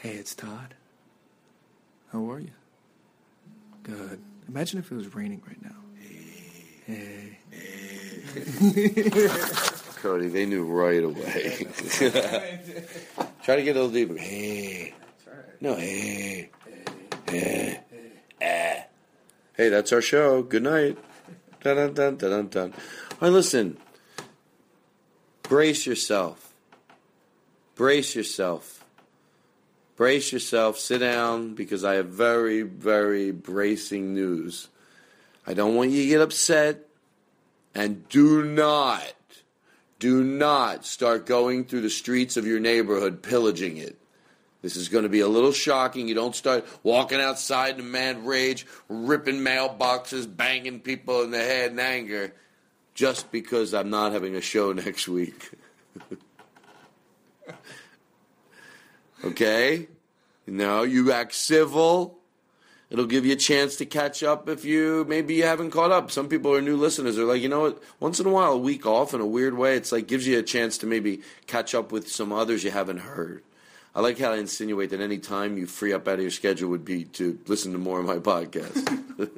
Hey. It's Todd. How are you? Good. Imagine if it was raining right now. Hey. Hey. Cody, they knew right away. Try to get a little deeper. Hey. No, hey. Hey. Hey. Hey, that's our show. Good night. Dun, dun, dun, dun, dun, dun. All right, listen. Brace yourself. Brace yourself. Brace yourself. Sit down because I have very, very bracing news. I don't want you to get upset. And do not, do not start going through the streets of your neighborhood pillaging it. This is going to be a little shocking. You don't start walking outside in a mad rage, ripping mailboxes, banging people in the head in anger, just because I'm not having a show next week. okay? No, you act civil. It'll give you a chance to catch up if you maybe you haven't caught up. Some people are new listeners. They're like, you know what? Once in a while, a week off in a weird way, it's like gives you a chance to maybe catch up with some others you haven't heard. I like how I insinuate that any time you free up out of your schedule would be to listen to more of my podcast.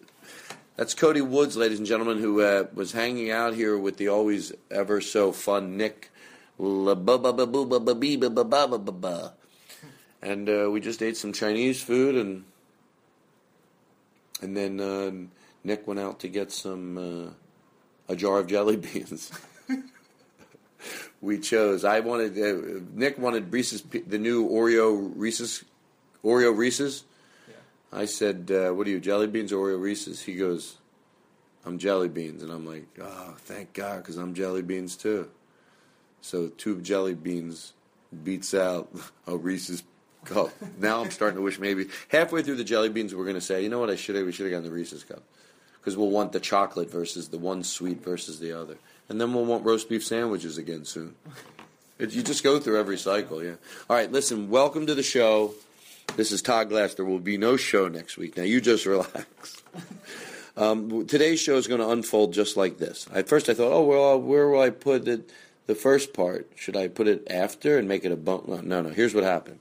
That's Cody Woods, ladies and gentlemen, who uh, was hanging out here with the always ever so fun Nick. And uh, we just ate some Chinese food, and and then uh, Nick went out to get some uh, a jar of jelly beans. we chose. I wanted uh, Nick wanted Reese's the new Oreo Reese's Oreo Reese's. Yeah. I said, uh, "What are you, jelly beans or Oreo Reese's?" He goes, "I'm jelly beans," and I'm like, "Oh, thank God, because I'm jelly beans too." So two jelly beans beats out a Reese's cup. now I'm starting to wish maybe halfway through the jelly beans we're going to say, you know what, I should have we should have gotten the Reese's cup because we'll want the chocolate versus the one sweet versus the other and then we'll want roast beef sandwiches again soon. It, you just go through every cycle, yeah. All right, listen, welcome to the show. This is Todd Glass. There will be no show next week. Now, you just relax. Um, today's show is going to unfold just like this. At first, I thought, oh, well, where will I put it, the first part? Should I put it after and make it a bump? No, no, here's what happened.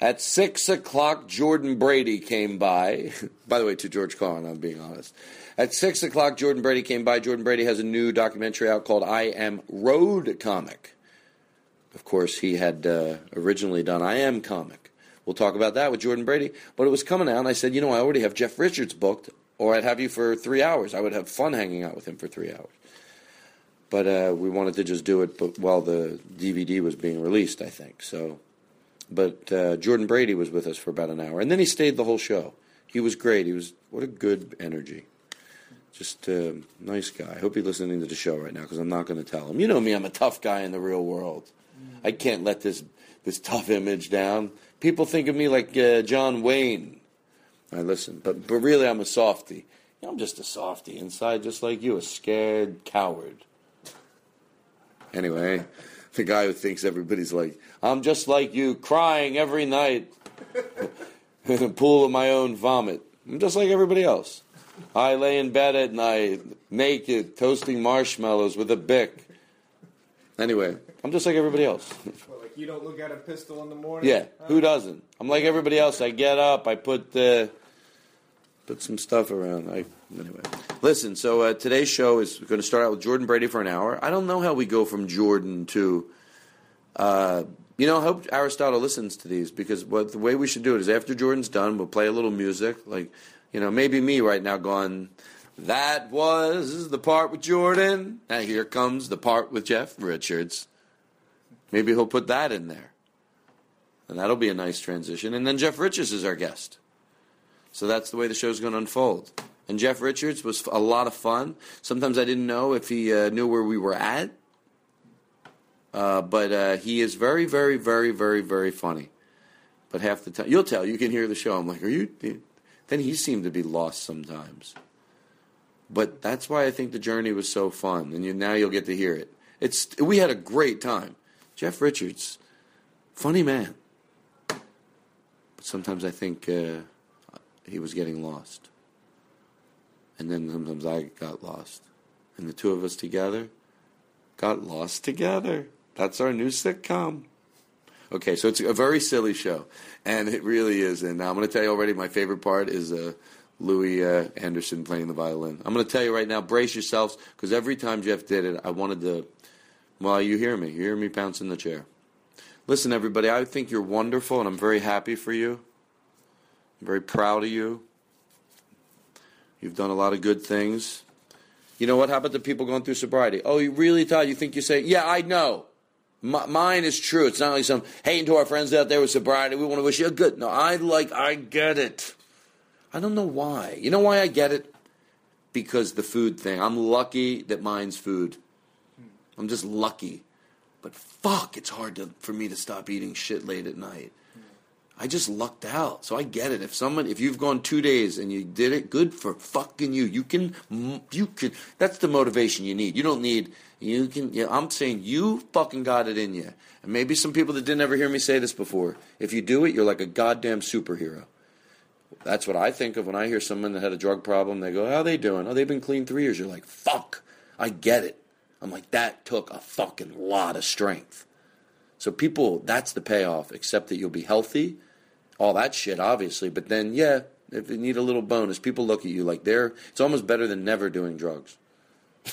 At 6 o'clock, Jordan Brady came by. by the way, to George Carlin, I'm being honest. At 6 o'clock, Jordan Brady came by. Jordan Brady has a new documentary out called I Am Road Comic. Of course, he had uh, originally done I Am Comic. We'll talk about that with Jordan Brady. But it was coming out, and I said, you know, I already have Jeff Richards booked, or I'd have you for three hours. I would have fun hanging out with him for three hours. But uh, we wanted to just do it while the DVD was being released, I think. So, but uh, Jordan Brady was with us for about an hour, and then he stayed the whole show. He was great. He was what a good energy. Just a nice guy. I hope he's listening to the show right now because I'm not going to tell him. You know me, I'm a tough guy in the real world. I can't let this this tough image down. People think of me like uh, John Wayne. I listen, but but really I'm a softy. I'm just a softy inside, just like you, a scared coward. Anyway, the guy who thinks everybody's like, I'm just like you, crying every night in a pool of my own vomit. I'm just like everybody else. I lay in bed at night, naked, toasting marshmallows with a bic. Anyway, I'm just like everybody else. Well, like you don't look at a pistol in the morning. yeah, who doesn't? I'm like everybody else. I get up, I put uh, put some stuff around. I anyway. Listen, so uh, today's show is going to start out with Jordan Brady for an hour. I don't know how we go from Jordan to. Uh, you know, I hope Aristotle listens to these because what the way we should do it is after Jordan's done, we'll play a little music, like you know, maybe me right now going. That was the part with Jordan. Now here comes the part with Jeff Richards. Maybe he'll put that in there. And that'll be a nice transition. And then Jeff Richards is our guest. So that's the way the show's going to unfold. And Jeff Richards was a lot of fun. Sometimes I didn't know if he uh, knew where we were at. Uh, but uh, he is very, very, very, very, very funny. But half the time, you'll tell, you can hear the show. I'm like, are you? Then he seemed to be lost sometimes. But that's why I think the journey was so fun. And you, now you'll get to hear it. It's, we had a great time. Jeff Richards, funny man. But sometimes I think uh, he was getting lost. And then sometimes I got lost. And the two of us together got lost together. That's our new sitcom. Okay, so it's a very silly show, and it really is. And I'm going to tell you already, my favorite part is uh, Louis uh, Anderson playing the violin. I'm going to tell you right now, brace yourselves, because every time Jeff did it, I wanted to. Well, you hear me. You hear me pounce in the chair. Listen, everybody, I think you're wonderful, and I'm very happy for you. I'm very proud of you. You've done a lot of good things. You know what? How about the people going through sobriety? Oh, you really thought you think you say, yeah, I know. Mine is true. It's not like some hating to our friends out there with sobriety. We want to wish you a good. No, I like, I get it. I don't know why. You know why I get it? Because the food thing. I'm lucky that mine's food. I'm just lucky. But fuck, it's hard to, for me to stop eating shit late at night. I just lucked out. So I get it. If someone, if you've gone two days and you did it, good for fucking you. You can, you can. That's the motivation you need. You don't need. You can. Yeah, I'm saying you fucking got it in you. And maybe some people that didn't ever hear me say this before. If you do it, you're like a goddamn superhero. That's what I think of when I hear someone that had a drug problem. They go, "How they doing? Oh, they've been clean three years." You're like, "Fuck, I get it." I'm like, that took a fucking lot of strength. So people, that's the payoff. Except that you'll be healthy all that shit, obviously. But then, yeah, if you need a little bonus, people look at you like they're. It's almost better than never doing drugs.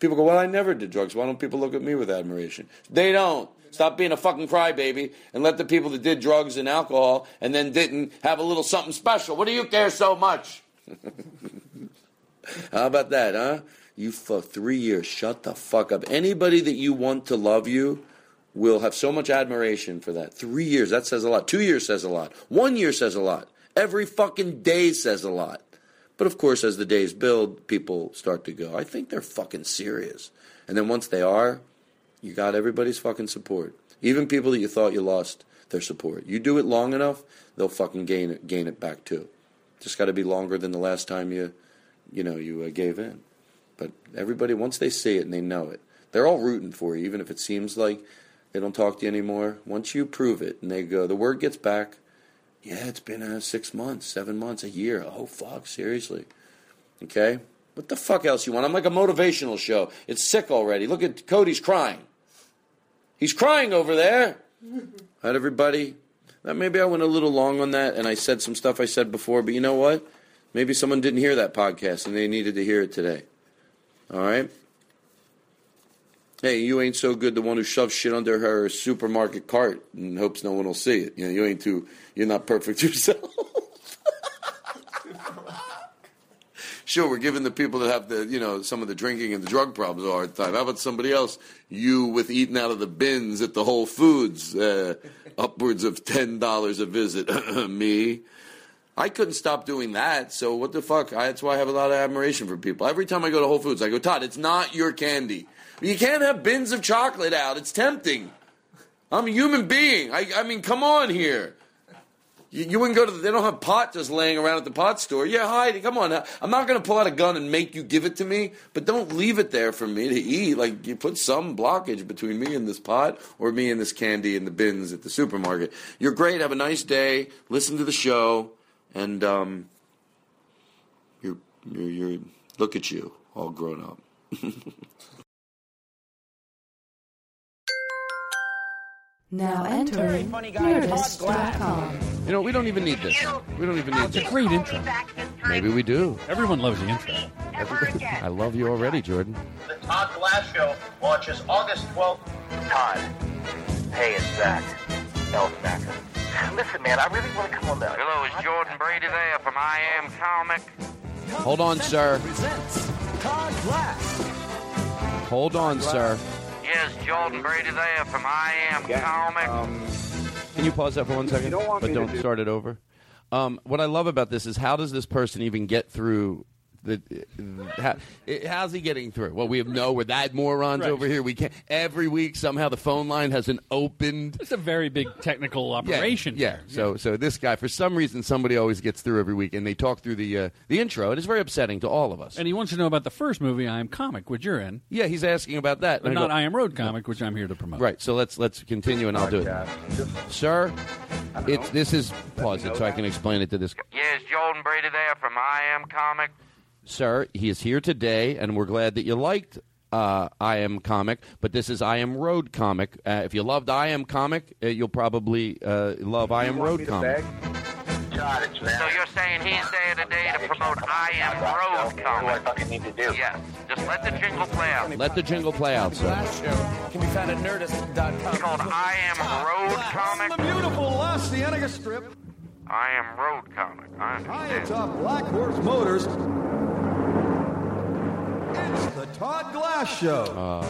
people go, well, I never did drugs. Why don't people look at me with admiration? They don't. Stop being a fucking crybaby and let the people that did drugs and alcohol and then didn't have a little something special. What do you care so much? How about that, huh? You for three years, shut the fuck up. Anybody that you want to love you, will have so much admiration for that. Three years, that says a lot. Two years says a lot. One year says a lot. Every fucking day says a lot. But of course, as the days build, people start to go, I think they're fucking serious. And then once they are, you got everybody's fucking support. Even people that you thought you lost their support. You do it long enough, they'll fucking gain it, gain it back too. Just got to be longer than the last time you, you know, you uh, gave in. But everybody, once they see it and they know it, they're all rooting for you, even if it seems like they don't talk to you anymore. Once you prove it and they go, the word gets back. Yeah, it's been uh, six months, seven months, a year. Oh, fuck, seriously. Okay? What the fuck else you want? I'm like a motivational show. It's sick already. Look at Cody's crying. He's crying over there. All right, everybody. Maybe I went a little long on that and I said some stuff I said before, but you know what? Maybe someone didn't hear that podcast and they needed to hear it today. All right? Hey, you ain't so good. The one who shoves shit under her supermarket cart and hopes no one will see it. You know, you ain't too. You're not perfect yourself. sure, we're giving the people that have the, you know, some of the drinking and the drug problems a hard time. How about somebody else? You with eating out of the bins at the Whole Foods, uh, upwards of ten dollars a visit. Me. I couldn't stop doing that, so what the fuck? I, that's why I have a lot of admiration for people. Every time I go to Whole Foods, I go, Todd, it's not your candy. You can't have bins of chocolate out. It's tempting. I'm a human being. I, I mean, come on here. You, you wouldn't go to. The, they don't have pot just laying around at the pot store. Yeah, hide. Come on. I'm not going to pull out a gun and make you give it to me, but don't leave it there for me to eat. Like you put some blockage between me and this pot, or me and this candy in the bins at the supermarket. You're great. Have a nice day. Listen to the show, and um, you're you're, you're look at you, all grown up. Now entering Nerdist.com. You know, we don't even need this. We don't even need It's a this. great intro. Maybe we do. Everyone loves the intro. I love you already, Jordan. The Todd Glass Show launches August 12th. Todd. Hey, it's Zach. El Snacker. Listen, man, I really want to come on the. Hello, is Jordan Brady there from I Am Comic? Hold on, sir. Hold on, sir. Yes, Jordan Brady there from I Am Comic. Can you pause that for one second? don't want but me don't do- start it over. Um, what I love about this is how does this person even get through the? How, how's he getting through? Well, we have no. We're that morons Right. over here. We can't. Every week somehow the phone line has an opened. It's a very big technical operation. Yeah. here. So so this guy for some reason somebody always gets through every week and they talk through the uh, the intro. And It is very upsetting to all of us. And he wants to know about the first movie, I Am Comic, which you're in, yeah, he's asking about that. but And I not go, I Am Road Comic, which I'm here to promote. Right. So let's let's continue and I'll do it. Sir, it's this is pause it so I can explain it to this guy. Yes, Jordan Brady there from I Am Comic. Sir, he is here today, and we're glad that you liked uh, I Am Comic, but this is I Am Road Comic. Uh, if you loved I Am Comic, uh, you'll probably uh, love I Am Road Comic. Todd, So you're saying he's there today to promote I Am Road What I Comic? fucking need to do? Yes, just let the jingle play out. Let the jingle play out, sir. Can be found at Nerdist.com. It's called I Am Road Comic. beautiful La Cienega strip. I Am Road Comic. I High understand. atop Black Horse Motors. It's the Todd Glass Show. Uh,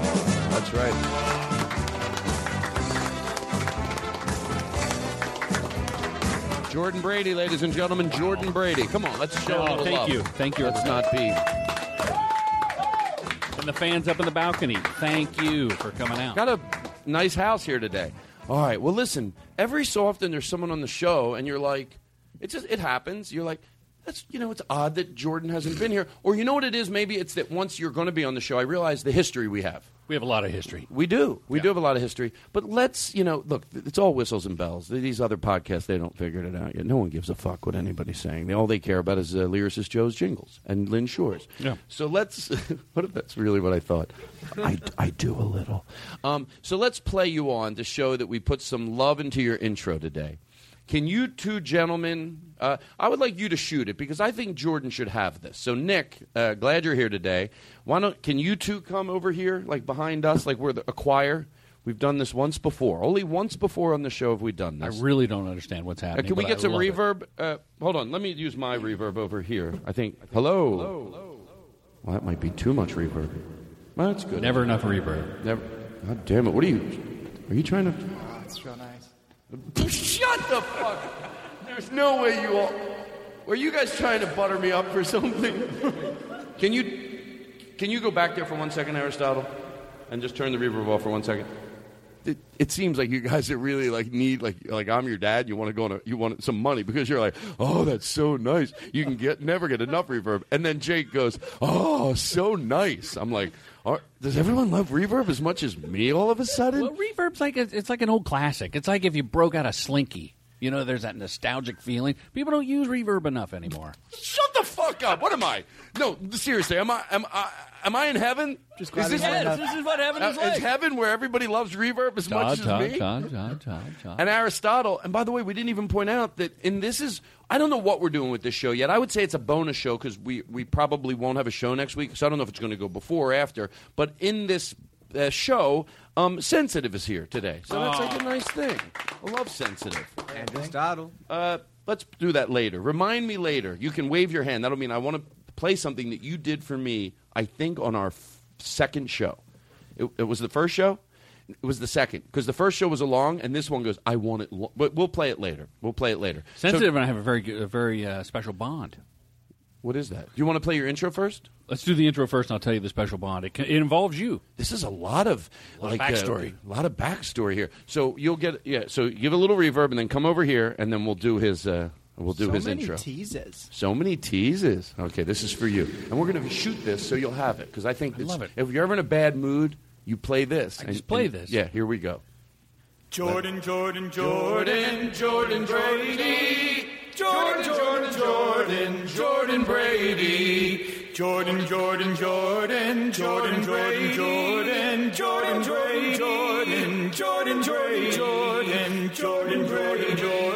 that's right. Jordan Brady, ladies and gentlemen, Jordan Brady. Come on, let's show Oh, a little thank love. you. Thank you, Let's not be. And the fans up in the balcony, thank you for coming out. Got a nice house here today. All right. Well, listen. Every so often, there's someone on the show, and you're like, it just it happens. You're like, that's you know, it's odd that Jordan hasn't been here. Or you know what it is? Maybe it's that once you're going to be on the show, I realize the history we have. We have a lot of history. We do. We do have a lot of history. But let's, you know, look, it's all whistles and bells. These other podcasts, they don't figure it out yet. No one gives a fuck what anybody's saying. They, all they care about is uh, lyricist Joe's jingles and Lynn Shore's. Yeah. So let's, what if that's really what I thought? I, I do a little. Um, so let's play you on to show that we put some love into your intro today. Can you two gentlemen? Uh, I would like you to shoot it because I think Jordan should have this. So Nick, uh, glad you're here today. Why don't? Can you two come over here, like behind us, like we're the, a choir? We've done this once before. Only once before on the show have we done this. I really don't understand what's Uh, happening. can we get I some reverb? Uh, hold on. Let me use my reverb over here. I think. Hello. hello. Hello. Well, that might be too much reverb. Well, that's good. Never enough reverb. Never. God damn it! What are you? Are you trying to? It's real nice. Shut the fuck! There's no way you all. Were you guys trying to butter me up for something? can you can you go back there for one second, Aristotle, and just turn the reverb off for one second? It, it seems like you guys that really like need like like I'm your dad. You want to go on a, you want some money because you're like, oh, that's so nice. You can get never get enough reverb. And then Jake goes, oh, so nice. I'm like, are, does everyone love reverb as much as me all of a sudden? Well, reverb's like a, it's like an old classic. It's like if you broke out a slinky. You know, there's that nostalgic feeling. People don't use reverb enough anymore. Shut the fuck up! What am I? No, seriously, am I am I am I in heaven? Just is this, Yes, this is what heaven uh, is like. is heaven where everybody loves reverb as Todd, much as Todd, me? Todd, Todd, Todd, Todd. And Aristotle, and by the way, we didn't even point out that in this is I don't know what we're doing with this show yet. I would say it's a bonus show because we we probably won't have a show next week. So I don't know if it's going to go before or after. But in this uh, show, um, sensitive is here today, so that's like a nice thing. I love sensitive. Aristotle. Uh, let's do that later. Remind me later. You can wave your hand. That'll mean I want to play something that you did for me. I think on our f- second show. It, it was the first show. It was the second because the first show was a long, and this one goes. I want it, lo-. but we'll play it later. We'll play it later. So- Sensitive and I have a very good, a very uh, special bond. What is that? Do you want to play your intro first? Let's do the intro first, and I'll tell you the special bond. It, ca- it involves you. This is a lot of A lot like uh, backstory. a lot of backstory here. So you'll get yeah. So give a little reverb and then come over here, and then we'll do his uh, we'll do So his many intro. teases. So many teases. Okay, this is for you, and we're going to shoot this so you'll have it because I think I love it. If you're ever in a bad mood, you play this. I and- just play and- this. Yeah, here we go. Jordan, Jordan, Jordan, Jordan Brady. Jordan, Jordan, Jordan, Jordan Brady. Jordan, Jordan, Jordan, Jordan Brady. Jordan, Jordan, Jordan, Jordan, Jordan Brady. Jordan, Jordan Brady. Jordan,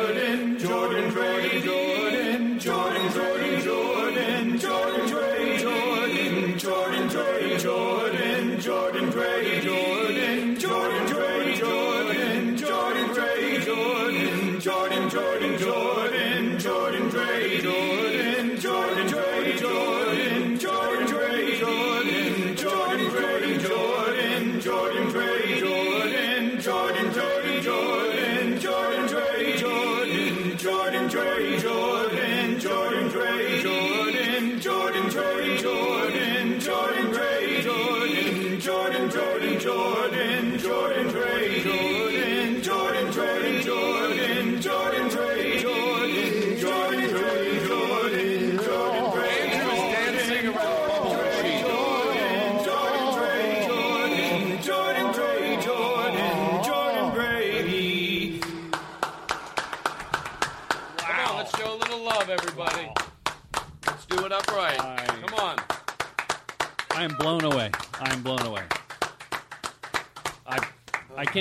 greater.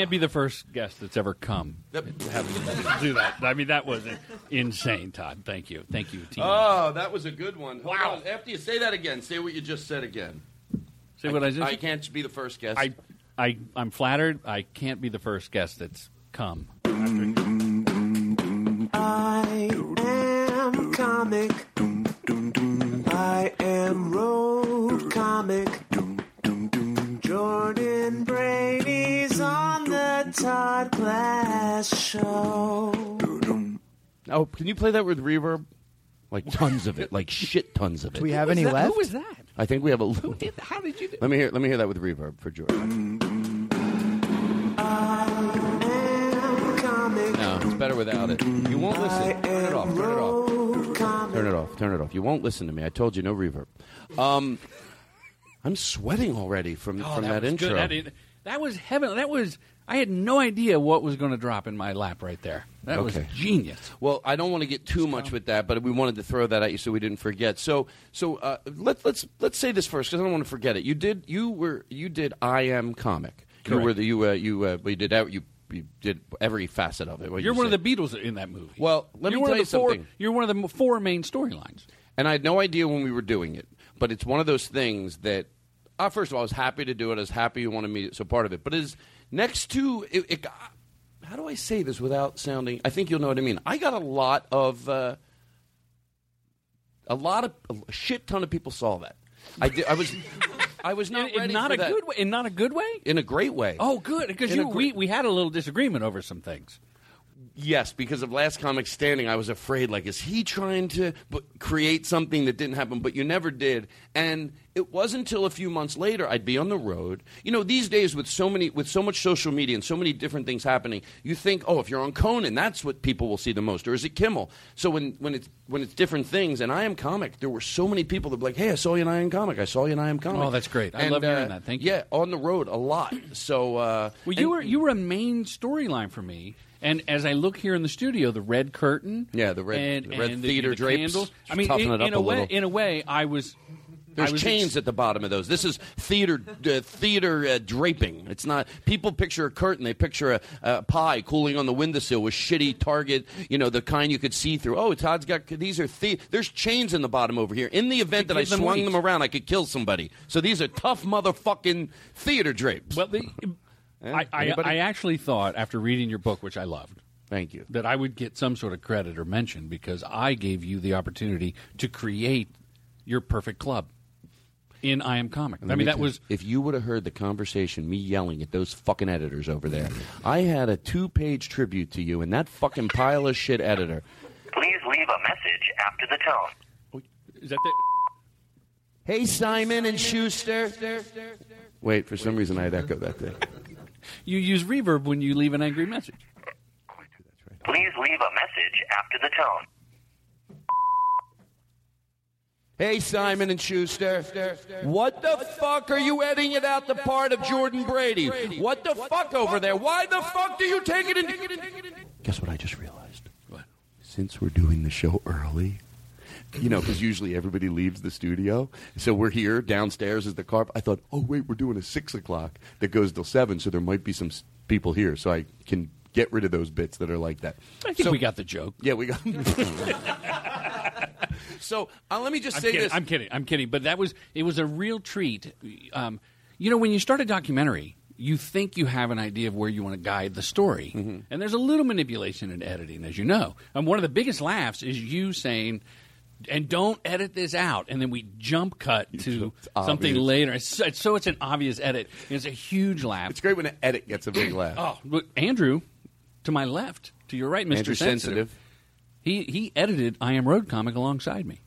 Can't be the first guest that's ever come. Yep. Having do that. I mean, that was insane, Todd. Thank you. Thank you, team. Oh, that was a good one. Hold on. After you say that again, say what you just said again. Say what I just- I can't be the first guest. I, I, I'm flattered. I can't be the first guest that's come. I am comic. I am road comic. Jordan Brady's on the Todd Glass Show. Oh, can you play that with reverb? Like tons of it, like shit tons of it. Do we have any left? Who was that? I think we have a little. How did you? Do? Let me hear. Let me hear that with reverb for Jordan. Comic. No, it's better without it. You won't listen. Turn it off. Turn it off. Turn it off. Turn it off. You won't listen to me. I told you no reverb. Um, I'm sweating already from Oh, from that, was intro. Good. That, is- that was heaven. That was. I had no idea what was going to drop in my lap right there. That was Okay. genius. Well, I don't want to get too much with that, but we wanted to throw that at you so we didn't forget. So, so uh, let, let's let's say this first because I don't want to forget it. You did you were you did I am comic. You were the you uh, you uh, you did ev- you you did every facet of it. You're you one of the Beatles in that movie. Well, let you're me tell you four, something. You're one of the four main storylines. And I had no idea when we were doing it, but it's one of those things that, uh, first of all, I was happy to do it. I was happy you wanted me, so part of it. But is next to it, it, how do I say this without sounding? I think you'll know what I mean. I got a lot of, uh, a lot of, a shit ton of people saw that. I did. I was, I was not in, in not a that. good way. In not a good way. In a great way. Oh, good. Because we we had a little disagreement over some things. Yes, because of Last Comic Standing, I was afraid, like, is he trying to b- create something that didn't happen? But you never did. And it wasn't until a few months later I'd be on the road. You know, these days with so many, with so much social media and so many different things happening, you think, oh, if you're on Conan, that's what people will see the most, or is it Kimmel? So when when it's when it's different things, and I am comic, there were so many people that were like, hey, I saw you in I am comic, I saw you in I am comic. Oh, that's great. I And, love hearing uh, that. Thank you. Yeah, on the road a lot. So uh, Well, you and- were you were a main storyline for me. And as I look here in the studio, the red curtain, Yeah, the red- and, the red and theater the, drapes. candles. I mean, Toughen in, it up in a a way, little. in a way, I was. There's was chains ex- at the bottom of those. This is theater uh, theater uh, draping. It's not people picture a curtain. They picture a, a pie cooling on the windowsill with shitty Target, you know, the kind you could see through. Oh, Todd's got these are the- there's chains in the bottom over here. In the event that I swung weight. them around, I could kill somebody. So these are tough motherfucking theater drapes. Well, the, Eh? I, I, I actually thought after reading your book, which I loved, Thank you. that I would get some sort of credit or mention because I gave you the opportunity to create your perfect club in I Am Comic. I mean, me that was if you would have heard the conversation, me yelling at those fucking editors over there. I had a two-page tribute to you, and that fucking pile of shit editor. Please leave a message after the tone. Is that the? Hey, Simon and Schuster. Wait, for some reason I had echoed that thing. You use reverb when you leave an angry message. Please leave a message after the tone. Hey, Simon and Schuster. What the fuck are you editing it out the part of Jordan Brady? What the fuck over there? Why the fuck do you take it in? Guess what I just realized? What? Since we're doing the show early, you know, because usually everybody leaves the studio. So we're here downstairs is the car. I thought, oh wait, we're doing a six o'clock that goes till seven, so there might be some s- people here, so I can get rid of those bits that are like that. I think So- we got the joke. Yeah, we got. so uh, let me just I'm say kidding, this. I'm kidding. I'm kidding. But that was it was a real treat. Um, you know, when you start a documentary, you think you have an idea of where you want to guide the story, Mm-hmm. and there's a little manipulation in editing, as you know. And one of the biggest laughs is you saying. And don't edit this out, and then we jump cut to something obvious. later. It's, so- so it's an obvious edit. It's a huge laugh. It's great when an edit gets a big laugh. Oh, look, Andrew, to my left, to your right, Mr. Andrew Sensitive. Sensitive. He he edited I Am Road comic alongside me.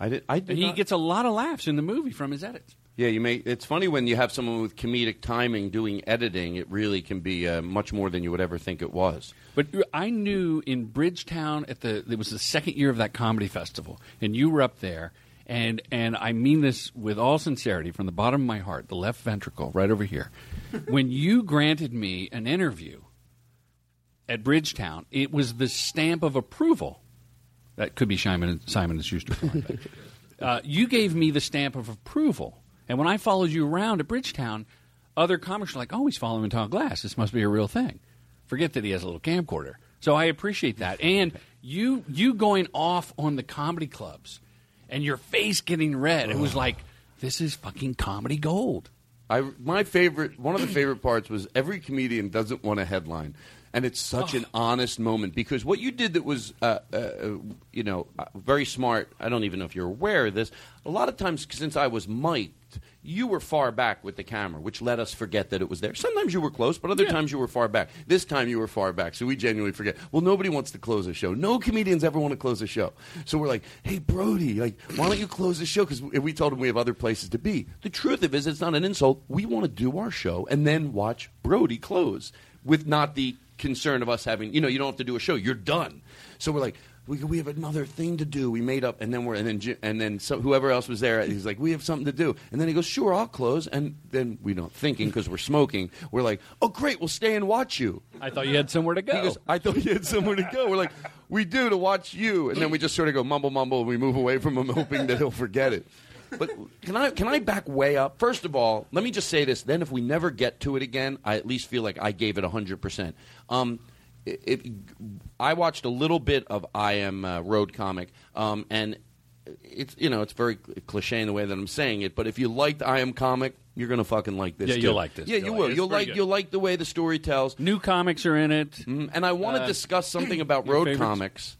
I did. I did He not- gets a lot of laughs in the movie from his edits. Yeah, you may. It's funny when you have someone with comedic timing doing editing. It really can be uh, much more than you would ever think it was. But I knew in Bridgetown at the it was the second year of that comedy festival, and you were up there, and and I mean this with all sincerity from the bottom of my heart, the left ventricle right over here. when you granted me an interview at Bridgetown, it was the stamp of approval. That could be Simon Simon and Schuster. uh, you gave me the stamp of approval, and when I followed you around at Bridgetown, other comics were like, "Oh, he's following Todd Glass. This must be a real thing." Forget that he has a little camcorder. So I appreciate that, and you you going off on the comedy clubs, and your face getting red. It was like this is fucking comedy gold. I my favorite one of the favorite parts was every comedian doesn't want a headline, and it's such an honest moment because what you did that was uh, uh, you know uh, very smart. I don't even know if you're aware of this. A lot of times since I was mic'd, you were far back with the camera, which let us forget that it was there. Sometimes you were close, but other times you were far back. This time you were far back, so we genuinely forget. Well, nobody wants to close a show. No comedians ever want to close a show. So we're like, hey Brody, like why don't you close the show? Because we told him we have other places to be. The truth of it is, it's not an insult. We want to do our show and then watch Brody close with not the concern of us having. You know, you don't have to do a show. You're done. So we're like. We, we have another thing to do. We made up, and then we're and then and then so, whoever else was there, he's like, we have something to do, and then he goes, sure, I'll close, and then we don't thinking because we're smoking. We're like, oh great, we'll stay and watch you. I thought you had somewhere to go. He goes, I thought you had somewhere to go. We're like, we do to watch you, and then we just sort of go mumble mumble, and we move away from him, hoping that he'll forget it. But can I can I back way up? First of all, let me just say this. Then, if we never get to it again, I at least feel like I gave it hundred percent. Um, Um, if, I watched a little bit of I Am uh, Road Comic, um, and it's you know it's very cliche in the way that I'm saying it. But if you liked I Am Comic, you're gonna fucking like this. Yeah, too. you'll like this. Yeah, You'll you like will. it. You'll like good. you'll like the way the story tells. New comics are in it, and I want to Uh, discuss something about road favorites? comics,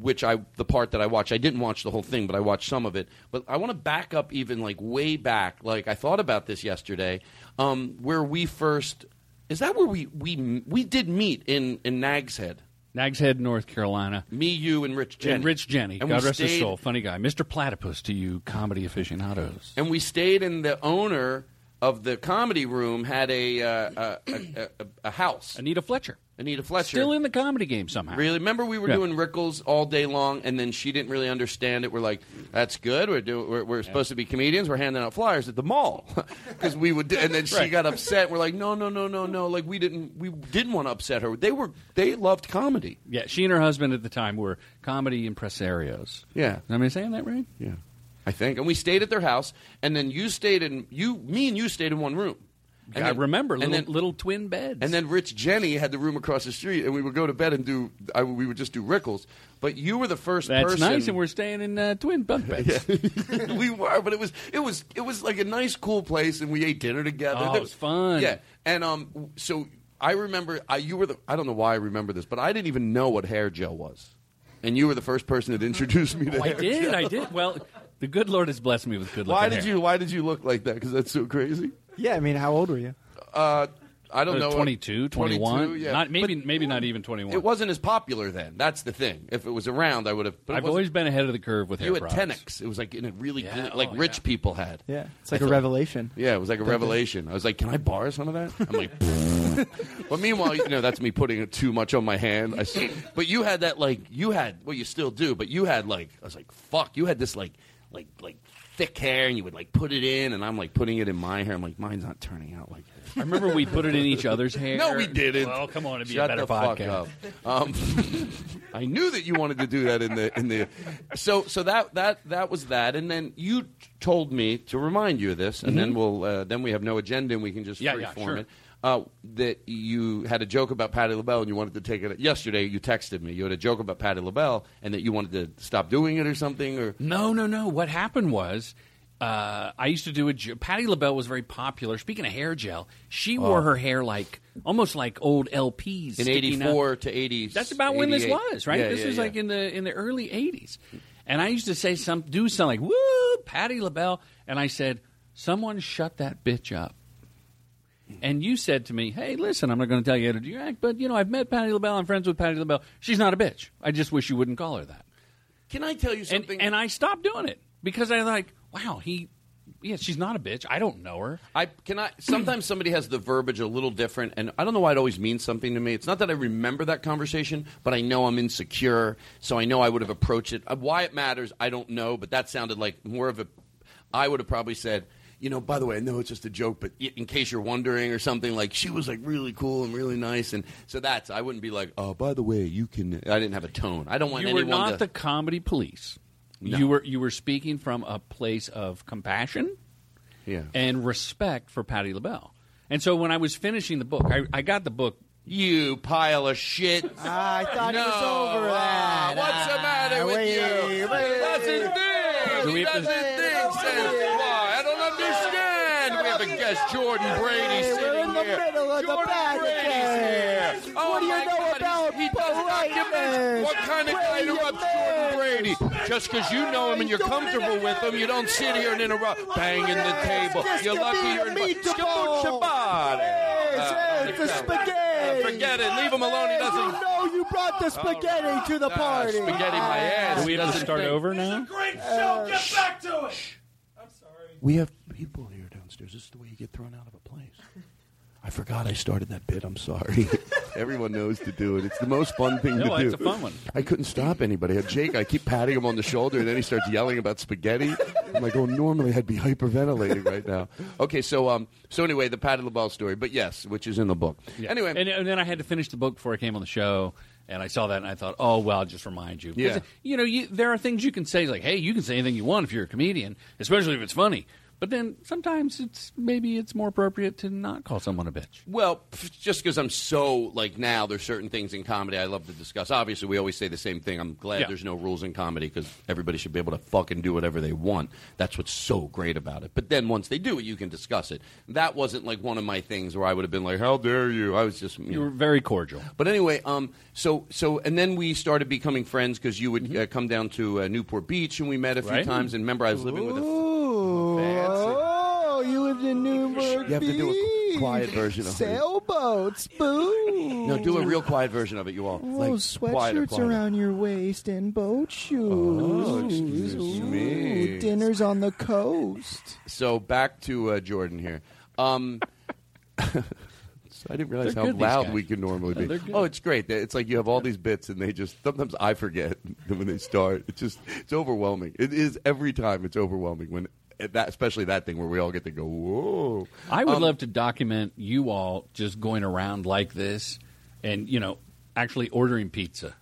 which I the part that I watched. I didn't watch the whole thing, but I watched some of it. But I want to back up even like way back. Like I thought about this yesterday, um, where we first is that where we we we did meet in in Nags Head. Nags Head, North Carolina. Me, you, and Rich Jeni. And Rich Jeni. And God rest his soul. Funny guy. Mr. Platypus to you comedy aficionados. and we stayed in the owner of the comedy room had a uh, a, a, a, a house. Anita Fletcher. Anita Fletcher. Still in the comedy game somehow. Really? Remember we were Yeah. doing Rickles all day long, and then she didn't really understand it. We're like, "That's good. We're do, we're, we're supposed to be comedians. We're handing out flyers at the mall because we would." Do, and then she Right. got upset. We're like, "No, no, no, no, no! Like we didn't we didn't want to upset her. They were they loved comedy. Yeah, she and her husband at the time were comedy impresarios. Yeah. Am I saying that right? Yeah, I think. And we stayed at their house, and then you stayed in you me and you stayed in one room. And I then- remember and little, then- little twin beds. And then Rich Jeni had the room across the street, and we would go to bed and do. I, we would just do Rickles. But you were the first That's person. nice, and we're staying in uh, twin bunk beds. we were, but it was it was it was like a nice, cool place, and we ate dinner together. Oh, it was fun. Yeah, and um, so I remember I, you were the. I don't know why I remember this, but I didn't even know what hair gel was, and you were the first person that introduced me to. Oh, I did, gel. I did. Well, the good Lord has blessed me with good looking Why did hair. you Why did you look like that? Because that's so crazy. Yeah, I mean, how old were you? Uh, I don't Uh, know. 22, 21. 22, yeah. Not, maybe maybe not even 21. It wasn't as popular then. That's the thing. If it was around, I would have. but it I've wasn't- always been ahead of the curve with hair You had products. Tenex. It was like in a really Yeah, good, like oh, rich people had. Yeah, it's like I a thought- revelation. Yeah, it was like a revelation. I was like, "Can I borrow some of that?" I'm like, but meanwhile, you know, that's me putting too much on my hand. I s but you had that like you had well, you still do, but you had like I was like, "Fuck!" You had this like like like thick hair, and you would like put it in, and I'm like putting it in my hair. I'm like, mine's not turning out like. I remember we put it in each other's hair. No, we didn't. Well, come on, it'd be Shut a better the fuck podcast. up. Um, I knew that you wanted to do that in the in the. So so that that that was that, and then you told me to remind you of this, and then Mhm. we'll uh, then we have no agenda and we can just Yeah, freeform yeah, sure. it. Uh, that you had a joke about Patti LaBelle and you wanted to take it. Yesterday, you texted me. You had a joke about Patti LaBelle and that you wanted to stop doing it or something. Or No, no, no. What happened was. Uh, I used to do a. Patti LaBelle was very popular. Speaking of hair gel, she wore Oh. her hair like almost like old LPs in sticking up. '84 to '80. That's about when this was, right? Yeah, this yeah, was yeah. like in the in the early '80s, and I used to say some do something like "Woo, Patti LaBelle," and I said, "Someone shut that bitch up." And you said to me, "Hey, listen, I'm not going to tell you how to do your act, but you know, I've met Patti LaBelle. I'm friends with Patti LaBelle. She's not a bitch. I just wish you wouldn't call her that." Can I tell you something? and I stopped doing it because I like, wow, he, yeah, she's not a bitch. I don't know her. I can I sometimes somebody has the verbiage a little different and I don't know why it always means something to me. It's not that I remember that conversation, but I know I'm insecure, so I know I would have approached it. Uh, Why it matters, I don't know, but that sounded like more of a I would have probably said, you know, by the way, I know it's just a joke, but in case you're wondering or something like she was like really cool and really nice and so that's I wouldn't be like, "Oh, by the way, you can I didn't have a tone. I don't want you were anyone not to the comedy police. No. You were you were speaking from a place of compassion Yeah. and respect for Patti LaBelle. And so when I was finishing the book, I, I got the book. You pile of shit. I thought no, it was over ah. What's the matter with wait, you? wait, That's his thing. Do we He have does to- We have a guest, Jordan Brady, Hey, sitting we're in the here. middle of the Jordan bad Brady's game. here. Oh What do you oh, know God, about he, he does documents. politeness? What kind of Where guy you interrupts Jordan Brady? Just because you know him and you're comfortable with him, you don't sit here and interrupt, banging the table. You're lucky you're a in meatball. Shabbat. Yes, uh, yes, the spaghetti. Forget it. Leave him alone. He doesn't. You know you brought the spaghetti to the Ah, party. spaghetti my uh, ass. Do we have to Doesn't start think. over now? Great show. Get back to it. I'm sorry. We have people here downstairs. This is the way you get thrown out of a place. I forgot I started that bit. I'm sorry. Everyone knows to do it. It's the most fun thing No, to do. it's a fun one. I couldn't stop anybody. I had Jake. I keep patting him on the shoulder, and then he starts yelling about spaghetti. I'm like, oh, normally I'd be hyperventilating right now. Okay, so um, so anyway, the Patti LaBelle story, but yes, which is in the book. Yeah. Anyway, and, and then I had to finish the book before I came on the show, and I saw that and I thought, oh well, I'll just remind you. Yeah. you know, you, there are things you can say like, hey, you can say anything you want if you're a comedian, especially if it's funny. But then sometimes it's maybe it's more appropriate to not call someone a bitch. Well, just because I'm so like now, there's certain things in comedy I love to discuss. Obviously, we always say the same thing. I'm glad Yeah. there's no rules in comedy because everybody should be able to fucking do whatever they want. That's what's so great about it. But then once they do it, you can discuss it. That wasn't like one of my things where I would have been like, "How dare you?" I was just you You know. were very cordial. But anyway, um, so so and then we started becoming friends because you would uh, come down to uh, Newport Beach and we met a few Right. times. And remember, I was living with a. Ooh, oh, you lived in Newport You have to do a quiet version of it. Sailboats, boo. No, do a real quiet version of it, you all. Oh, like, sweatshirts quieter. around your waist and boat shoes. Oh, excuse Ooh, me. Dinners on the coast. So back to uh, Jordan here. Um, so I didn't realize They're how good, these loud guys. we can normally Yeah, be. they're good. oh, it's great. It's like you have all these bits, and they just sometimes I forget when they start. It's just it's overwhelming. It is every time. It's overwhelming when that, especially that thing where we all get to go. Whoa! I would Um, love to document you all just going around like this, and you know, actually ordering pizza,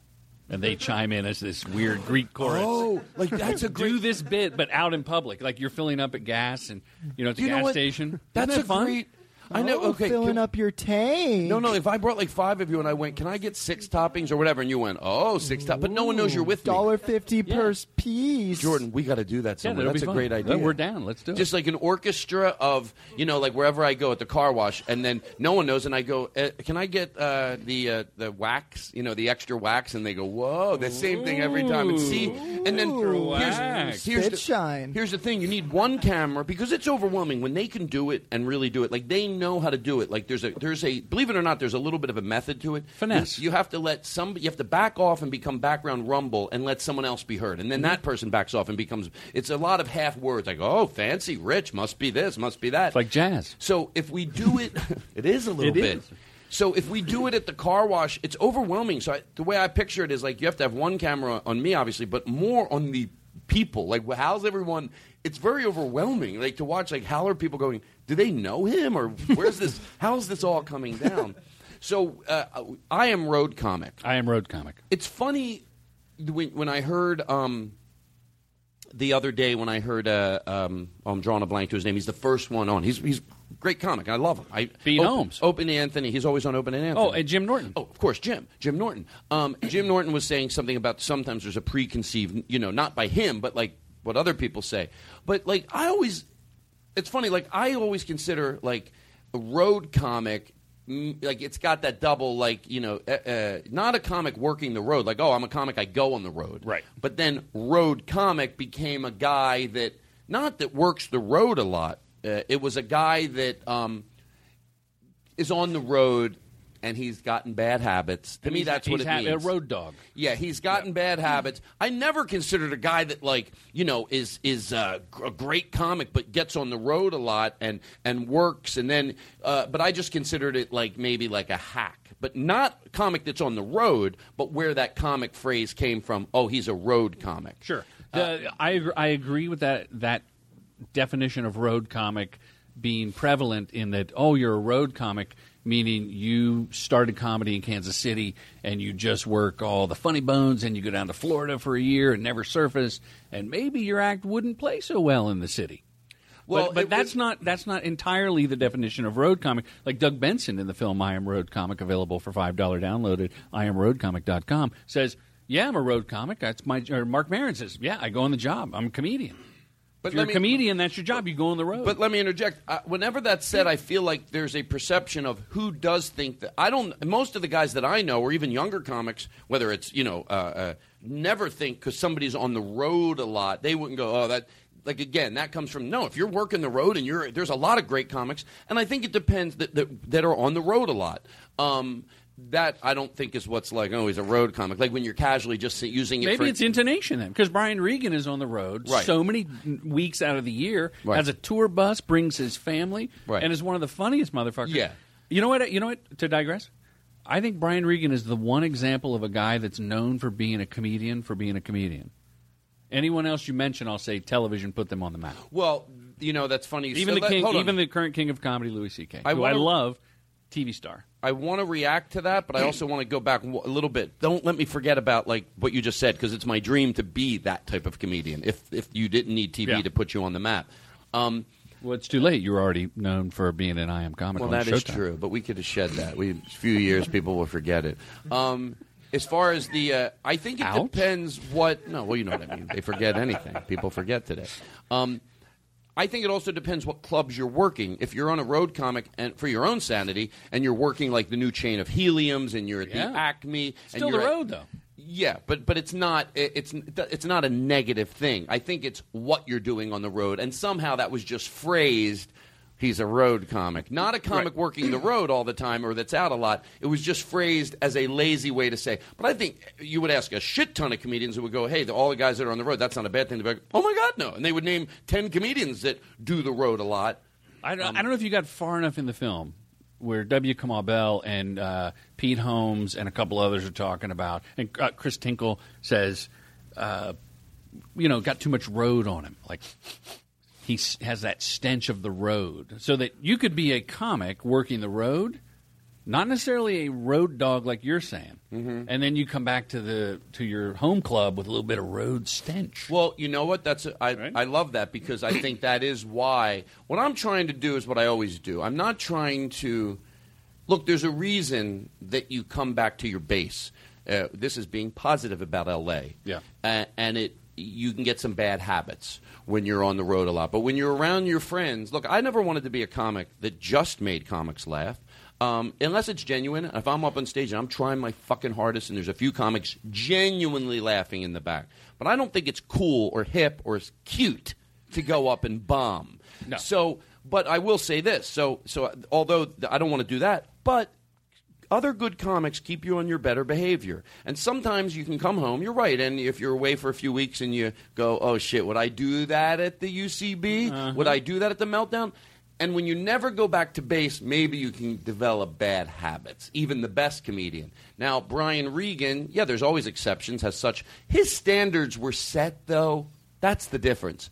and they chime in as this weird Greek chorus. Oh, like that's a do this bit, but out in public, like you're filling up at gas, and you know, at the You gas station. That's Isn't a fun? great. I know. Oh, okay, filling can- up your tank. No, no. If I brought like five of you and I went, can I get six toppings or whatever? And you went, oh, six toppings. But no one knows you're with me. Dollar fifty per piece. Jordan, we got to do that Yeah, somewhere. that'll That's be a fun. great idea. We're down. Let's do it. Just like an orchestra of, you know, like wherever I go at the car wash, and then no one knows, and I go, uh, "Can I get uh, the uh, the wax? You know, the extra wax?" And they go, "Whoa, the same thing every time." And see, and then Ooh, here's, wax. here's the, shine. Here's the thing: you need one camera because it's overwhelming when they can do it and really do it. Like they know how to do it. Like there's a there's a believe it or not, there's a little bit of a method to it. Finesse. You, you have to let some you have to back off and become background rumble and let someone else be heard, and then that person backs off and becomes. It's a lot of half words like oh fancy rich must be this must be that. It's like jazz. So if we do it, it is a little It bit. is. So if we do it at the car wash, it's overwhelming. So I, the way I picture it is like you have to have one camera on me, obviously, but more on the people. Like, well, how's everyone? It's very overwhelming. Like to watch, like how are people going? Do they know him or where's this? how's this all coming down? So uh, I am road comic. I am road comic. It's funny when, when I heard um, the other day when I heard uh, um, oh, I'm drawing a blank to his name. He's the first one on. He's he's a great comic. I love him. I, Pete Open- Holmes. Opie Anthony. He's always on Opie and Anthony. Oh, and Jim Norton. Oh, of course, Jim. Jim Norton. Um, Jim Norton was saying something about sometimes there's a preconceived, you know, not by him, but like what other people say. But like I always, it's funny. Like I always consider like a road comic. mm, Like it's got that double, like you know, uh, uh, not a comic working the road. Like, oh, I'm a comic, I go on the road. Right. But then road comic became a guy that not that works the road a lot. Uh, it was a guy that um, is on the road and he's gotten bad habits. To And me, that's what it ha- means. a road dog. Yeah, he's gotten bad habits. I never considered a guy that like you know is is uh, a great comic, but gets on the road a lot and and works, and then. Uh, but I just considered it like maybe like a hack, but not a comic that's on the road, but where that comic phrase came from. Oh, he's a road comic. Sure. The- I I agree with that that definition of road comic being prevalent in that oh you're a road comic meaning you started comedy in Kansas City and you just work all the funny bones and you go down to Florida for a year and never surface and maybe your act wouldn't play so well in the city. Well, but, but that's not that's not entirely the definition of road comic. Like Doug Benson in the film I Am Road Comic, available for five dollar download at IamRoadComic.com, says, "Yeah, I'm a road comic. That's my." Or Marc Maron says, "Yeah, I go on the job. I'm a comedian." But if you're let a comedian, that's your job. You go on the road. But let me interject. Uh, whenever that's said, I feel like there's a perception of who does think that. I don't. Most of the guys that I know, or even younger comics, whether it's you know, uh, uh, never think because somebody's on the road a lot, they wouldn't go, oh, that. Like again, that comes from no. If you're working the road and you're there's a lot of great comics, and I think it depends that that, that are on the road a lot. Um, that I don't think is what's like. Oh, he's a road comic. Like when you're casually just using it. Maybe it's intonation then, because Brian Regan is on the road Right. so many weeks out of the year, Right. has a tour bus, brings his family, Right. and is one of the funniest motherfuckers. Yeah. You know what? You know what? To digress, I think Brian Regan is the one example of a guy that's known for being a comedian for being a comedian. Anyone else you mention, I'll say television put them on the map. Well, you know that's funny. Even So the let- king, even the current king of comedy, Louis C.K., I who I wanna- love, TV star. I want to react to that, but I also want to go back a little bit. Don't let me forget about like what you just said because it's my dream to be that type of comedian. If if you didn't need TV Yeah. to put you on the map, um, Well, it's too late. You're already known for being an I Am comic. well, on that is Showtime. true. But we could have shed that. We a few years, people will forget it. Um, as far as the, uh, I think it Ouch. depends what. No, well, you know what I mean. They forget anything. People forget today. Um, I think it also depends what clubs you're working. If you're on a road comic and for your own sanity, and you're working like the new chain of Heliums, and you're at Yeah. the Acme, Still and the you're at- road though. Yeah, but but it's not it's it's not a negative thing. I think it's what you're doing on the road, and somehow that was just phrased. He's a road comic, not a comic working the road all the time or that's out a lot. It was just phrased as a lazy way to say. But I think you would ask a shit ton of comedians who would go, "Hey, the, all the guys that are on the road, that's not a bad thing." They'd be like, "Oh my god, no!" And they would name ten comedians that do the road a lot. I Um, don't, I don't know if you got far enough in the film where W. Kamau Bell and uh, Pete Holmes and a couple others are talking about, and uh, Chris Tinkle says, uh, you know, got too much road on him. Like he has that stench of the road. So that you could be a comic working the road, not necessarily a road dog like you're saying, Mm-hmm. and then you come back to the to your home club with a little bit of road stench. Well, you know what? That's I I love that because I think that is why what I'm trying to do is what I always do. I'm not trying to look. There's a reason that you come back to your base. Uh, this is being positive about L.A. Yeah. uh, and it you can get some bad habits when you're on the road a lot. But when you're around your friends, look, I never wanted to be a comic that just made comics laugh. Um, unless it's genuine, if I'm up on stage and I'm trying my fucking hardest, and there's a few comics genuinely laughing in the back, but I don't think it's cool or hip or cute to go up and bomb. No. So, But I will say this. So, so although I don't want to do that, but other good comics keep you on your better behavior. And sometimes you can come home, you're right, and if you're away for a few weeks and you go, oh shit, would I do that at the UCB? Uh-huh. Would I do that at the Meltdown? And when you never go back to base, maybe you can develop bad habits, even the best comedian. Now, Brian Regan, yeah, there's always exceptions, has such. His standards were set, though. That's the difference.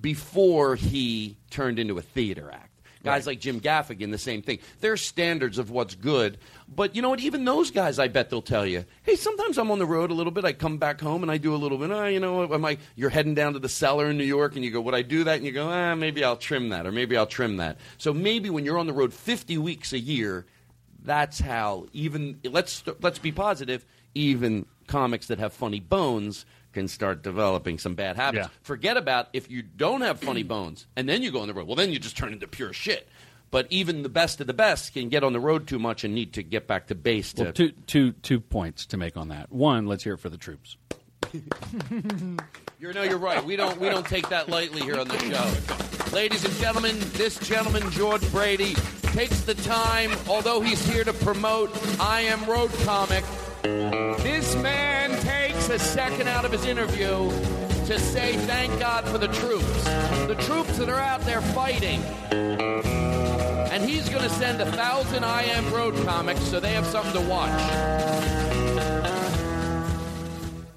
Before he turned into a theater act. Guys like Jim Gaffigan, the same thing. Their standards of what's good. But you know what? Even those guys, I bet they'll tell you, hey, sometimes I'm on the road a little bit. I come back home and I do a little bit. Ah, you know, am I, you're heading down to the cellar in New York and you go, would I do that? And you go, ah, maybe I'll trim that or maybe I'll trim that. So maybe when you're on the road 50 weeks a year, that's how even, let's, let's be positive, even comics that have funny bones can start developing some bad habits. Yeah. Forget about if you don't have funny bones and then you go on the road. Well, then you just turn into pure shit. But even the best of the best can get on the road too much and need to get back to base. To Well, two, two, two points to make on that. One, let's hear it for the troops. You're, no, you're right. We don't we don't take that lightly here on the show. Ladies and gentlemen, this gentleman Jordan Brady takes the time, although he's here to promote I Am Road Comic. This man takes a second out of his interview to say thank God for the troops, the troops that are out there fighting. And he's going to send a thousand I Am Road comics so they have something to watch.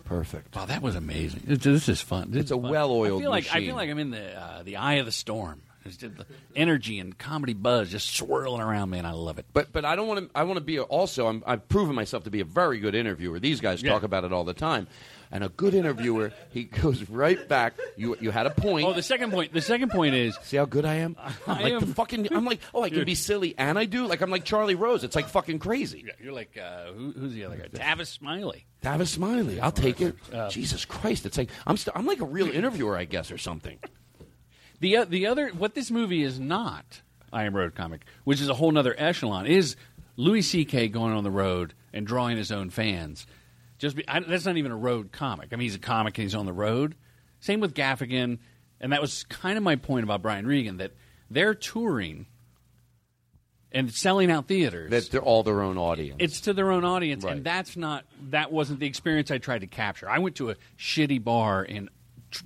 Perfect. Wow, that was amazing. This, this is fun. This It's is a fun. well-oiled I feel like I feel like I'm in the uh, the eye of the storm. It's just the energy and comedy buzz just swirling around, me, and I love it. But but I don't want to. I want to be a, also. I'm, I've proven myself to be a very good interviewer. These guys Yeah. talk about it all the time. And a good interviewer, he goes right back. You you had a point. Oh, the second point. The second point is See how good I am? I'm I like am- the fucking. I'm like, oh, I can be silly and I do. Like I'm like Charlie Rose. It's like fucking crazy. Yeah, you're like uh, who, who's the other guy? Tavis Smiley. Tavis Smiley, I'll take it. Uh, Jesus Christ, it's like I'm st- I'm like a real interviewer, I guess, or something. The o- the other what this movie is not, I Am Road Comic, which is a whole nother echelon, is Louis C.K. going on the road and drawing his own fans. Just be, I, that's not even a road comic. I mean, he's a comic and he's on the road. Same with Gaffigan, and that was kind of my point about Brian Regan that they're touring and selling out theaters. That they're all their own audience. It's to their own audience, Right. and that's not that wasn't the experience I tried to capture. I went to a shitty bar in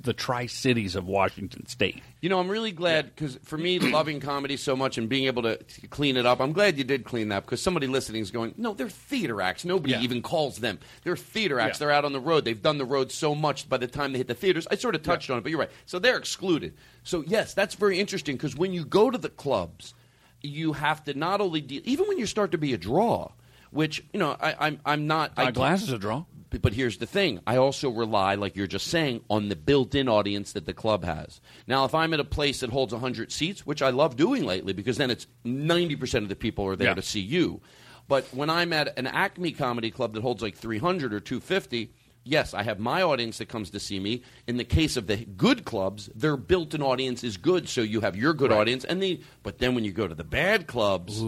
the Tri Cities of Washington State. You know, I'm really glad because for me, loving comedy so much and being able to, to clean it up, I'm glad you did clean that because somebody listening is going, no, they're theater acts. Nobody Yeah. even calls them. They're theater acts. Yeah. They're out on the road. They've done the road so much by the time they hit the theaters. I sort of touched on it, but you're right. So they're excluded. So, yes, that's very interesting because when you go to the clubs, you have to not only deal, even when you start to be a draw, which, you know, I, I'm, I'm not. I Todd Glass is a draw. But, here's the thing. I also rely, like you're just saying, on the built-in audience that the club has. Now, if I'm at a place that holds 100 seats, which I love doing lately because then it's 90% of the people are there Yeah. to see you. But when I'm at an Acme comedy club that holds like 300 or 250, yes, I have my audience that comes to see me. In the case of the good clubs, their built-in audience is good, so you have your good audience. And the but then when you go to the bad clubs,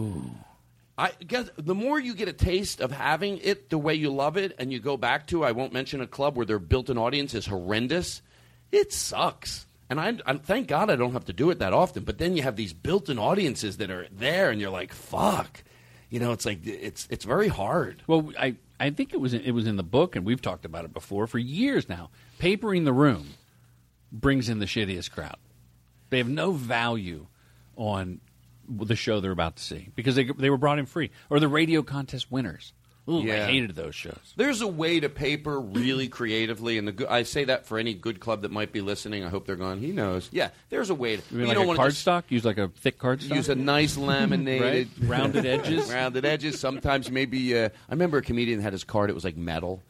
I guess the more you get a taste of having it the way you love it, and you go back to, I won't mention a club where their built-in audience is horrendous. It sucks, and I, I thank God I don't have to do it that often. But then you have these built-in audiences that are there, and you're like, fuck, you know, it's like it's it's very hard. Well, I, I think it was in, it was in the book, and we've talked about it before for years now. Papering the room brings in the shittiest crowd. They have no value on the show they're about to see because they they were brought in free or the radio contest winners. Ooh, Yeah. I hated those shows. There's a way to paper really creatively, and the I say that for any good club that might be listening. I hope they're gone. He knows. Yeah, there's a way. To, You mean don't a wanna card just- stock? Use like a thick card stock. Use a nice laminated, Right? Rounded edges? rounded edges. Sometimes maybe. Uh, I remember a comedian had his card. It was like metal.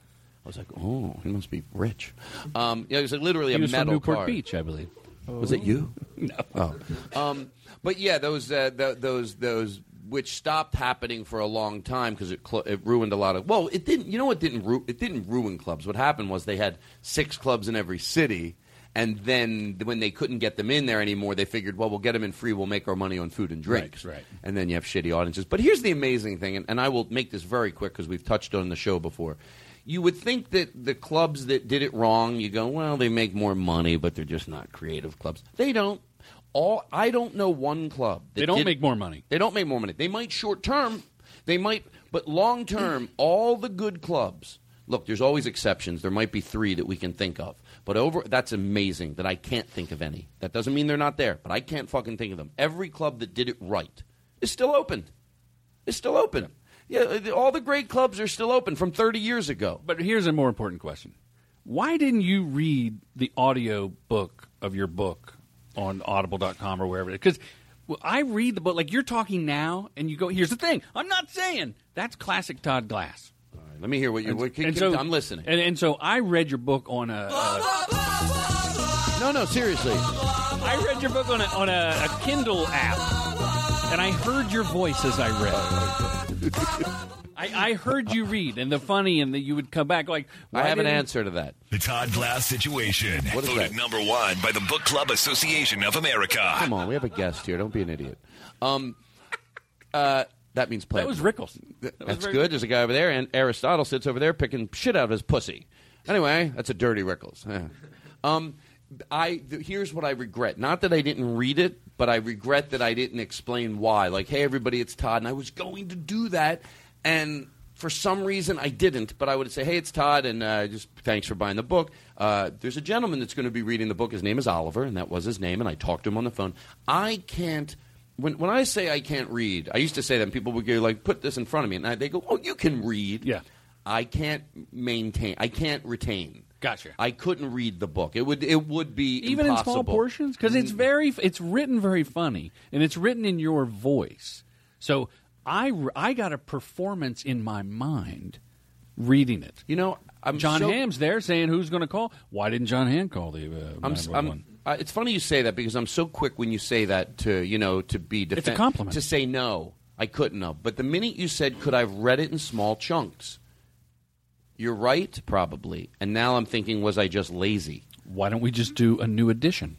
I was like, oh, he must be rich. Um, yeah, it was like literally He a was from metal Newport card. Beach, I believe. Was it you? No. Oh, um, but yeah, those uh, th- those those which stopped happening for a long time because it cl- it ruined a lot of. Well, it didn't. You know what didn't ru- it didn't ruin clubs. What happened was they had six clubs in every city. And then when they couldn't get them in there anymore, they figured, well, we'll get them in free. We'll make our money on food and drinks. Right, right. And then you have shitty audiences. But here's the amazing thing, and, and I will make this very quick because we've touched on the show before. You would think that the clubs that did it wrong, you go, well, they make more money, but they're just not creative clubs. They don't. All I don't know one club. that They don't did- make more money. They don't make more money. They might short term. They might, but long term, all the good clubs. Look, there's always exceptions. There might be three that we can think of, but over that's amazing that I can't think of any. That doesn't mean they're not there, but I can't fucking think of them. Every club that did it right is still open. Is still open. Yeah, uh, all the great clubs are still open from 30 years ago. But here's a more important question: Why didn't you read the audio book of your book on Audible.com or wherever? Because I read the book like you're talking now, and you go. Here's the thing: I'm not saying that's classic Todd Glass. Let me hear what you. What, keep- so- I'm listening. And, and so I read your book on a. a no, no, seriously. I read your book on a, on a, a Kindle app, and I heard your voice as I read. I, I heard you read, and the funny, and that you would come back like. I have an didn't- answer to that. The Todd Glass situation. What is Voted that? number one by the Book Club Association of America. Come on, we have a guest here. Don't be an idiot. Um, uh, that means play. That was Rickles. That was That's very- good. There's a guy over there, and Aristotle sits over there picking shit out of his pussy. Anyway, that's a dirty Rickles. Yeah. Um, I th- here's what I regret. Not that I didn't read it, but I regret that I didn't explain why. Like, hey, everybody, it's Todd, and I was going to do that, and for some reason I didn't. But I would say, hey, it's Todd, and uh, just thanks for buying the book. Uh, there's a gentleman that's going to be reading the book. His name is Oliver, and that was his name. And I talked to him on the phone. I can't. When, when I say I can't read, I used to say that, and people would go like, "Put this in front of me," and I, they go, "Oh, you can read." Yeah. I can't maintain. I can't retain. Gotcha. I couldn't read the book. It would. It would be even in small portions because it's very it's written very funny and it's written in your voice so i i got a performance in my mind reading it you know I'm Jon so- Hamm's there saying who's going to call why didn't Jon Hamm call the uh, I'm, I'm, uh, it's funny you say that because I'm so quick when you say that to you know to be defen- It's a compliment. to say no. I couldn't have, but the minute you said, "Could I've read it in small chunks?" You're right, probably. And now I'm thinking, was I just lazy? why don't we just do a new edition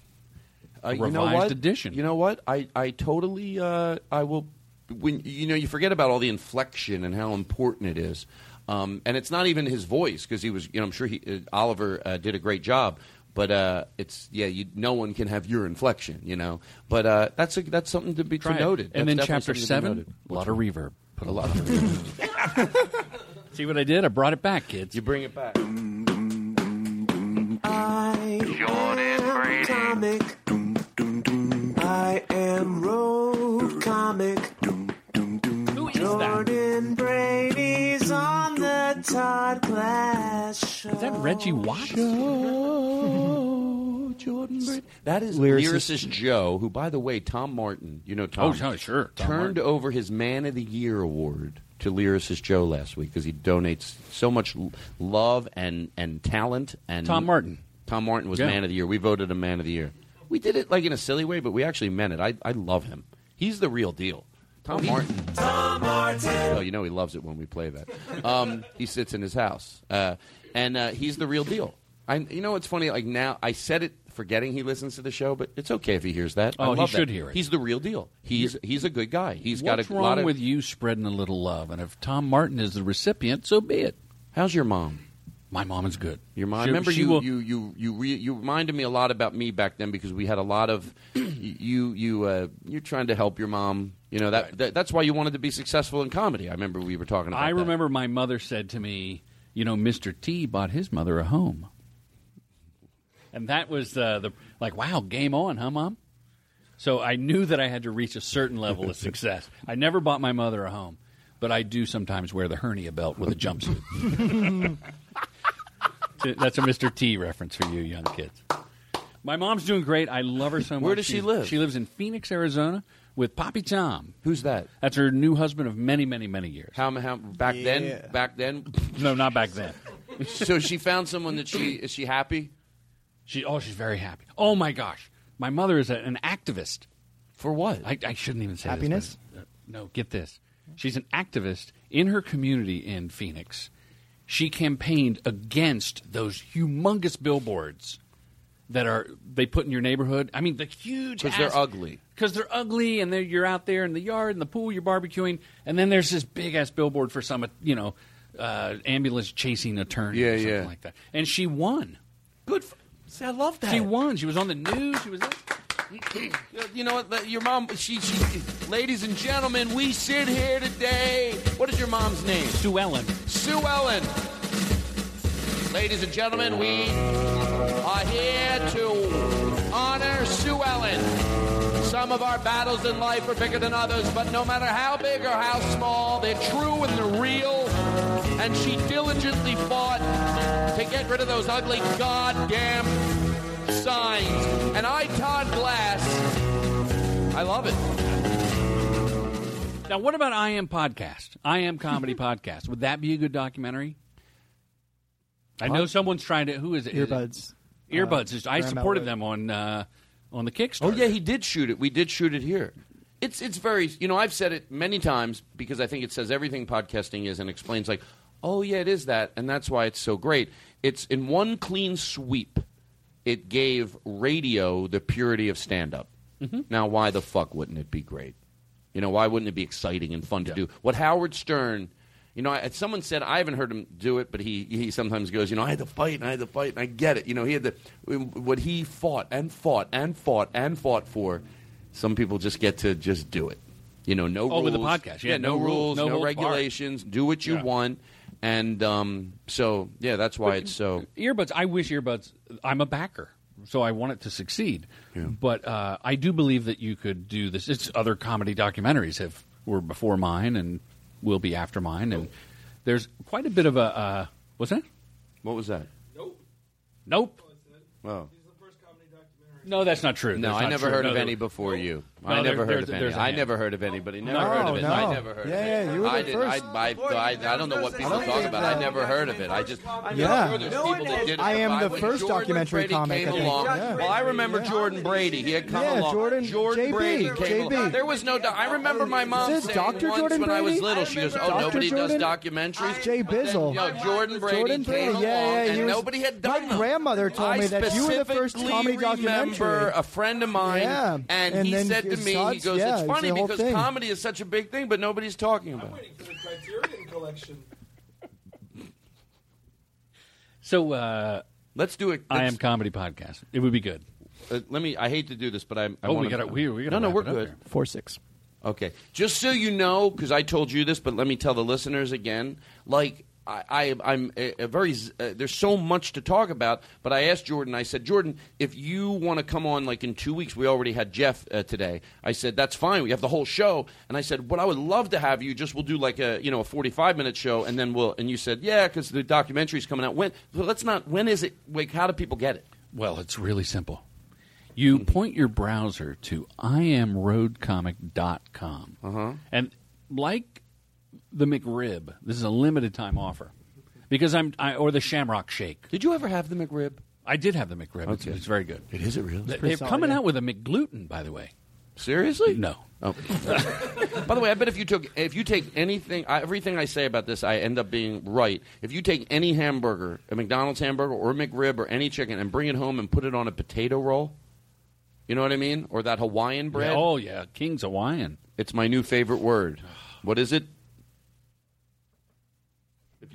Uh, A you know revised what? edition. You know what? I, I totally uh, I will when you know you forget about all the inflection and how important it is. Um, and it's not even his voice because he was you know I'm sure he uh, Oliver uh, did a great job. But uh, it's yeah, you, no one can have your inflection, you know. But uh, that's a, that's something to be Try to noted. and That's then chapter something to be seven a lot of reverb put a lot of reverb. see what i did i brought it back kids you bring it back that reggie watts Jordan Brady. That is Lyricist. lyricist. Joe, who, by the way, Tom Martin, you know Tom. Oh, sure, sure, Tom turned over his Man of the Year award to lyricist Joe last week because he donates so much love and, and talent. And Tom Martin. Tom Martin was Yeah. Man of the Year. We voted him Man of the Year. We did it like in a silly way, but we actually meant it. I, I love him. He's the real deal. Tom Martin. Tom Martin. Oh, you know he loves it when we play that. Um, he sits in his house, uh, and uh, he's the real deal. I, you know, it's funny. Like now, I said it forgetting he listens to the show, but it's okay if he hears that. Oh, he love that. should hear it. He's the real deal. He's he's a good guy. He's got a wrong lot of. with you spreading a little love? And if Tom Martin is the recipient, so be it. How's your mom? My mom is good. Your mom. She- remember she you, will- you you you re, you reminded me a lot about me back then because we had a lot of you you uh, you're trying to help your mom. You know that, that that's why you wanted to be successful in comedy. I remember we were talking about. I that. remember my mother said to me, "You know, Mr. T bought his mother a home," and that was uh, the like, "Wow, game on, huh, mom?" So I knew that I had to reach a certain level of success. I never bought my mother a home, but I do sometimes wear the hernia belt with a jumpsuit. That's a Mr. T reference for you, young kids. My mom's doing great. I love her so much. Where does she She's- live? She lives in Phoenix, Arizona, with Poppy Tom. Who's that? That's her new husband of many, many, many years. How, how back then? Back then? No, not back then. so she found someone that she is she happy? She oh, she's very happy. Oh my gosh, my mother is a, an activist. For what? I, I shouldn't even say this, Happiness? but, uh, no, get this. She's an activist in her community in Phoenix. She campaigned against those humongous billboards that are they put in your neighborhood. I mean, the huge Because they're ugly. because they're ugly and they're, you're out there in the yard in the pool you're barbecuing and then there's this big ass billboard for some you know uh, ambulance chasing attorney Yeah, or something yeah. like that and she won Good. For, see, I love that. she won she was on the news she was You know what? Your mom, she, she, ladies and gentlemen, we sit here today. What is your mom's name? Sue Ellen. Sue Ellen. Ladies and gentlemen, we are here to honor Sue Ellen. Some of our battles in life are bigger than others, but no matter how big or how small, they're true and they're real. And she diligently fought to get rid of those ugly goddamn signs. And I, Todd Glass, I love it. Now, what about I Am Podcast? I Am Comedy Podcast. Would that be a good documentary? I know someone's trying to. Who is it? Earbuds. Earbuds. Uh, I supported them on uh, on the Kickstarter. Oh yeah, he did shoot it. We did shoot it here. It's it's very you know I've said it many times because I think it says everything podcasting is and explains like oh yeah it is that and that's why it's so great. It's in one clean sweep. It gave radio the purity of stand up. Now why the fuck wouldn't it be great? You know why wouldn't it be exciting and fun to do? What Howard Stern. You know, I- someone said I haven't heard him do it, but he he sometimes goes, you know, I had to fight and I had to fight and I get it. You know, he had to what he fought and fought and fought and fought for. Some people just get to just do it. You know, no Oh, rules. with the podcast. Yeah, no, no rules, no no, regulations. Do what you Yeah. want, and um, so yeah, that's why it's so. earbuds. I wish earbuds. I'm a backer, so I want it to succeed. But uh, I do believe that you could do this. It's other comedy documentaries have were before mine and will be after mine, and there's quite a bit of a. Uh, what's that? What was that? Nope. Nope. Oh. No, that's not true. No, That's I never true. heard No, of any before you. No, I there- never heard of any. there's a I hand. never heard of anybody. Never No, heard of it. no. I never heard Yeah, of it. yeah, you were I the first. I, I, I, I don't know what people talk about. I never heard of it. I just. I'm Yeah. sure there's people that did it I am the first Jordan documentary Brady comic, Came I think. along. Yeah. Well, I remember Yeah. Jordan Brady. He had come Yeah, along. Jordan- Jordan JB, Brady came JB. along. There was no. doc- I remember my mom Is saying Dr. once Jordan when I was Brady? little, she goes, "Oh, Dr. nobody Jordan? does documentaries." Jay Bizzle. Yo, Jordan Brady Jordan came yeah, along, yeah, he and nobody had done them. My grandmother told me that you were the first comedy documentary. remember a friend of mine, Yeah, and, and he said to his me, he goes, yeah, "It's it's funny the because thing. comedy is such a big thing, but nobody's talking about it." Criterion collection. So uh, let's do it. I let's- am comedy podcast. It would be good. Uh, let me. I hate to do this, but I. I Oh, we gotta- we- we gotta no, no, we're good. here. Four six. Okay, just so you know, because I told you this, but let me tell the listeners again. Like I, I I'm a, a very. Uh, there's so much to talk about, but I asked Jordan. I said, Jordan, if you want to come on, like in two weeks, we already had Jeff uh, today. I said that's fine. We have the whole show, and I said, what I would love to have you just we'll do like a you know a 45 minute show, and then we'll. And you said, yeah, because the documentary's coming out. When? Let's not. When is it? Like, how do people get it? Well, it's really simple. You point your browser to iamroadcomic.com. Uh-huh. And like the McRib, this is a limited time offer. Because I'm I, or the Shamrock Shake. Did you ever have the McRib? I did have the McRib. It's, Okay. it's very good. It is it really? They- They're coming out with a McGluten, by the way. Seriously? No. Oh. By the way, I bet if you took if you take anything, I, everything I say about this, I end up being right. If you take any hamburger, a McDonald's hamburger or a McRib or any chicken, and bring it home and put it on a potato roll, you know what I mean, or that Hawaiian bread. Yeah, oh yeah, King's Hawaiian. It's my new favorite word. What is it?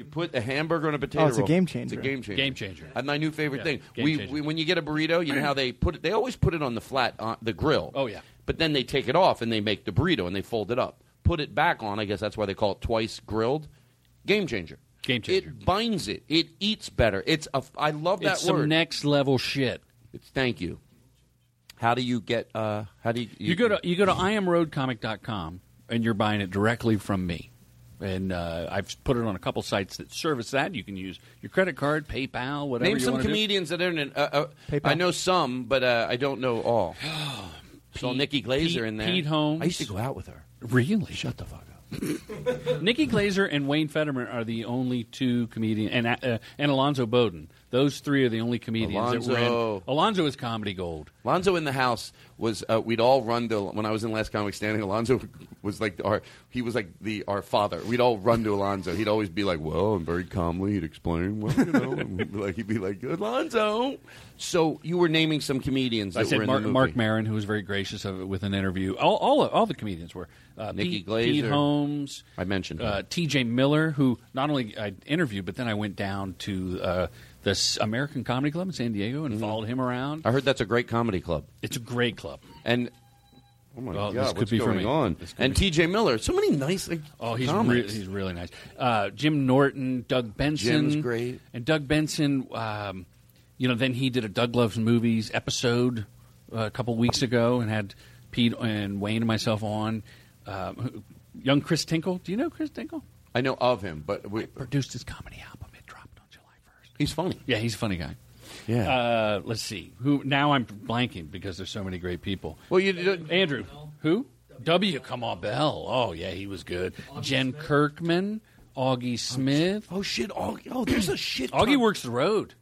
If you put a hamburger on a potato Oh, it's a game changer. It's a game changer. Game changer. That's my new favorite Yeah, thing. game We, we when you get a burrito, you know how they put it. They always put it on the flat, uh, the grill. Oh, yeah. But then they take it off and they make the burrito and they fold it up, put it back on. I guess that's why they call it twice grilled. Game changer. Game changer. It binds it. It eats better. It's a. I love that word. It's word. some next level shit. It's, thank you. How do you get? Uh, how do you? You go to you go to iamroadcomic.com and you're buying it directly from me. And uh, I've put it on a couple sites that service that. You can use your credit card, PayPal, whatever. Name you some wanna do. comedians that are in. Uh, uh, I know some, but uh, I don't know all. Saw Pete- Nikki Glazer Pete- in there. Pete Holmes. I used to go out with her. Really? Shut the fuck up. Nikki Glazer and Wayne Federman are the only two comedians, and uh, and Alonzo Bowden. Those three are the only comedians that were Alonzo. in. Alonzo is comedy gold. Alonzo in the house was uh, we'd all run to when I was in Last Comic Standing. Alonzo was like our he was like the our father. We'd all run to Alonzo. He'd always be like, "Well," and very calmly he'd explain, "Well, you know," and we'd be like he'd be like, "Alonzo." So you were naming some comedians that I were said in Mark. Marc Maron, who was very gracious of it with an interview. All all, all the comedians were uh, Nikki Pete, Glazer. Pete Holmes. Holmes. I mentioned uh, T.J. Miller, who not only I interviewed, but then I went down to uh, this American Comedy Club in San Diego and followed him around. I heard that's a great comedy club. It's a great club. And oh my god, this could what's be going on? And T.J. Miller, so many nice. Like, Oh, he's re- he's really nice. Uh, Jim Norton, Doug Benson, Jim's great. and Doug Benson. Um, you know, then he did a Doug Loves Movies episode uh, a couple weeks ago and had Pete and Wayne and myself on. Um, young Chris Tinkle, do you know Chris Tinkle? I know of him, but we produced his comedy album. It dropped on July first. He's funny. Yeah, he's a funny guy. Yeah. Uh, let's see. Who now? I'm blanking because there's so many great people. Well, you Andrew. Who? W. Kamau Bell. Oh yeah, he was good. Jen Kirkman, Augie Smith. Oh shit, Augie. Oh, there's a shit. Augie ton- works the road,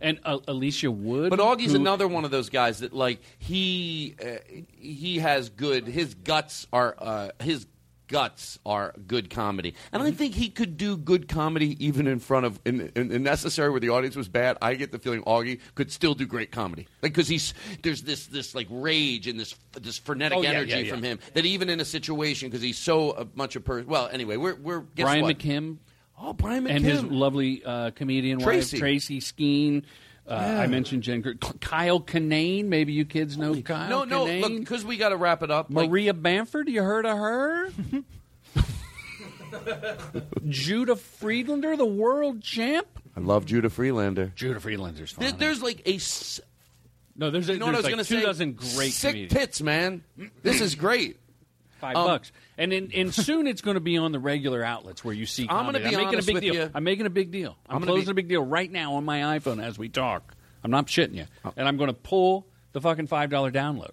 and uh, Alicia Wood. But Augie's who- another one of those guys that like he uh, he has good. His guts are uh, his guts are good comedy, and I think he could do good comedy even in front of in, in, in necessary where the audience was bad. I get the feeling Augie could still do great comedy, like because he's there's this this like rage and this this frenetic Oh, yeah, energy yeah, yeah. from him that even in a situation because he's so uh, much a person. Well, anyway, we're we're guess Brian what? McKim. Oh, Brian McKim and his lovely uh, comedian Tracy. wife Traci Skene. Uh, Yeah. I mentioned Jen Kirk- Kyle Kinane. Maybe you kids know Kyle. no, no, Kinane. look, because we got to wrap it up. like- Maria Bamford, you heard of her? Judah Friedlander, the world champ. I love Judah Friedlander. Judah Friedlander's fine. There- there's like a s- no, there's a, you know what I was there's going like to say? two dozen great sick comedians. tits, man. This is great. Five Um, bucks, and in, and soon it's going to be on the regular outlets where you see. I'm gonna be making a big deal. you. I'm making a big deal. I'm, I'm closing be- a big deal right now on my iPhone as we talk. I'm not shitting you, and I'm going to pull the fucking five dollar download.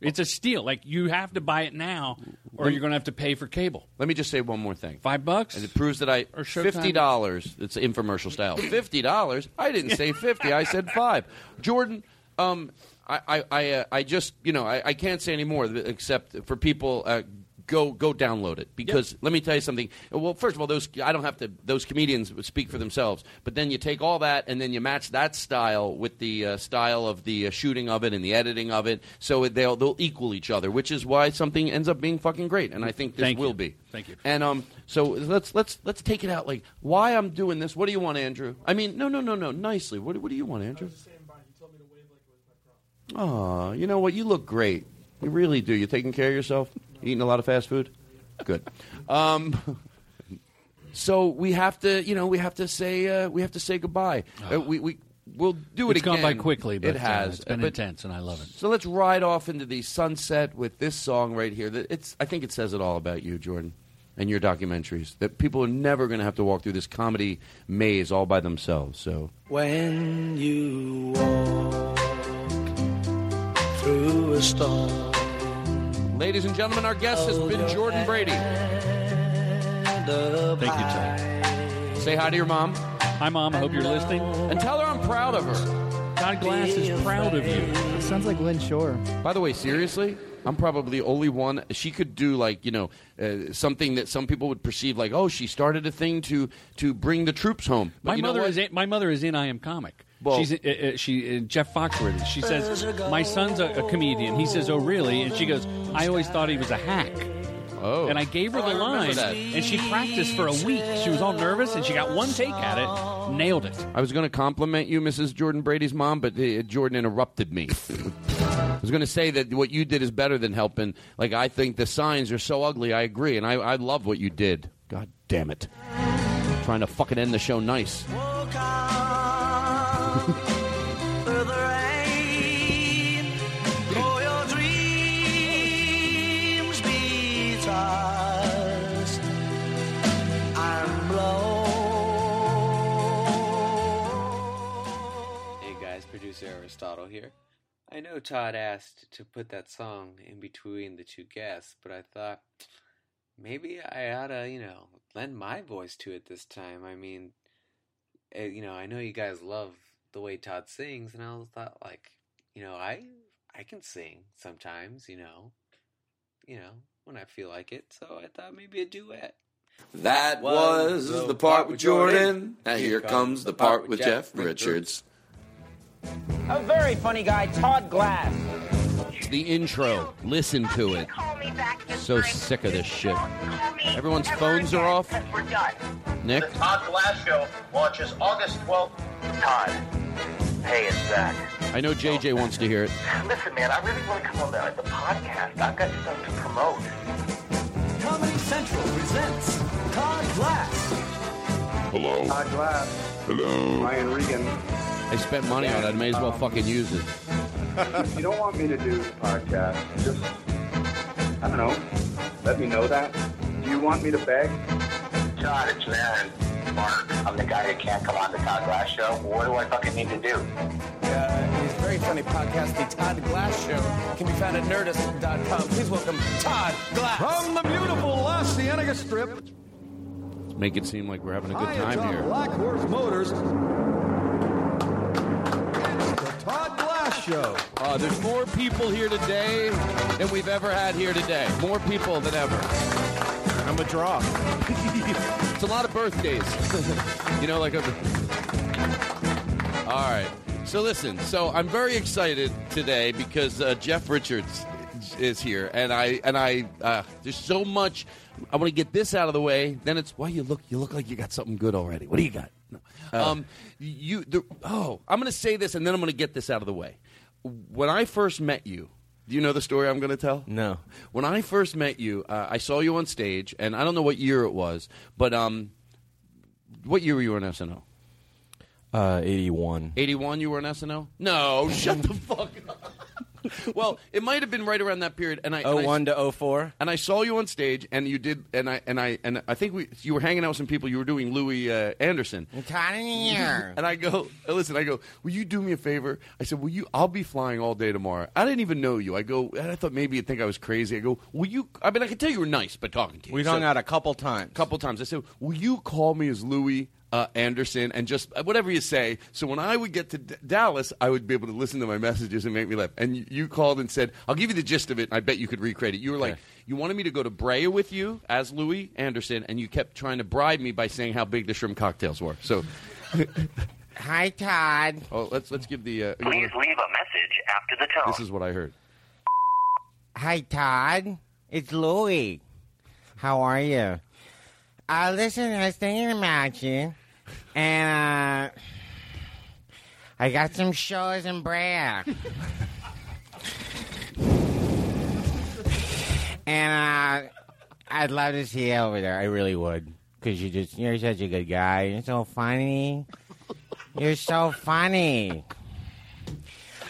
It's a steal. Like you have to buy it now, or you're going to have to pay for cable. Let me just say one more thing. Five bucks, And it proves that I Or fifty dollars. It's infomercial style. Fifty dollars. I didn't say fifty. I said five. Jordan, um, I I I, uh, I just you know I, I can't say any more except for people. Uh, Go go download it because let me tell you something. Well, first of all, those I don't have to. Those comedians speak for themselves. But then you take all that and then you match that style with the uh, style of the uh, shooting of it and the editing of it, so it, they'll they'll equal each other, which is why something ends up being fucking great. And I think this Thank you. will be. Thank you. And um, so let's let's let's take it out. Like, why I'm doing this? What do you want, Andrew? I mean, no, no, no, no. Nicely. What, what do you want, Andrew? Oh, you know what? You look great. You really do. You taking care of yourself? Eating a lot of fast food? Good. Um, so we have to, you know, we have to say uh, we have to say goodbye. Uh, we we we'll do it It's again. gone by quickly, but it has. Uh, it's been But- intense, and I love it. So let's ride off into the sunset with this song right here. That It's I think it says it all about you, Jordan, and your documentaries. That people are never going to have to walk through this comedy maze all by themselves. So When you walk through a storm, Ladies and gentlemen, our guest has been Jordan Brady. Thank you, Todd. Say hi to your mom. Hi, mom. I hope you're listening. And tell her I'm proud of her. Todd Glass is proud of you. Sounds like Lynn Shore. By the way, seriously, I'm probably the only one. She could do like you know uh, something that some people would perceive like, oh, she started a thing to to bring the troops home. But My you know mother what? is in, my mother is in I Am Comic. Well- She's uh, uh, she uh, Jeff Foxworthy. She says my son's a, a comedian. He says, "Oh, really?" And she goes, "I always thought he was a hack." Oh, And I gave her Oh, the line, that. and she practiced for a week. She was all nervous, and she got one take at it, nailed it. I was going to compliment you, Mrs. Jordan Brady's mom, but uh, Jordan interrupted me. I was going to say that what you did is better than helping. Like I think the signs are so ugly. I agree, and I, I love what you did. God damn it! Trying to fucking end the show nice. Aristotle here. I know Todd asked to put that song in between the two guests, but I thought maybe I oughta, you know, lend my voice to it this time. I mean, eh, you know, I know you guys love the way Todd sings, and I thought, like, you know, I I can sing sometimes, you know, you know, when I feel like it. So I thought maybe a duet. That was the part with Jordan. Now here comes the part with Jeff Richards. A very funny guy, Todd Glass. the intro. Listen to it. So sick of this shit. Everyone's phones are off. Nick? The Todd Glass Show launches August 12th. Todd. Hey, it's Zach. I know JJ wants to hear it. Listen, man, I really want to come on the, the podcast. I've got stuff to promote. Comedy Central presents Todd Glass. Hello. Todd Glass. Hello. Ryan Regan. I spent money on it. I may as well fucking use it. if you don't want me to do the podcast, just, I don't know, let me know that. Do you want me to beg? Todd, it's Aaron. Mark, I'm the guy that can't come on the Todd Glass Show. What do I fucking need to do? Uh, his very funny podcast, The Todd Glass Show, can be found at nerdist.com. Please welcome Todd Glass. From the beautiful Las Cienega Strip, Let's make it seem like we're having a good hi, time it's on here. Black Horse Motors. It's Todd Glass Show. Uh, there's more people here today than we've ever had here today. More people than ever. I'm a draw. it's a lot of birthdays. you know, like a. All right. So listen. So I'm very excited today because uh, Jeff Richards is here, and I and I uh, there's so much. I want to get this out of the way. Then it's why you look. You look like you got something good already. What do you got? No. um, you. The, oh, I'm going to say this, and then I'm going to get this out of the way. When I first met you, do you know the story I'm going to tell? No. When I first met you, uh, I saw you on stage, and I don't know what year it was, but um, what year were you on SNL? Uh, 81. 81 you were on SNL? No, shut the fuck up. well, it might have been right around that period and I and I- 01 to 04. and I saw you on stage and you did and I and I and I think we you were hanging out with some people you were doing Louie uh, Anderson. and I go, listen, I go, will you do me a favor? I said, will you? I'll be flying all day tomorrow. I didn't even know you. I go, and I thought maybe you'd think I was crazy. I go, will you? I mean, I could tell you were nice, but talking to you, We hung out a couple times. couple times. I said, will you call me as Louie? Uh, Anderson and just uh, whatever you say. So when I would get to D- Dallas, I would be able to listen to my messages and make me laugh. And you, you called and said, "I'll give you the gist of it." And I bet you could recreate it. You were like, you wanted me to go to Brea with you as Louie Anderson, and you kept trying to bribe me by saying how big the shrimp cocktails were. So Hi, Todd. Oh, let's let's give the. Uh, Please leave a message after the tone. this is what I heard. Hi, Todd. It's Louie. How are you? Uh, listen, I was thinking about you, and uh, I got some shows in Brea. and uh, I'd love to see you over there. I really would, because you just you're such a good guy. You're so funny. You're so funny.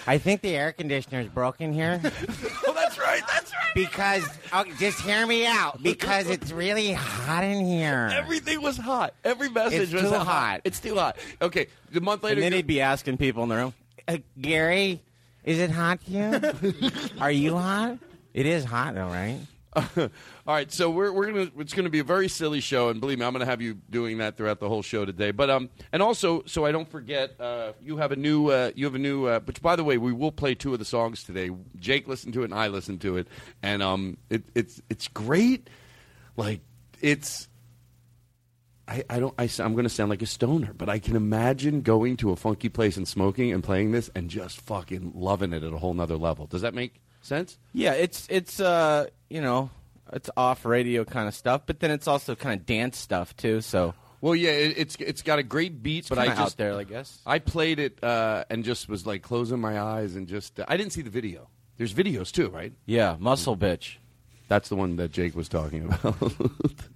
I think the air conditioner's broken here. that's right. That's right. Because oh, just hear me out. Because it's really hot in here. Everything was hot. Every message It's was too hot. hot. It's too hot. Okay, the month later. And then he'd be asking people in the room, uh, Gary, is it hot to you? Are you hot? It is hot though, right? All right, so we're we're gonna it's gonna be a very silly show, and believe me, I'm gonna have you doing that throughout the whole show today. But um, and also, so I don't forget, uh, you have a new uh, you have a new. Uh, which, by the way, we will play two of the songs today. Jake listened to it, and I listened to it, and um, it, it's it's great. Like it's. I, I don't. I, am going to sound like a stoner, but I can imagine going to a funky place and smoking and playing this and just fucking loving it at a whole nother level. Does that make sense? Yeah, it's it's uh you know it's off radio kind of stuff, but then it's also kind of dance stuff too. So Well, yeah, it, it's it's got a great beat, but I just out there, I guess. I played it uh, and just was like closing my eyes and just I didn't see the video. There's videos too, right? Yeah, muscle bitch. That's the one that Jake was talking about.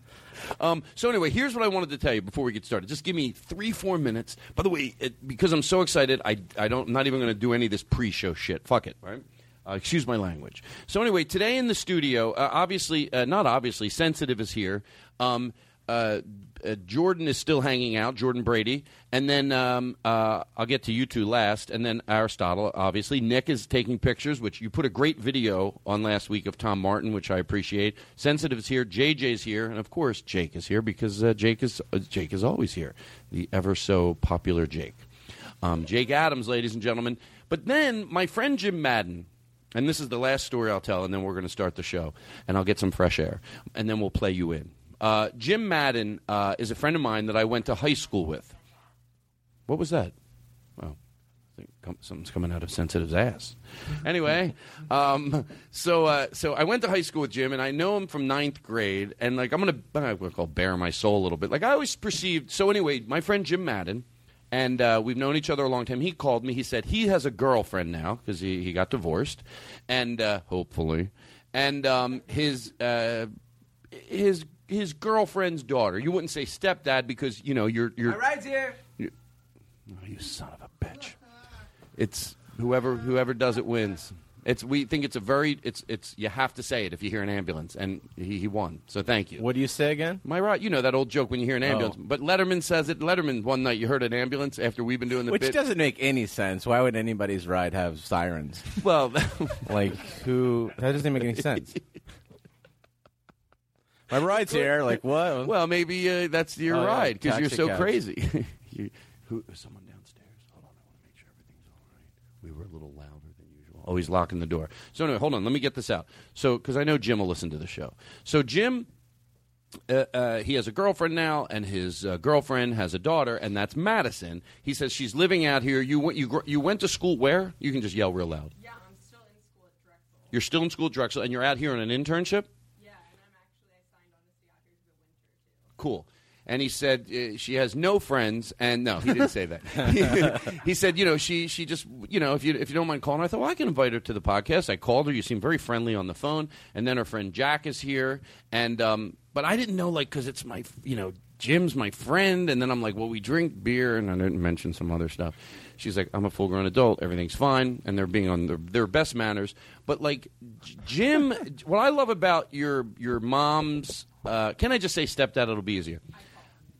um, so anyway, here's what I wanted to tell you before we get started. Just give me three, four minutes. By the way, it, because I'm so excited, I I don't I'm not even going to do any of this pre-show shit. Fuck it, right? Uh, excuse my language. So anyway, today in the studio, uh, obviously, uh, not obviously, sensitive is here. Um, uh, uh, Jordan is still hanging out, Jordan Brady, and then um, uh, I'll get to you two last, and then Aristotle, obviously. Nick is taking pictures, which you put a great video on last week of Tom Martin, which I appreciate. Sensitive is here, JJ's here, and of course Jake is here because Jake is Jake is always here, the ever so popular Jake. Um, Jake Adams, ladies and gentlemen. But then my friend Jim Madden, and this is the last story I'll tell, and then we're going to start the show, and I'll get some fresh air, and then we'll play you in. Uh, Jim Madden uh, is a friend of mine that I went to high school with. What was that? Oh. I think something's coming out of Sensitive's ass. Anyway, um, so uh, so I went to high school with Jim, and I know him from ninth grade. And like I'm gonna, I'm gonna call bare my soul a little bit. Like I always perceived. So anyway, my friend Jim Madden, and uh, we've known each other a long time. He called me. He said he has a girlfriend now because he, he got divorced, and uh, hopefully, and um, his uh, his his girlfriend's daughter. You wouldn't say stepdad because you know you're you're. My ride's here. Oh, you son of a bitch! It's whoever whoever does it wins. It's we think it's a very it's it's you have to say it if you hear an ambulance, and he, he won. So thank you. What do you say again? My right, you know that old joke when you hear an ambulance. Oh. But Letterman says it. Letterman one night you heard an ambulance after we've been doing the Which bit. doesn't make any sense. Why would anybody's ride have sirens? Well, like who? That doesn't make any sense. My ride's here. Like what? Well, maybe uh, that's your Oh, yeah, ride because you're taxi so cabs. crazy. you, who, someone downstairs. Hold on, I want to make sure everything's all right. We were a little louder than usual. Oh, he's locking the door. So anyway, hold on. Let me get this out. So because I know Jim will listen to the show. So Jim. Uh, uh, he has a girlfriend now, and his uh, girlfriend has a daughter, and that's Madison. He says she's living out here. You went, you gr- you went to school where? You can just yell real loud. Yeah, I'm still in school at Drexel. You're still in school at Drexel, and you're out here on an internship. Yeah, and I'm actually excited. Cool. Cool. And he said uh, she has no friends, and no, he didn't say that. he said, you know, she she just, you know, if you if you don't mind calling her, I thought, well, I can invite her to the podcast. I called her. You seem very friendly on the phone, and then her friend Jack is here, and um, but I didn't know like because it's my, you know, Jim's my friend, and then I'm like, well, we drink beer, and I didn't mention some other stuff. She's like, I'm a full grown adult, everything's fine, and they're being on their, their best manners. But like Jim, what I love about your your mom's, uh, can I just say stepdad? It'll be easier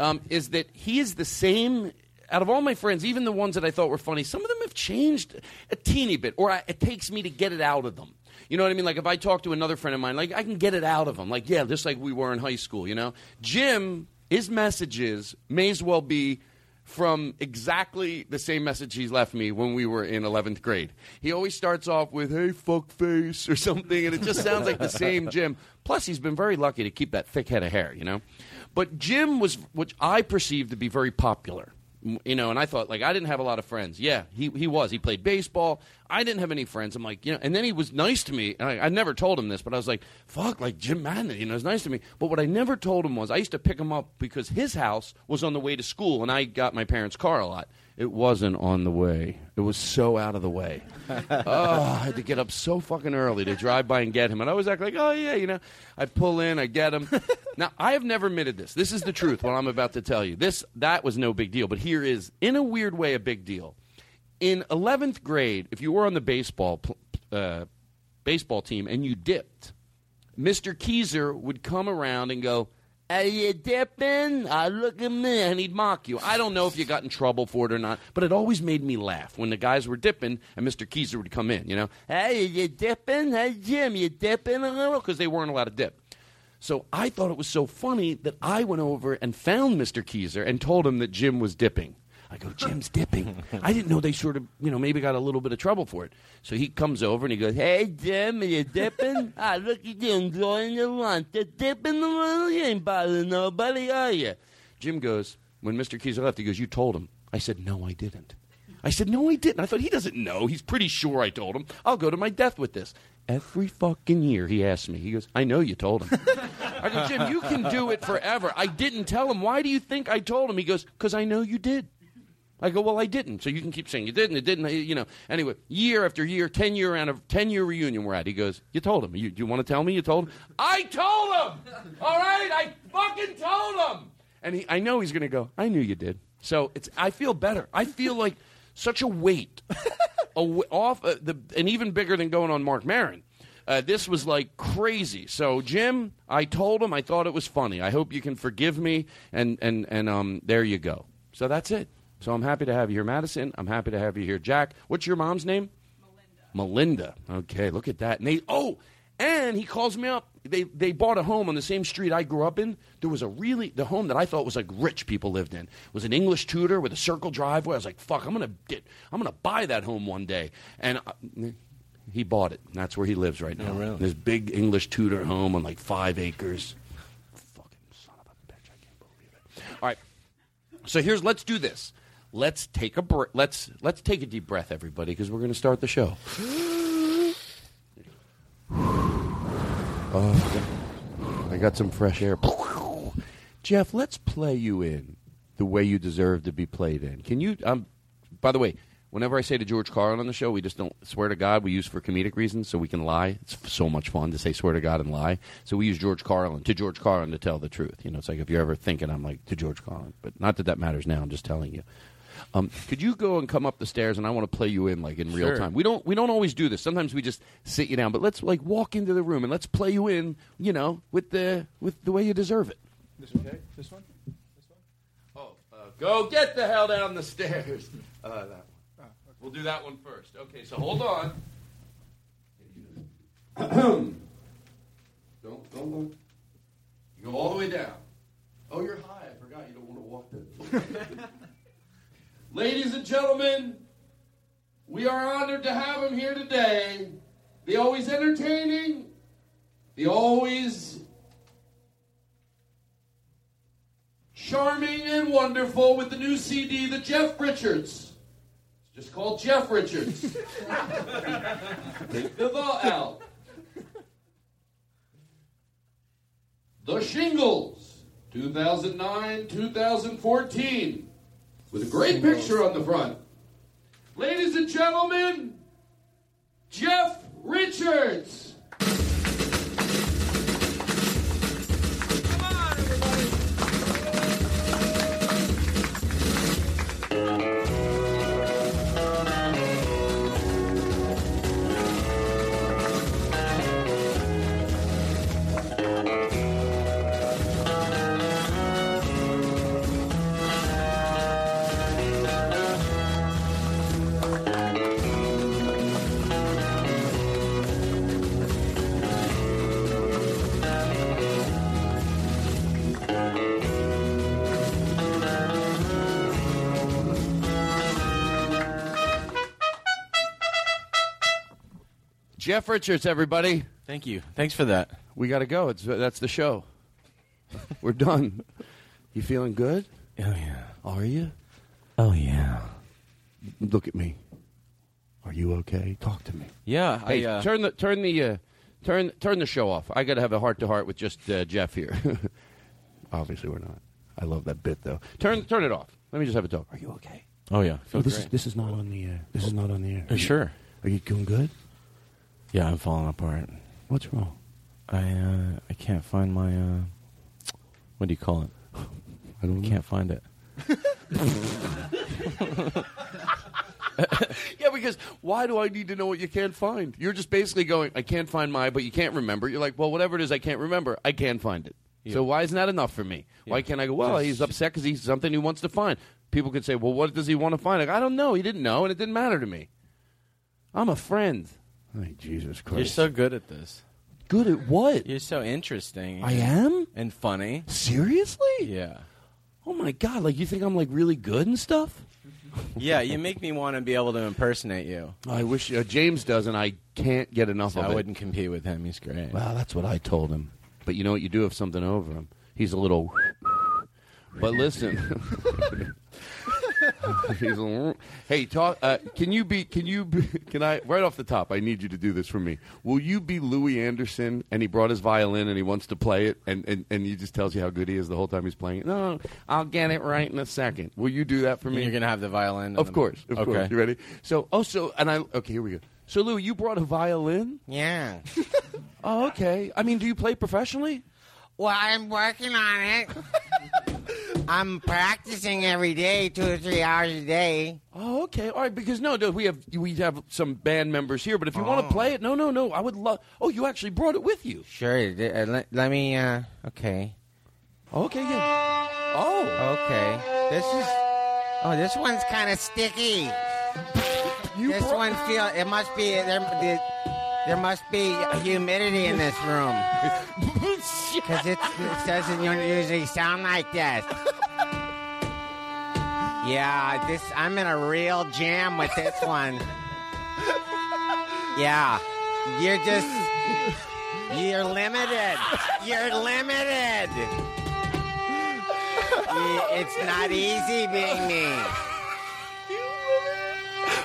um, is that he is the same. Out of all my friends, even the ones that I thought were funny, some of them have changed a teeny bit, or I, it takes me to get it out of them. You know what I mean? Like if I talk to another friend of mine, like I can get it out of them. Like yeah, just like we were in high school. You know, Jim, his messages may as well be from exactly the same message he left me when we were in 11th grade. He always starts off with, hey, fuck face, or something, and it just sounds like the same Jim. Plus, he's been very lucky to keep that thick head of hair, you know? But Jim was, which I perceived to be very popular. You know, and I thought, like, I didn't have a lot of friends. Yeah, he, he was. He played baseball. I didn't have any friends. I'm like, you know, and then he was nice to me. And I, I never told him this, but I was like, fuck, like Jim Madden, you know, is nice to me. But what I never told him was I used to pick him up because his house was on the way to school, and I got my parents' car a lot. It wasn't on the way. It was so out of the way. oh, I had to get up so fucking early to drive by and get him. And I always act like, oh, yeah, you know. I pull in, I get him. now, I have never admitted this. This is the truth, what I'm about to tell you. This That was no big deal. But here is, in a weird way, a big deal. In 11th grade, if you were on the baseball, uh, baseball team and you dipped, Mr. Keyser would come around and go, Are you dipping? Ah, look at me. And he'd mock you. I don't know if you got in trouble for it or not, but it always made me laugh when the guys were dipping and Mr. Keyser would come in, you know? Hey, you dipping? Hey, Jim, you dipping a little? Because they weren't allowed to dip. So I thought it was so funny that I went over and found Mr. Keyser and told him that Jim was dipping. I go, Jim's dipping. I didn't know they sort of, you know, maybe got a little bit of trouble for it. So he comes over and he goes, Hey, Jim, are you dipping? ah, look at you enjoying your lunch. You're dipping a little. You ain't bothering nobody, are you? Jim goes, when Mr. Keyser left, he goes, You told him. I said, No, I didn't. I said, No, I didn't. I thought he doesn't know. He's pretty sure I told him. I'll go to my death with this. Every fucking year he asks me, he goes, I know you told him. I go, Jim, you can do it forever. I didn't tell him. Why do you think I told him? He goes, Because I know you did. I go, well, I didn't. So you can keep saying you didn't. It didn't. You know. Anyway, year after year, ten year out of ten year reunion we're at. He goes, you told him. You, you want to tell me you told him? I told him. All right, I fucking told him. And he, I know he's going to go. I knew you did. So it's. I feel better. I feel like such a weight a, off uh, the, and even bigger than going on Marc Maron. Uh, this was like crazy. So Jim, I told him I thought it was funny. I hope you can forgive me. And and and um, there you go. So that's it. So I'm happy to have you here, Madison. I'm happy to have you here, Jack. What's your mom's name? Melinda. Melinda. Okay, look at that. And they, oh, and he calls me up. They they bought a home on the same street I grew up in. There was a really the home that I thought was like rich people lived in. Was an English Tudor with a circle driveway. I was like, fuck, I'm gonna get, I'm gonna buy that home one day. And uh, he bought it. And that's where he lives right now. Oh, really? This big English Tudor home on like five acres. Fucking son of a bitch! I can't believe it. All right. So here's let's do this. Let's take a br- let's let's take a deep breath, everybody, because we're going to start the show. Oh, I got some fresh air. Jeff, let's play you in the way you deserve to be played in. Can you? Um, by the way, whenever I say to George Carlin on the show, we just don't swear to God. We use for comedic reasons, so we can lie. It's f- so much fun to say swear to God and lie. So we use George Carlin to George Carlin to tell the truth. You know, it's like if you're ever thinking, I'm like to George Carlin, but not that that matters now. I'm just telling you. Um, could you go and come up the stairs, and I want to play you in like in real Sure. time. We don't we don't always do this. Sometimes we just sit you down, but let's like walk into the room and let's play you in. You know, with the with the way you deserve it. This okay? This one? This one? Oh, uh, go get the hell down the stairs. Uh, that one. We'll do that one first. Okay, so hold on. don't don't look. You go all the way down. Oh, you're high. I forgot you don't want to walk that. Ladies and gentlemen, we are honored to have him here today. The always entertaining, the always charming and wonderful with the new CD, the Jeff Richards. It's just called Jeff Richards. Take the the out. The Shingles, 2009 2014, with a great picture on the front. Ladies and gentlemen, Jeff Richards. Jeff Richards, everybody. Thank you. Thanks for that. We got to go. It's that's the show. We're done. You feeling good? Oh yeah. Are you? Oh yeah. Look at me. Are you okay? Talk to me. Yeah. Hey, I, uh, turn the turn the uh, turn turn the show off. I got to have a heart to heart with just uh, Jeff here. Obviously, we're not. I love that bit though. Turn turn it off. Let me just have a talk. Are you okay? oh yeah. Oh, Feel this is this is not on the air. This is not on the air. Uh, sure. Are you doing good? Yeah, I'm falling apart. What's wrong? I uh, I can't find my uh, what do you call it? I don't know. Can't find it. yeah, because why do I need to know what you can't find? You're just basically going, I can't find my, but you can't remember. You're like, well, whatever it is I can't remember, I can find it. So why isn't that enough for me? Why can't I go, well, Just- he's upset because he's something he wants to find. People could say, well, what does he want to find? Like, I don't know. He didn't know, and it didn't matter to me. I'm a friend. Jesus Christ. You're so good at this. good at what? You're so interesting. I am? and funny. Seriously? Yeah. Oh, my God. Like, you think I'm, like, really good and stuff? Yeah, you make me want to be able to impersonate you. I wish uh, James does, and I can't get enough So of I it. wouldn't compete with him. He's great. Well, that's what I told him. But you know what? You do have something over him. He's a little. But listen. Hey, talk. Uh, can you be? Can you? Be, can I? Right off the top, I need you to do this for me. Will you be Louie Anderson? And he brought his violin and he wants to play it, and and and he just tells you how good he is the whole time he's playing it. No, I'll get it right in a second. Will you do that for me? You're gonna have the violin. Of the- course, of okay. course. You ready? So, oh, so, and I. Okay, here we go. So, Lou, you brought a violin? Yeah. Oh, okay. I mean, do you play professionally? Well, I'm working on it. I'm practicing every day, two or three hours a day. Oh, okay. All right. Because no, no, we have we have some band members here, but if you want Oh. to play it, no, no, no. I would love. Oh, you actually brought it with you. Sure. uh, let, let me. Uh, okay. Okay. Yeah. Oh. Okay. This is. Oh, this one's kind of sticky. You this brought- one feel. It must be there. There, there must be humidity in this room because it, it doesn't usually sound like this. Yeah, this. I'm in a real jam with this one. Yeah, you're just. You're limited. You're limited. It's not easy being me.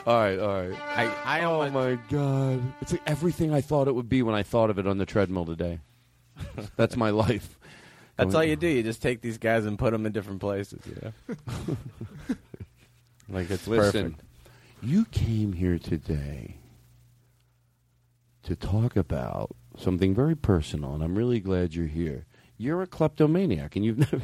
All right, all right. I, I oh my god! It's like everything I thought it would be when I thought of it on the treadmill today. That's my life. That's all you do. You just take these guys and put them in different places. You know. like it's Listen, perfect. you came here today to talk about something very personal, and I'm really glad you're here. You're a kleptomaniac, and you've never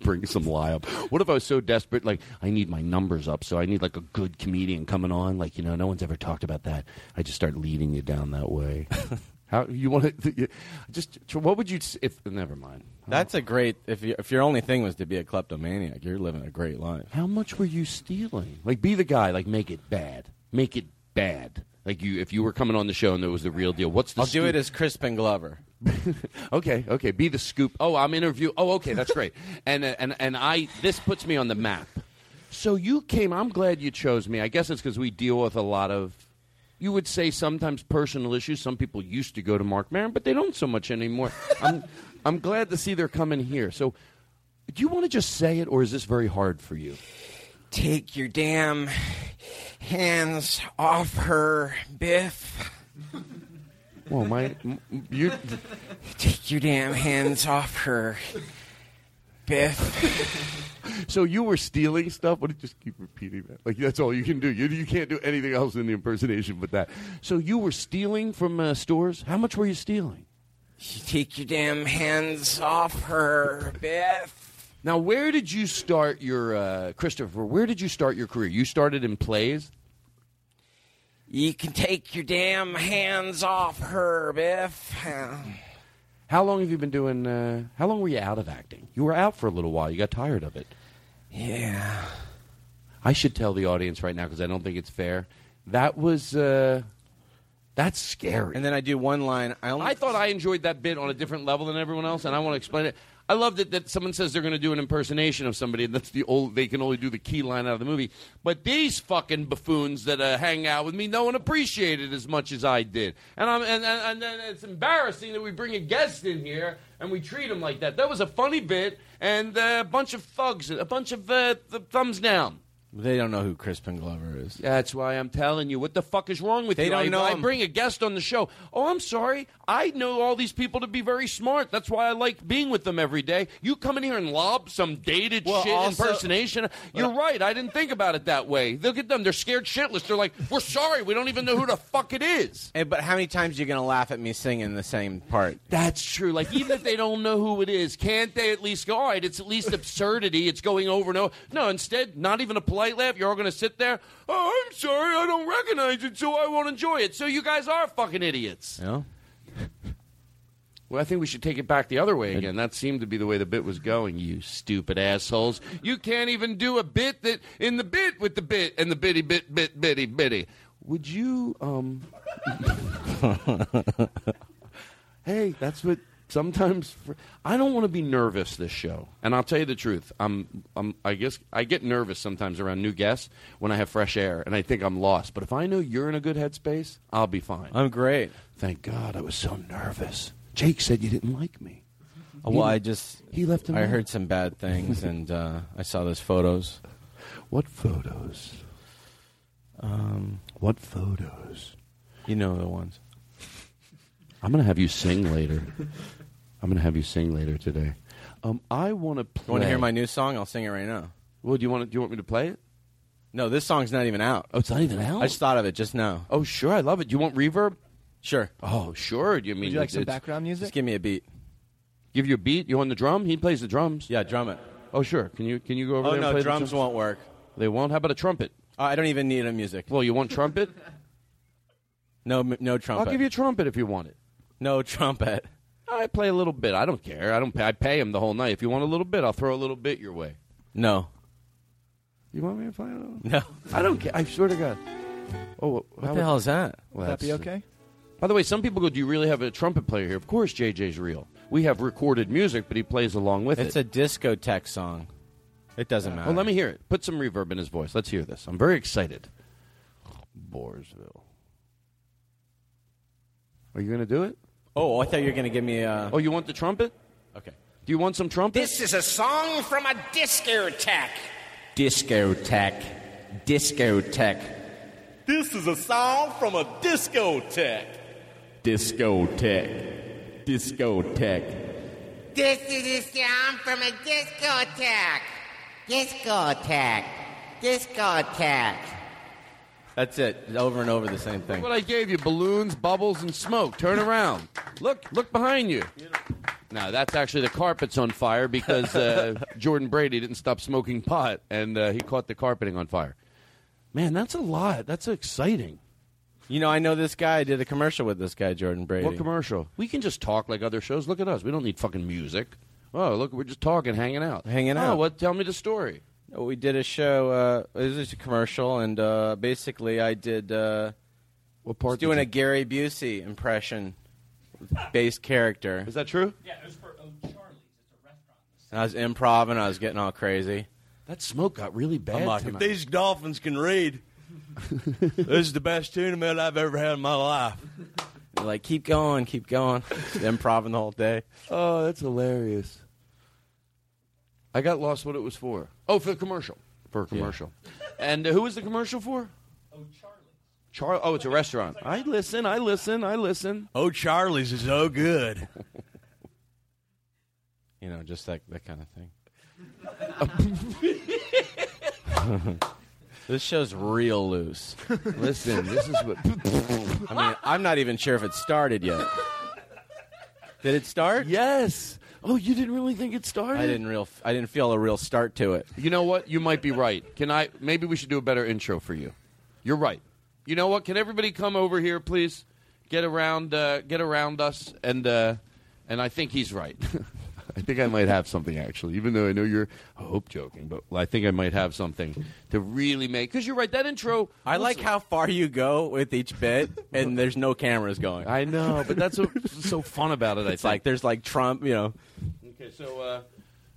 bring some lie up. What if I was so desperate, like I need my numbers up, so I need like a good comedian coming on, like you know, no one's ever talked about that. I just start leading you down that way. How you want to? Just what would you if? Never mind. That's a great. If you, if your only thing was to be a kleptomaniac, you're living a great life. How much were you stealing? Like, be the guy. Like, make it bad. Make it bad. Like you, if you were coming on the show and there was the real deal. What's the? I'll do it scoop? as Crispin Glover. okay, okay. Be the scoop. Oh, I'm interview. Oh, okay, that's great. and uh, and and I. This puts me on the map. So you came. I'm glad you chose me. I guess it's because we deal with a lot of. You would say sometimes personal issues. Some people used to go to Marc Maron, but they don't so much anymore. I'm I'm glad to see they're coming here. So, do you want to just say it, or is this very hard for you? Take your damn hands off her, Biff. Well, my you. Take your damn hands off her, Biff. So you were stealing stuff? What? Did it just keep repeating that. Like that's all you can do. You you can't do anything else in the impersonation but that. So you were stealing from uh, stores. How much were you stealing? You Take your damn hands off her, Biff. Now, where did you start your uh, Christopher? Where did you start your career? You started in plays. You can take your damn hands off her, Biff. How long have you been doing? Uh, how long were you out of acting? You were out for a little while. You got tired of it. Yeah. I should tell the audience right now because I don't think it's fair. That was uh, that's scary. And then I do one line. I only I thought I enjoyed that bit on a different level than everyone else, and I want to explain it. I love that, that someone says they're going to do an impersonation of somebody, and that's the old. They can only do the key line out of the movie. But these fucking buffoons that uh, hang out with me, no one appreciated as much as I did, and I'm and, and, and it's embarrassing that we bring a guest in here and we treat him like that. That was a funny bit, and uh, a bunch of thugs, a bunch of uh, th- thumbs down. They don't know who Crispin Glover is. That's why I'm telling you. What the fuck is wrong with They you? don't I, know I bring a guest on the show. Oh, I'm sorry. I know all these people to be very smart. That's why I like being with them every day. You come in here and lob some dated Well, shit also- impersonation. You're right. I didn't think about it that way. Look at them. They're scared shitless. They're like, we're sorry. We don't even know who the fuck it is. Hey, but how many times are you going to laugh at me singing the same part? That's true. Like, even if they don't know who it is, can't they at least go, all right, it's at least absurdity. It's going over and over. No, instead, not even a polite laugh. You're all going to sit there, oh, I'm sorry, I don't recognize it, so I won't enjoy it. So you guys are fucking idiots. Yeah. Well, I think we should take it back the other way again. That seemed to be the way the bit was going, you stupid assholes. You can't even do a bit that in the bit with the bit and the bitty bit bit bitty bitty. Would you um Hey, that's what sometimes for, I don't want to be nervous this show. And I'll tell you the truth. I'm I'm I guess I get nervous sometimes around new guests when I have fresh air and I think I'm lost. But if I know you're in a good headspace, I'll be fine. I'm great. Thank God I was so nervous. Jake said you didn't like me. Oh, well, I just he left. I note. heard some bad things, and uh, I saw those photos. What photos? Um, what photos? You know the ones. I'm gonna have you sing later. I'm gonna have you sing later today. Um, I want to play. You want to hear my new song? I'll sing it right now. Well, do you want to, do you want me to play it? No, this song's not even out. Oh, it's not even out. I just thought of it just now. Oh, sure, I love it. Do you want reverb? Sure. Oh, sure. Do you mean Would you like it's- some it's- background music? Just give me a beat. Give you a beat. You want the drum? He plays the drums. Yeah, drum it. Oh, sure. Can you can you go over Oh there? and no, play the drums won't work. They won't. How about a trumpet? Uh, I don't even need a music. Well, you want trumpet? No, m- no trumpet. I'll give you a trumpet if you want it. no trumpet. I play a little bit. I don't care. I don't. Pay, I pay him the whole night. If you want a little bit, I'll throw a little bit your way. No, You want me to play a little? no. I don't care. I swear to God. Oh, What the hell is that? Well, Would that be okay? By the way, some people go, "Do you really have a trumpet player here?" Of course, JJ's real. We have recorded music, but he plays along with It's it. It's a discotheque song. It doesn't matter. well, let me hear it. Put some reverb in his voice. Let's hear this. I'm very excited. Borsville. Are you going to do it? Oh, I thought you were going to give me a. Oh, you want the trumpet? Okay. Do you want some trumpet? This is a song from a discotheque. Discotheque. Discotheque. This is a song from a discotheque. Discotheque. Discotheque. This is a sound from a discotheque. Discotheque. Discotheque. That's it. Over and over the same thing. What I gave you: balloons, bubbles, and smoke. Turn around. Look, look behind you. Now that's actually the carpet's on fire because uh, Jordan Brady didn't stop smoking pot, and uh, he caught the carpeting on fire. Man, that's a lot. That's exciting. You know, I know this guy. I did a commercial with this guy, Jordan Brady. What commercial? We can just talk like other shows. Look at us. We don't need fucking music. Oh, look, we're just talking, hanging out, Hanging Oh, out. what? Tell me the story. We did a show. Uh, it was just a commercial, and uh, basically, I did. Uh, what part? did Doing you- a Gary Busey impression, based character. Is that true? Yeah, it was for O'Charlie's. It's a restaurant. And I was improv, and I was getting all crazy. That smoke got really bad. I'm like, if these dolphins can read, this is the best tuna melt I've ever had in my life. They're like, keep going, keep going. Improv the whole day. Oh, that's hilarious. I got lost what it was for. Oh, for the commercial. For a commercial. And uh, who was the commercial for? Oh, Charlie. Char- oh, it's a restaurant. I listen, I listen, I listen. Oh, Charlie's is so good. you know, just that that kind of thing. this show's real loose. Listen, this is what. I mean, I'm not even sure if it started yet. Did it start? Yes. Oh, you didn't really think it started? I didn't real. I didn't feel a real start to it. You know what? You might be right. Can I? Maybe we should do a better intro for you. You're right. You know what? Can everybody come over here, please? Get around, uh, get around us, and uh, and I think he's right. I think I might have something actually, even though I know you're, I hope joking, but I think I might have something to really make. Because you're right, that intro. I like how far you go with each bit, and there's no cameras going. I know, but that's what's so fun about it. I It's think. like there's like Trump, you know. Okay, so uh,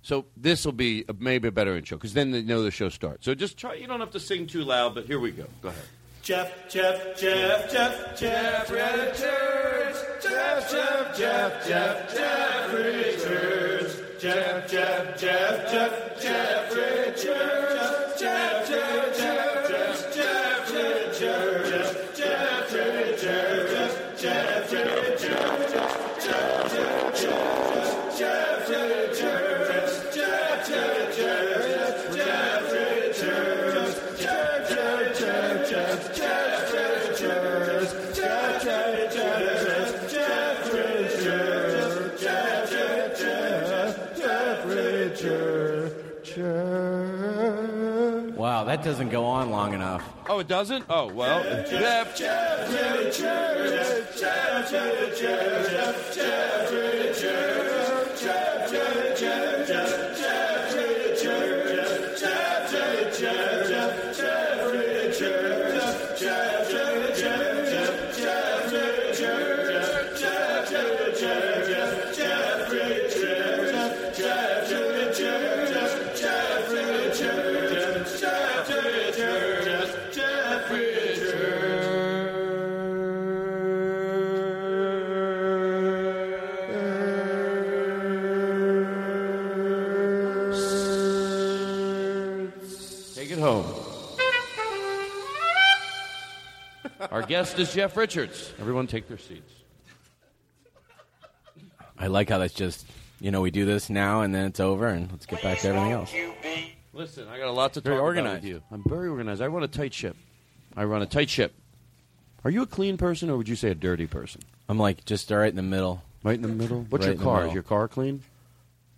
so this will be a, maybe a better intro because then they know the show starts. So just try. You don't have to sing too loud, but here we go. Go ahead. Jeff, Jeff, Jeff, Jeff, Jeff Richards. Jeff, Jeff, Jeff, Jeff, Jeff Richards. Jeff, Jeff, Jeff, Jeff, Jeff Richards. Jeff, Jeff, Jeff, that doesn't go on long enough. Oh, it doesn't. Oh well. Jeff. Jeff Richards. Jeff Richards. Jeff Richards. Jeff guest is Jeff Richards. Everyone, take their seats. I like how that's just, you know, we do this now and then it's over and let's get back to everything else. Listen, I got a lot to Very talk organized. about with you. I'm very organized. I run a tight ship. I run a tight ship. Are you a clean person or would you say a dirty person? I'm like just right in the middle. Right in the middle. What's Right your the car? middle. Is your car clean?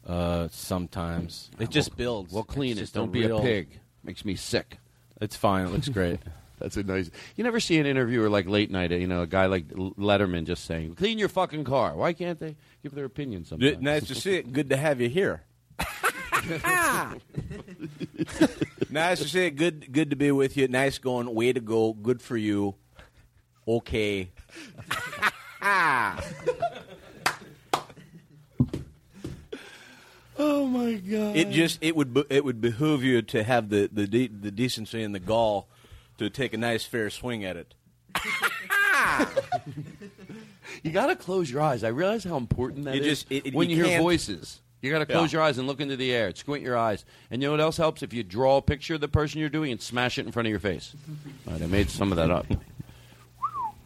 Uh, sometimes it just builds. Well, clean It's it. just Don't be real- a pig. Makes me sick. It's fine. It looks great. That's a nice. You never see an interviewer like late night. You know, a guy like Letterman just saying, "Clean your fucking car." Why can't they give their opinion sometimes? nice to see it. Good to have you here. nice to see it. Good, good to be with you. Nice going. Way to go. Good for you. Okay. Oh my god! It just it would be- it would behoove you to have the the de- the decency and the gall to take a nice fair swing at it. You got to close your eyes. I realize how important that You is just- it- it- when you you, hear can't- voices. You got to close Yeah. your eyes and look into the air. Squint your eyes. And you know what else helps? If you draw a picture of the person you're doing and smash it in front of your face. All right, I made some of that up.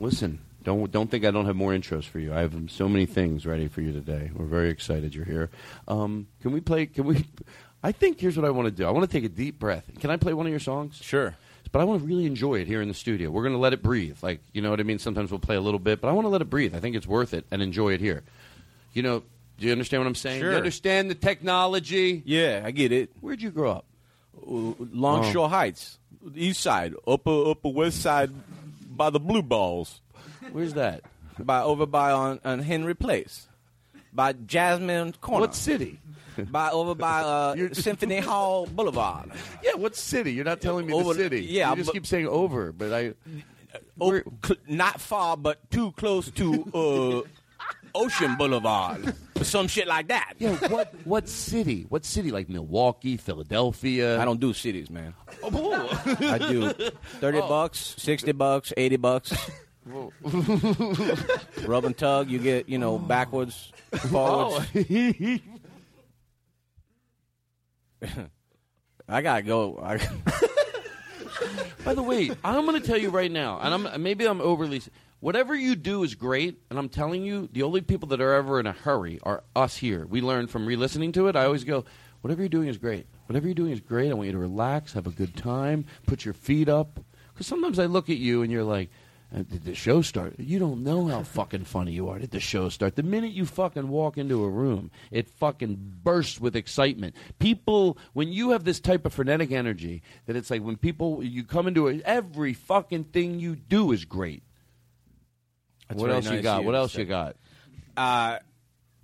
Listen, don't don't think I don't have more intros for you. I have so many things ready for you today. We're very excited you're here. Um, can we play? Can we? I think here's what I want to do. I want to take a deep breath. Can I play one of your songs? Sure. But I want to really enjoy it here in the studio. We're going to let it breathe. Like you know what I mean. Sometimes we'll play a little bit, but I want to let it breathe. I think it's worth it and enjoy it here. You know. Do you understand what I'm saying? Sure. You understand the technology? Yeah, I get it. Where'd you grow up? Longshore Oh. Heights, East Side, upper upper West Side, by the Blue Balls. Where's that? By over by on, on Henry Place, by Jasmine Corner. What city? By over by uh, Symphony Hall Boulevard. Yeah, what city? You're not telling me Over- the city. yeah, you just but- keep saying over, but I. Oh, cl- not far, but too close to uh, Ocean Boulevard, or some shit like that. Yeah, what what city? What city? Like Milwaukee, Philadelphia? I don't do cities, man. Oh. I do thirty Oh. bucks, sixty bucks, eighty bucks. Rub and tug, you get you know backwards, forwards. Oh. I gotta go. I, By the way, I'm going to tell you right now, and I'm maybe I'm overly. Whatever you do is great, and I'm telling you, the only people that are ever in a hurry are us here. We learn from re-listening to it. I always go, whatever you're doing is great. Whatever you're doing is great. I want you to relax, have a good time, put your feet up. Because sometimes I look at you and you're like, did the show start? You don't know how fucking funny you are. Did the show start? The minute you fucking walk into a room, it fucking bursts with excitement. People, when you have this type of frenetic energy, that it's like when people, you come into it, every fucking thing you do is great. That's what else you got? you What else you got? Uh,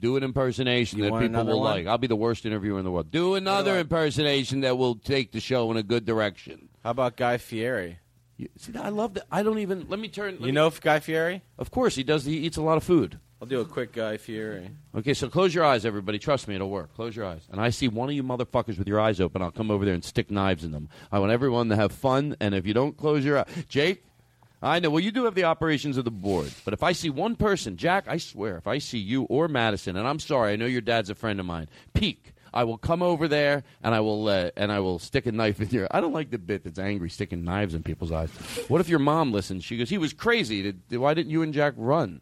Do an impersonation that people will one? like. I'll be the worst interviewer in the world. Do another impersonation that will take the show in a good direction. How about Guy Fieri? You, see, I love that. I don't even. Let me turn. let You me- know Guy Fieri? Of course, he does. He eats a lot of food. I'll do a quick Guy Fieri. Okay, so close your eyes, everybody. Trust me, it'll work. Close your eyes. And I see one of you motherfuckers with your eyes open. I'll come over there and stick knives in them. I want everyone to have fun. And if you don't close your eyes, Jake, I know. Well, you do have the operations of the board. But if I see one person, Jack, I swear, if I see you or Madison, and I'm sorry, I know your dad's a friend of mine, peek. I will come over there and I will uh, and I will stick a knife in your. I don't like the bit that's angry sticking knives in people's eyes. What if your mom listens? She goes, "He was crazy. Did, why didn't you and Jack run?"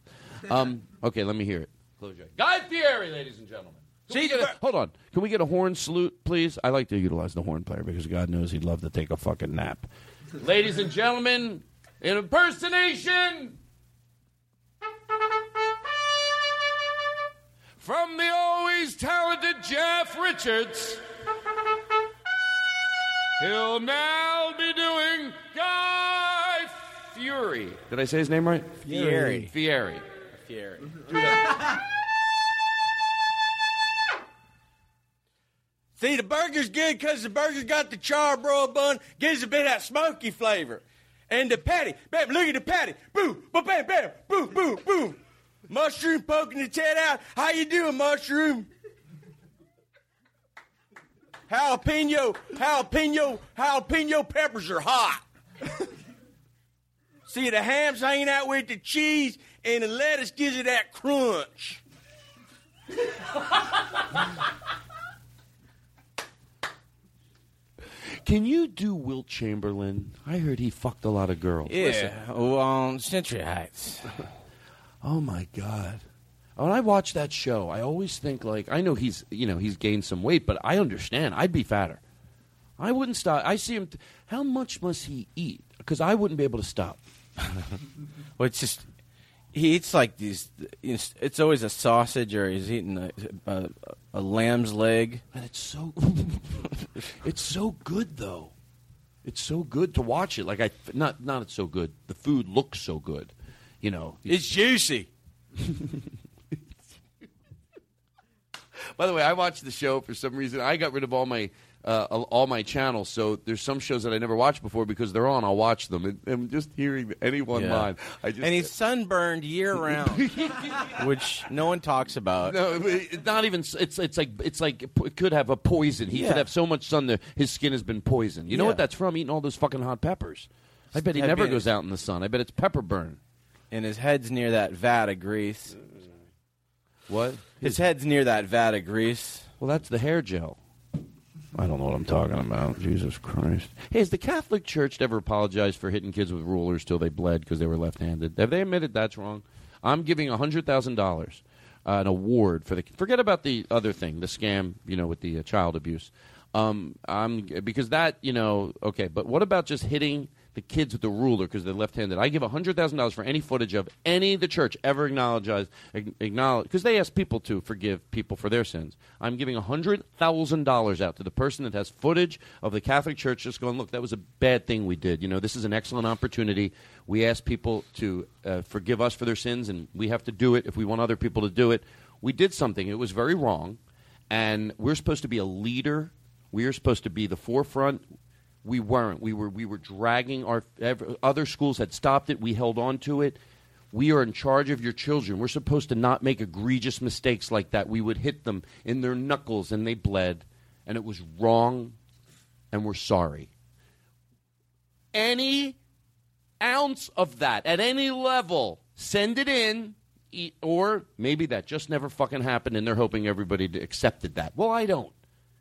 Um, okay, let me hear it. Close your eyes. Guy Fieri, ladies and gentlemen. Can we get a- hold on. Can we get a horn salute, please? I like to utilize the horn player because God knows he'd love to take a fucking nap. ladies and gentlemen, in impersonation from the always talented Jeff Richards. He'll now be doing Guy Fury. Did I say his name right? Fieri. Fieri. Fieri. See, the burger's good because the burger's got the charbroiled bun, gives a bit of that smoky flavor. And the patty, bam, look at the patty. Boom, bam, bam, bam, boom, boom, boom. Mushroom poking its head out. How you doing, mushroom? Jalapeno, jalapeno, jalapeno peppers are hot. See, the ham's hanging out with the cheese, and the lettuce gives it that crunch. Can you do Wilt Chamberlain? I heard he fucked a lot of girls. Yeah, oh, on Century Heights. Oh my god. When I watch that show, I always think like I know he's you know he's gained some weight, but I understand I'd be fatter. I wouldn't stop. I see him. how much must he eat? Because I wouldn't be able to stop. well, it's just he eats like these. It's, it's always a sausage, or he's eating a, a, a lamb's leg. And it's so, it's so good though. It's so good to watch it. Like I, not not it's so good. The food looks so good. You know, It's juicy. By the way, I watched the show for some reason. I got rid of all my uh, all my channels, so there's some shows that I never watched before because they're on. I'll watch them, and, and just hearing anyone Yeah. line, I just and he's sunburned year round, which no one talks about. no, it's not even. It's it's like it's like it could have a poison. He Yeah. could have so much sun that his skin has been poisoned. You know Yeah. what that's from? Eating all those fucking hot peppers. I bet he Have never been- goes out in the sun. I bet it's pepper burn. And his head's near that vat of grease. What? His head's near that vat of grease. Well, that's the hair gel. I don't know what I'm talking about. Jesus Christ. Hey, has the Catholic Church ever apologized for hitting kids with rulers till they bled because they were left-handed? Have they admitted that's wrong? I'm giving hundred thousand dollars, uh, an award for the. Forget about the other thing, the scam, you know, with the uh, child abuse. Um, I'm because that, you know, okay. But what about just hitting the kids with the ruler because they're left-handed? I give hundred thousand dollars for any footage of any the church ever acknowledges acknowledge because they ask people to forgive people for their sins. I'm giving hundred thousand dollars out to the person that has footage of the Catholic Church just going, look, that was a bad thing we did. You know, this is an excellent opportunity. We ask people to uh, forgive us for their sins, and we have to do it if we want other people to do it. We did something; it was very wrong, and we're supposed to be a leader. We are supposed to be the forefront. We weren't. We were. We were dragging our. Other schools had stopped it. We held on to it. We are in charge of your children. We're supposed to not make egregious mistakes like that. We would hit them in their knuckles and they bled, and it was wrong, and we're sorry. Any ounce of that at any level, send it in, or maybe that just never fucking happened, and they're hoping everybody accepted that. Well, I don't.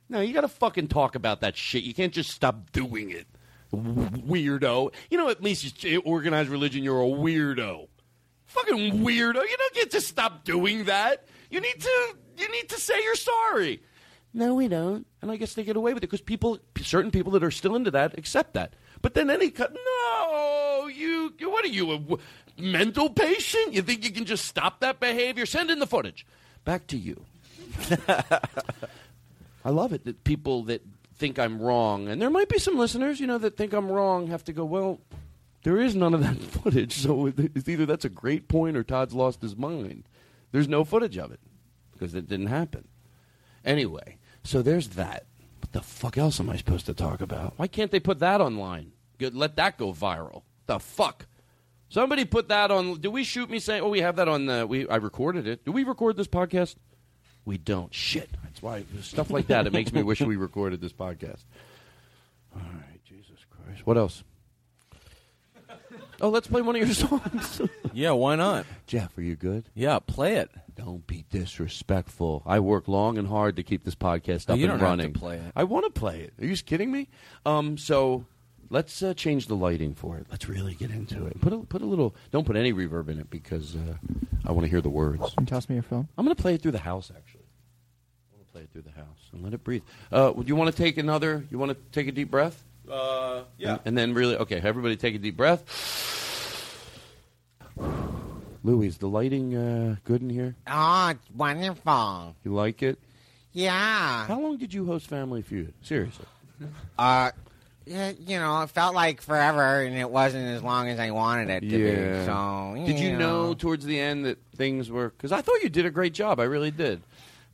No, you got to fucking talk about that shit. You can't just stop doing it. Weirdo. You know, at least you organized religion, you're a weirdo. Fucking weirdo. You don't get to stop doing that. You need to. You need to say you're sorry. No, we don't. And I guess they get away with it because people, certain people that are still into that, accept that. But then any cut, no, you, what are you, a mental patient? You think you can just stop that behavior? Send in the footage. Back to you. I love it that people that think I'm wrong, and there might be some listeners, you know, that think I'm wrong, have to go, well, there is none of that footage, so it's either that's a great point or Todd's lost his mind. There's no footage of it because it didn't happen. Anyway, so there's that. What the fuck else am I supposed to talk about? Why can't they put that online? Good, let that go viral. The fuck? Somebody put that on. Do we shoot me saying? Oh, we have that on. The, we I recorded it. Do we record this podcast? We don't. Shit. That's why stuff like that. It makes me wish we recorded this podcast. All right, Jesus Christ. What else? Oh, let's play one of your songs. yeah, why not? Jeff, are you good? Yeah, play it. Don't be disrespectful. I work long and hard to keep this podcast up and don't have to running. play it. I want to play it. Are you just kidding me? Um, so let's uh, change the lighting for it. Let's really get into it. Put a put a little. Don't put any reverb in it because uh, I want to hear the words. Can you toss me your phone? I'm going to play it through the house. Actually, I want to play it through the house and let it breathe. Uh, would you want to take another? You want to take a deep breath? Uh, yeah. And, and then really, okay, everybody take a deep breath. Louie, is the lighting uh, good in here? Oh, it's wonderful. You like it? Yeah. How long did you host Family Feud? Seriously. Uh, yeah, you know, it felt like forever, and it wasn't as long as I wanted it to Yeah. be. So, Did you know know towards the end that things were? Because I thought you did a great job. I really did.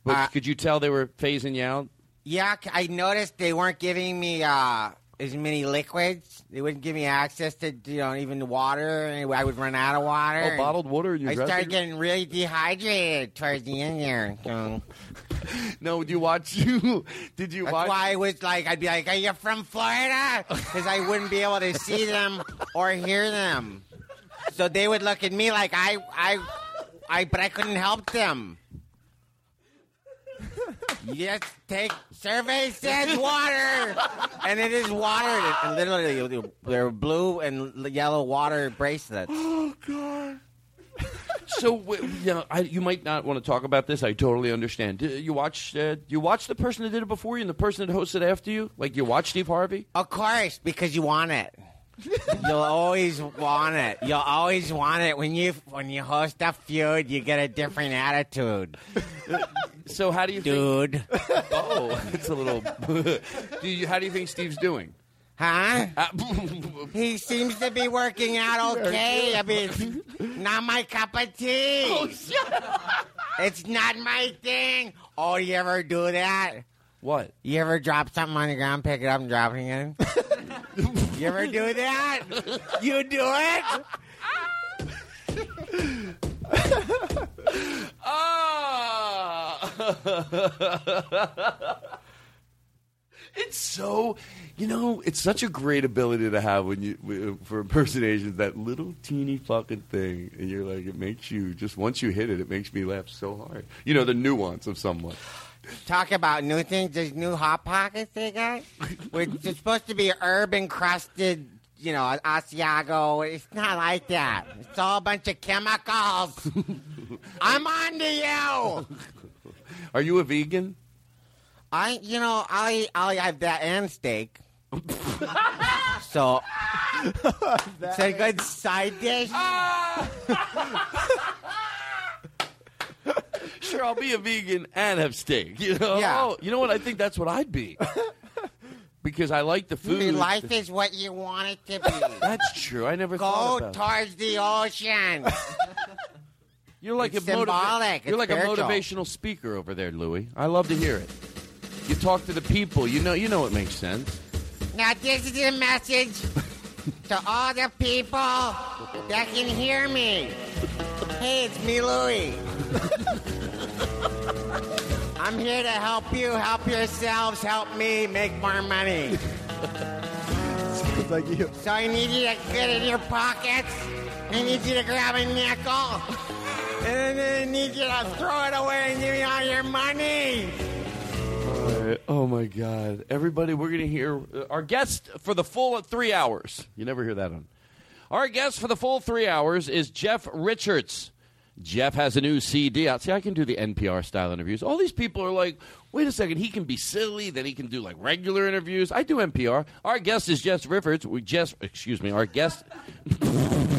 But Uh, could you tell they were phasing you out? Yeah, I noticed they weren't giving me uh, as many liquids. They wouldn't give me access to, you know, even the water. and I would run out of water. Oh, bottled water I started getting really dehydrated towards the end there. So. No, do you watch you? Did you That's watch? why I was like, I'd be like, "Are you from Florida?" Because I wouldn't be able to see them or hear them. So they would look at me like I, I, I, but I couldn't help them. Yes, take survey says water, and it is water. And literally, they're blue and yellow water bracelets. Oh God. So you know, I, you might not want to talk about this. I totally understand. You watch? Uh, you watch the person that did it before you and the person that hosted after you. Like you watch Steve Harvey. Of course, because you want it. You'll always want it. You'll always want it when you when you host a feud. You get a different attitude. So how do you, dude? oh, it's a little. do you? How do you think Steve's doing? Huh? he seems to be working out okay. I mean, not my cup of tea. Oh, It's not my thing. Oh, you ever do that? What? You ever drop something on the ground, pick it up, and drop it again? you ever do that? You do it? Ah! It's so, you know, it's such a great ability to have when you for impersonations. That little teeny fucking thing, and you're like, it makes you just once you hit it, it makes me laugh so hard. You know, the nuance of someone. talk about new things. There's new hot pockets they got. Which is supposed to be herb encrusted. You know, Asiago. It's not like that. It's all a bunch of chemicals. I'm on to you. Are you a vegan? I, you know, I, I'll have that and steak. so, it's a good side dish. Sure, I'll be a vegan and have steak. You know, Yeah. Oh, you know what? I think that's what I'd be. because I like the I mean, food. life is what you want it to be. That's true. I never Go thought about. towards the ocean. You're like It's a motiva- symbolic. You're It's like spiritual. a motivational speaker over there, Louie. I love to hear it. You talk to the people. You know. You know it makes sense. Now, this is a message to all the people that can hear me. Hey, it's me, Louie. I'm here to help you, help yourselves, help me make more money. Sounds like you. So I need you to get in your pockets. I need you to grab a nickel. And then I need you to throw it away and give me all your money. Right. Oh my God! Everybody, we're gonna hear uh, our guest for the full three hours. You never hear that on. Our guest for the full three hours is Jeff Richards. Jeff has a new CD out. See, I can do the NPR style interviews. All these people are like, wait a second, he can be silly, then he can do like regular interviews. I do NPR. Our guest is Jeff Richards. We Jeff, excuse me, our guest.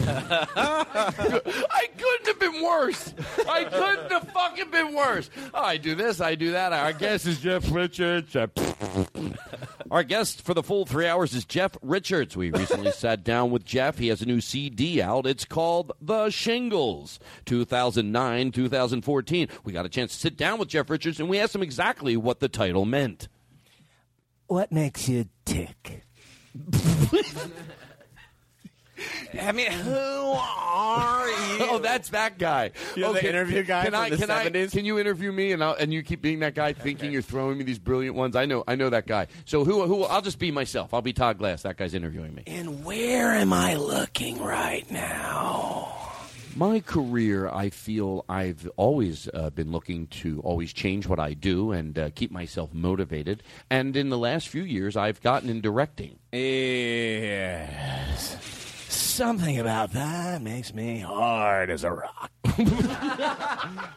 I couldn't have been worse. I couldn't have fucking been worse. I do this, I do that. Our guest is Jeff Richards. Our guest for the full three hours is Jeff Richards. We recently sat down with Jeff. He has a new CD out. It's called The Shingles 2009 2014. We got a chance to sit down with Jeff Richards and we asked him exactly what the title meant. What makes you tick? I mean, who are you? Oh, that's that guy. You're the interview guy Can from I? the can I? 70s? Can you interview me and I'll, and you keep being that guy, thinking you're throwing me these brilliant ones? I know. I know that guy. So who? Who? I'll just be myself. I'll be Todd Glass. That guy's interviewing me. And where am I looking right now? My career, I feel I've always uh, been looking to always change what I do and uh, keep myself motivated. And in the last few years, I've gotten in directing. Yes. Something about that makes me hard as a rock.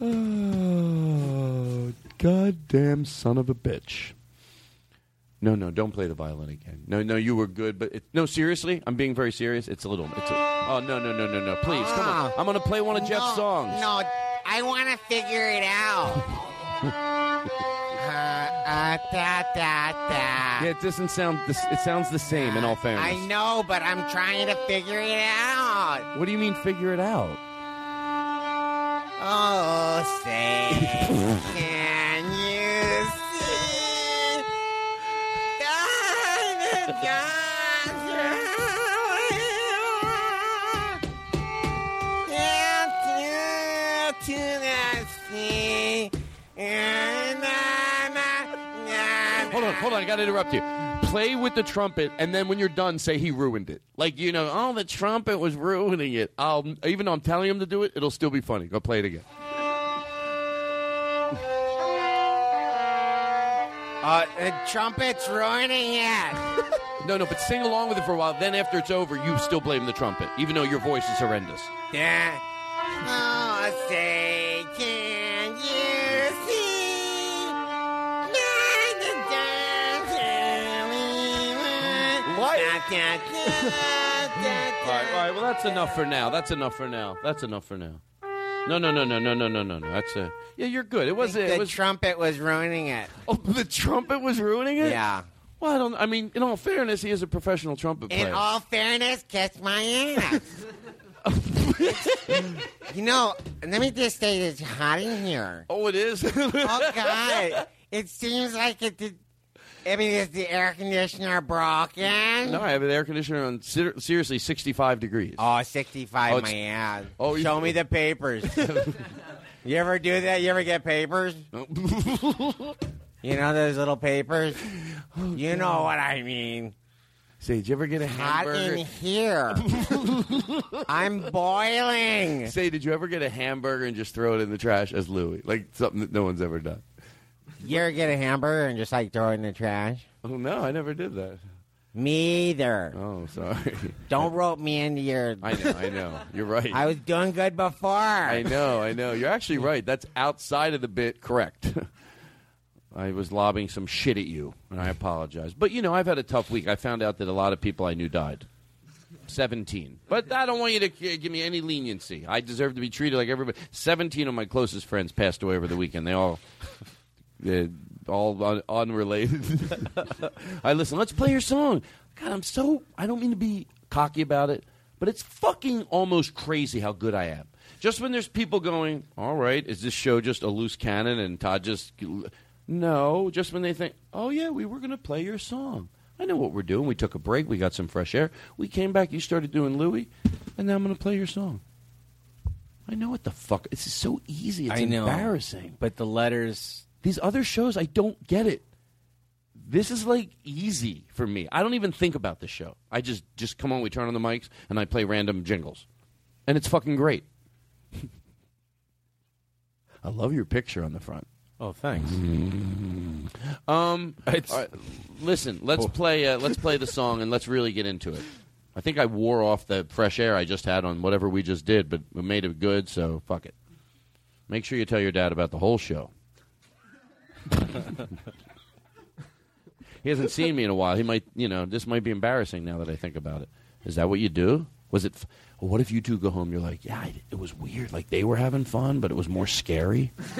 Oh, goddamn son of a bitch. No, no, don't play the violin again. No, no, you were good, but it, no, seriously, I'm being very serious. It's a little. It's a, oh no, no, no, no, no! Please, come on. Ah. I'm gonna play one of Jeff's no, songs. No, I want to figure it out. uh, uh, da, da, da. Yeah, it doesn't sound. This, it sounds the same. In all fairness, I know, but I'm trying to figure it out. What do you mean, figure it out? Oh, say, can you see? Hold on. I got to interrupt you. Play with the trumpet, and then when you're done, say he ruined it. Like you know, oh, the trumpet was ruining it. I'll even though I'm telling him to do it, it'll still be funny. Go play it again. Uh, the trumpet's ruining it. No, no, but sing along with it for a while. Then after it's over, you still blame the trumpet, even though your voice is horrendous. Yeah. Oh, I say, All right, all right. Well, that's enough for now. That's enough for now. That's enough for now. No, no, no, no, no, no, no, no, no. That's a yeah. You're good. It was. The It was. trumpet was ruining it. Oh, the trumpet was ruining it. Yeah. Well, I don't. I mean, in all fairness, he is a professional trumpet player. In all fairness, kiss my ass. you know, let me just say it's hot in here. Oh, it is. oh God, it seems like it did. I mean, is the air conditioner broken? No, I have an air conditioner on ser- seriously 65 degrees. Oh, 65, Oh, my ass. Oh, Show me the papers. you ever do that? You ever get papers? you know those little papers? Oh, you know what I mean. Say, did you ever get a Hot hamburger? in here. I'm boiling. Say, did you ever get a hamburger and just throw it in the trash as Louie? Like something that no one's ever done. You ever get a hamburger and just like throw it in the trash? Oh no, I never did that. Me either. Oh, sorry. Don't rope me into your. I know, I know. You're right. I was doing good before. I know, I know. You're actually right. That's outside of the bit. Correct. I was lobbing some shit at you, and I apologize. But you know, I've had a tough week. I found out that a lot of people I knew died. Seventeen, but I don't want you to give me any leniency. I deserve to be treated like everybody. Seventeen of my closest friends passed away over the weekend. They all, they all un- unrelated. I listen. Let's play your song. God, I'm so. I don't mean to be cocky about it, but it's fucking almost crazy how good I am. Just when there's people going, all right, is this show just a loose cannon and Todd just. No, just when they think, oh, yeah, we were going to play your song. I know what we're doing. We took a break. We got some fresh air. We came back. You started doing Louie, and now I'm going to play your song. I know what the fuck. This is so easy. It's I know. embarrassing. But the letters. These other shows, I don't get it. This is like easy for me. I don't even think about the show. I just just come on. We turn on the mics and I play random jingles, and it's fucking great. I love your picture on the front. Oh, thanks. Um, all right, listen, let's play. Uh, let's play the song and let's really get into it. I think I wore off the fresh air I just had on whatever we just did, but we made it good, so fuck it. Make sure you tell your dad about the whole show. he hasn't seen me in a while. He might, you know, this might be embarrassing now that I think about it. Is that what you do? Was it? F- well, what if you two go home? You're like, yeah, I- it was weird. Like they were having fun, but it was more scary.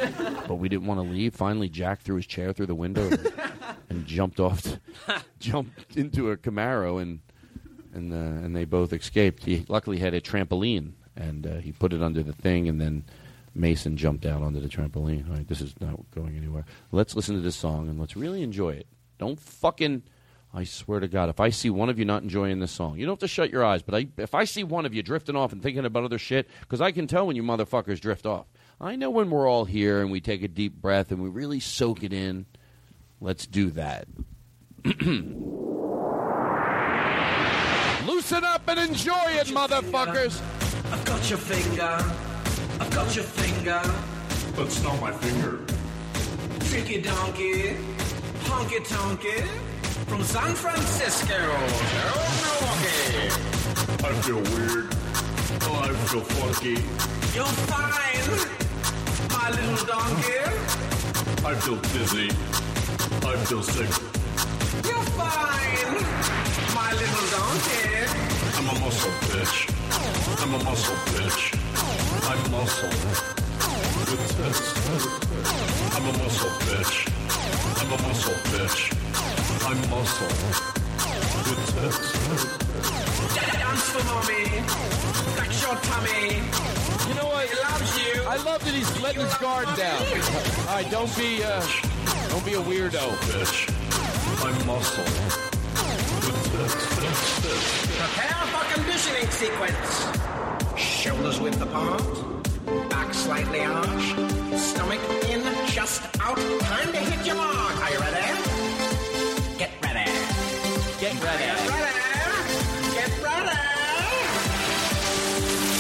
but we didn't want to leave. Finally, Jack threw his chair through the window and, and jumped off, t- jumped into a Camaro, and and uh, and they both escaped. He luckily had a trampoline, and uh, he put it under the thing, and then Mason jumped out onto the trampoline. All right, this is not going anywhere. Let's listen to this song and let's really enjoy it. Don't fucking. I swear to God, if I see one of you not enjoying this song, you don't have to shut your eyes. But I, if I see one of you drifting off and thinking about other shit, because I can tell when you motherfuckers drift off. I know when we're all here and we take a deep breath and we really soak it in. Let's do that. Loosen up and enjoy it, motherfuckers. I've got your finger. I've got your finger. But it's not my finger. Tricky donkey. Honky tonky. From San Francisco Milwaukee. I feel weird. Oh, I feel funky. You're fine, my little donkey. I feel dizzy. I feel sick. You're fine, my little donkey. I'm a muscle bitch. I'm a muscle bitch. I'm muscle. With tits. I'm a muscle bitch. I'm a muscle bitch. I'm muscle. With tits. Dance for mommy. Flex your tummy. You know what? He loves you. I love that he's letting his guard down. All right, don't be uh, don't be a weirdo. Bitch. I'm muscle. Prepare for conditioning sequence. Shoulders width apart. Back slightly arched. Stomach in, chest out. Time to hit your mark. Are you ready? Get ready. Get ready. Get ready. Get ready.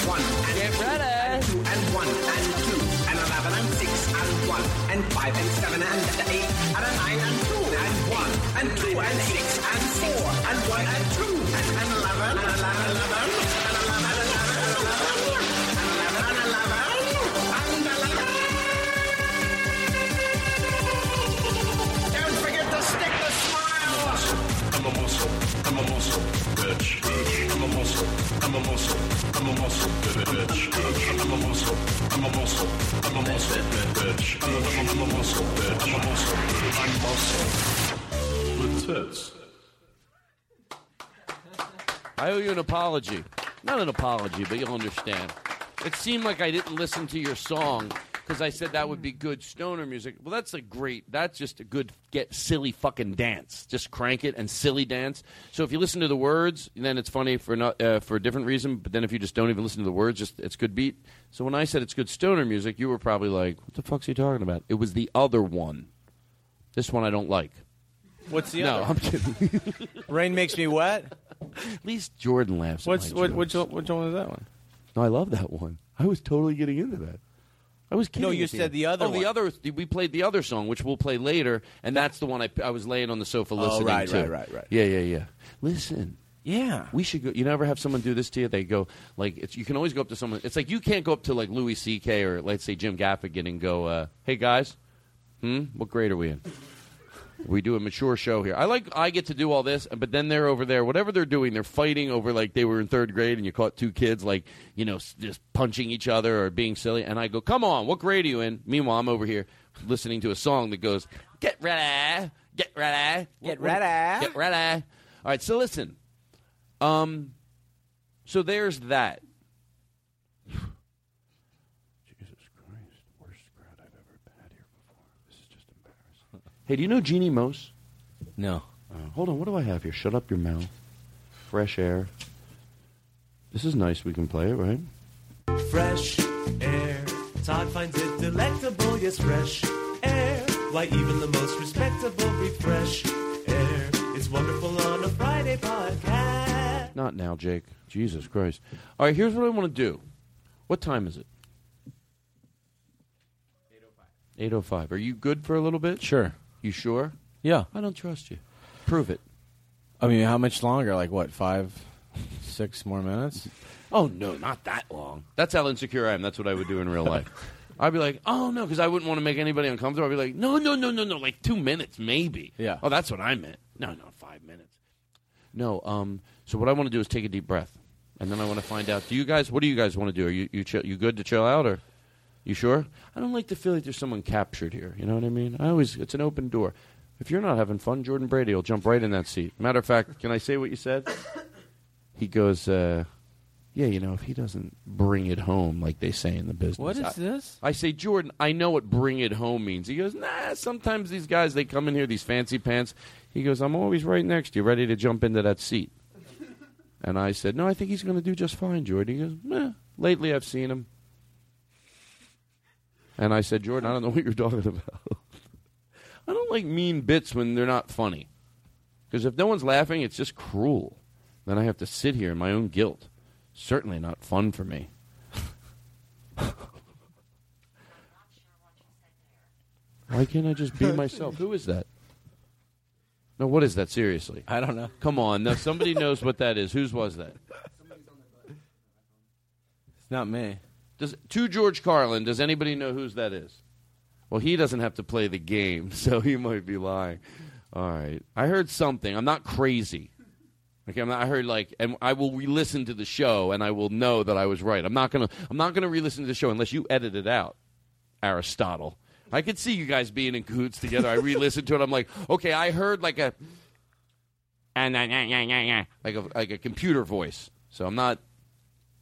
One and Get ready. and two and one and two and eleven and six and one and five and seven and eight and a nine and two and one and two and six and four and one and two I'm a muscle. I'm a muscle. Bitch. I'm a muscle. I'm a muscle. I'm a muscle. Bitch. I'm a muscle. Bitch. I'm a muscle. I'm muscle. With tits. I owe you an apology. Not an apology, but you'll understand. It seemed like I didn't listen to your song because I said that would be good stoner music. Well, that's a great. That's just a good get silly fucking dance. Just crank it and silly dance. So if you listen to the words, then it's funny for not uh, for a different reason. But then if you just don't even listen to the words, just it's good beat. So when I said it's good stoner music, you were probably like, "What the fuck's he talking about?" It was the other one. This one I don't like. What's the no, other? I'm kidding. Rain makes me wet. At least Jordan laughs. What's at my what, jokes. which which one was that one? No, I love that one. I was totally getting into that. I was kidding. No, you said the other Oh, the other. We played the other song, which we'll play later, and that's the one I, I was laying on the sofa Oh, listening right, to. right, right, right. Right. Yeah, yeah, yeah. Listen. Yeah. We should go. You never have someone do this to you? They go like it's, you can always go up to someone. It's like you can't go up to like Louis C.K. or let's say Jim Gaffigan and go, uh, "Hey guys, hmm, what grade are we in?" We do a mature show here. I like I get to do all this, but then they're over there. Whatever they're doing, they're fighting over like they were in third grade, and you caught two kids like you know just punching each other or being silly. And I go, "Come on, what grade are you in?" Meanwhile, I'm over here listening to a song that goes, "Get ready, get ready, Get ready. get ready." All right, so listen. Um, so there's that. Jesus Christ, worst crowd I've ever had here before. This is just embarrassing. Hey, do you know Jeannie Mose? No. Uh, hold on, what do I have here? Shut up your mouth. Fresh air. This is nice. We can play it, right? Fresh air. Todd finds it delectable, yes, fresh air. Why, even the most respectable breathe fresh air. It's wonderful on a Friday podcast. Not now, Jake. Jesus Christ. All right, here's what I want to do. What time is it? Eight oh five. Eight oh five. Are you good for a little bit? Sure. You sure? Yeah. I don't trust you. Prove it. I mean, how much longer? Like what? Five, six more minutes? Oh, no, not that long. That's how insecure I am. That's what I would do in real life. I'd be like, oh, no, because I wouldn't want to make anybody uncomfortable. I'd be like, no, no, no, no, no, like two minutes, maybe. Yeah. Oh, that's what I meant. No, no, five minutes. No, um, so what I want to do is take a deep breath. And then I want to find out, do you guys, what do you guys want to do? Are you, you, chill, you good to chill out or you sure? I don't like to feel like there's someone captured here. You know what I mean? I always, it's an open door. If you're not having fun, Jordan Brady will jump right in that seat. Matter of fact, can I say what you said? He goes, uh, yeah, you know, if he doesn't bring it home, like they say in the business. What is I- this? I say, Jordan, I know what bring it home means. He goes, nah, sometimes these guys, they come in here, these fancy pants. He goes, I'm always right next to you, ready to jump into that seat. And I said, no, I think he's going to do just fine, Jordan. He goes, meh, lately I've seen him. And I said, Jordan, I don't know what you're talking about. I don't like mean bits when they're not funny. Because if no one's laughing, it's just cruel. Then I have to sit here in my own guilt. Certainly not fun for me. Why can't I just be myself? Who is that? No, what is that? Seriously. I don't know. Come on. Now, somebody knows what that is. Whose was that? It's not me. Does, to George Carlin, does anybody know whose that is? Well, he doesn't have to play the game, so he might be lying. All right. I heard something. I'm not crazy. Okay, not, I heard like, and I will re-listen to the show, and I will know that I was right. I'm not gonna, I'm not gonna re-listen to the show unless you edit it out, Aristotle. I could see you guys being in cahoots together. I re-listened to it. I'm like, okay, I heard like a, and like a like a computer voice. So I'm not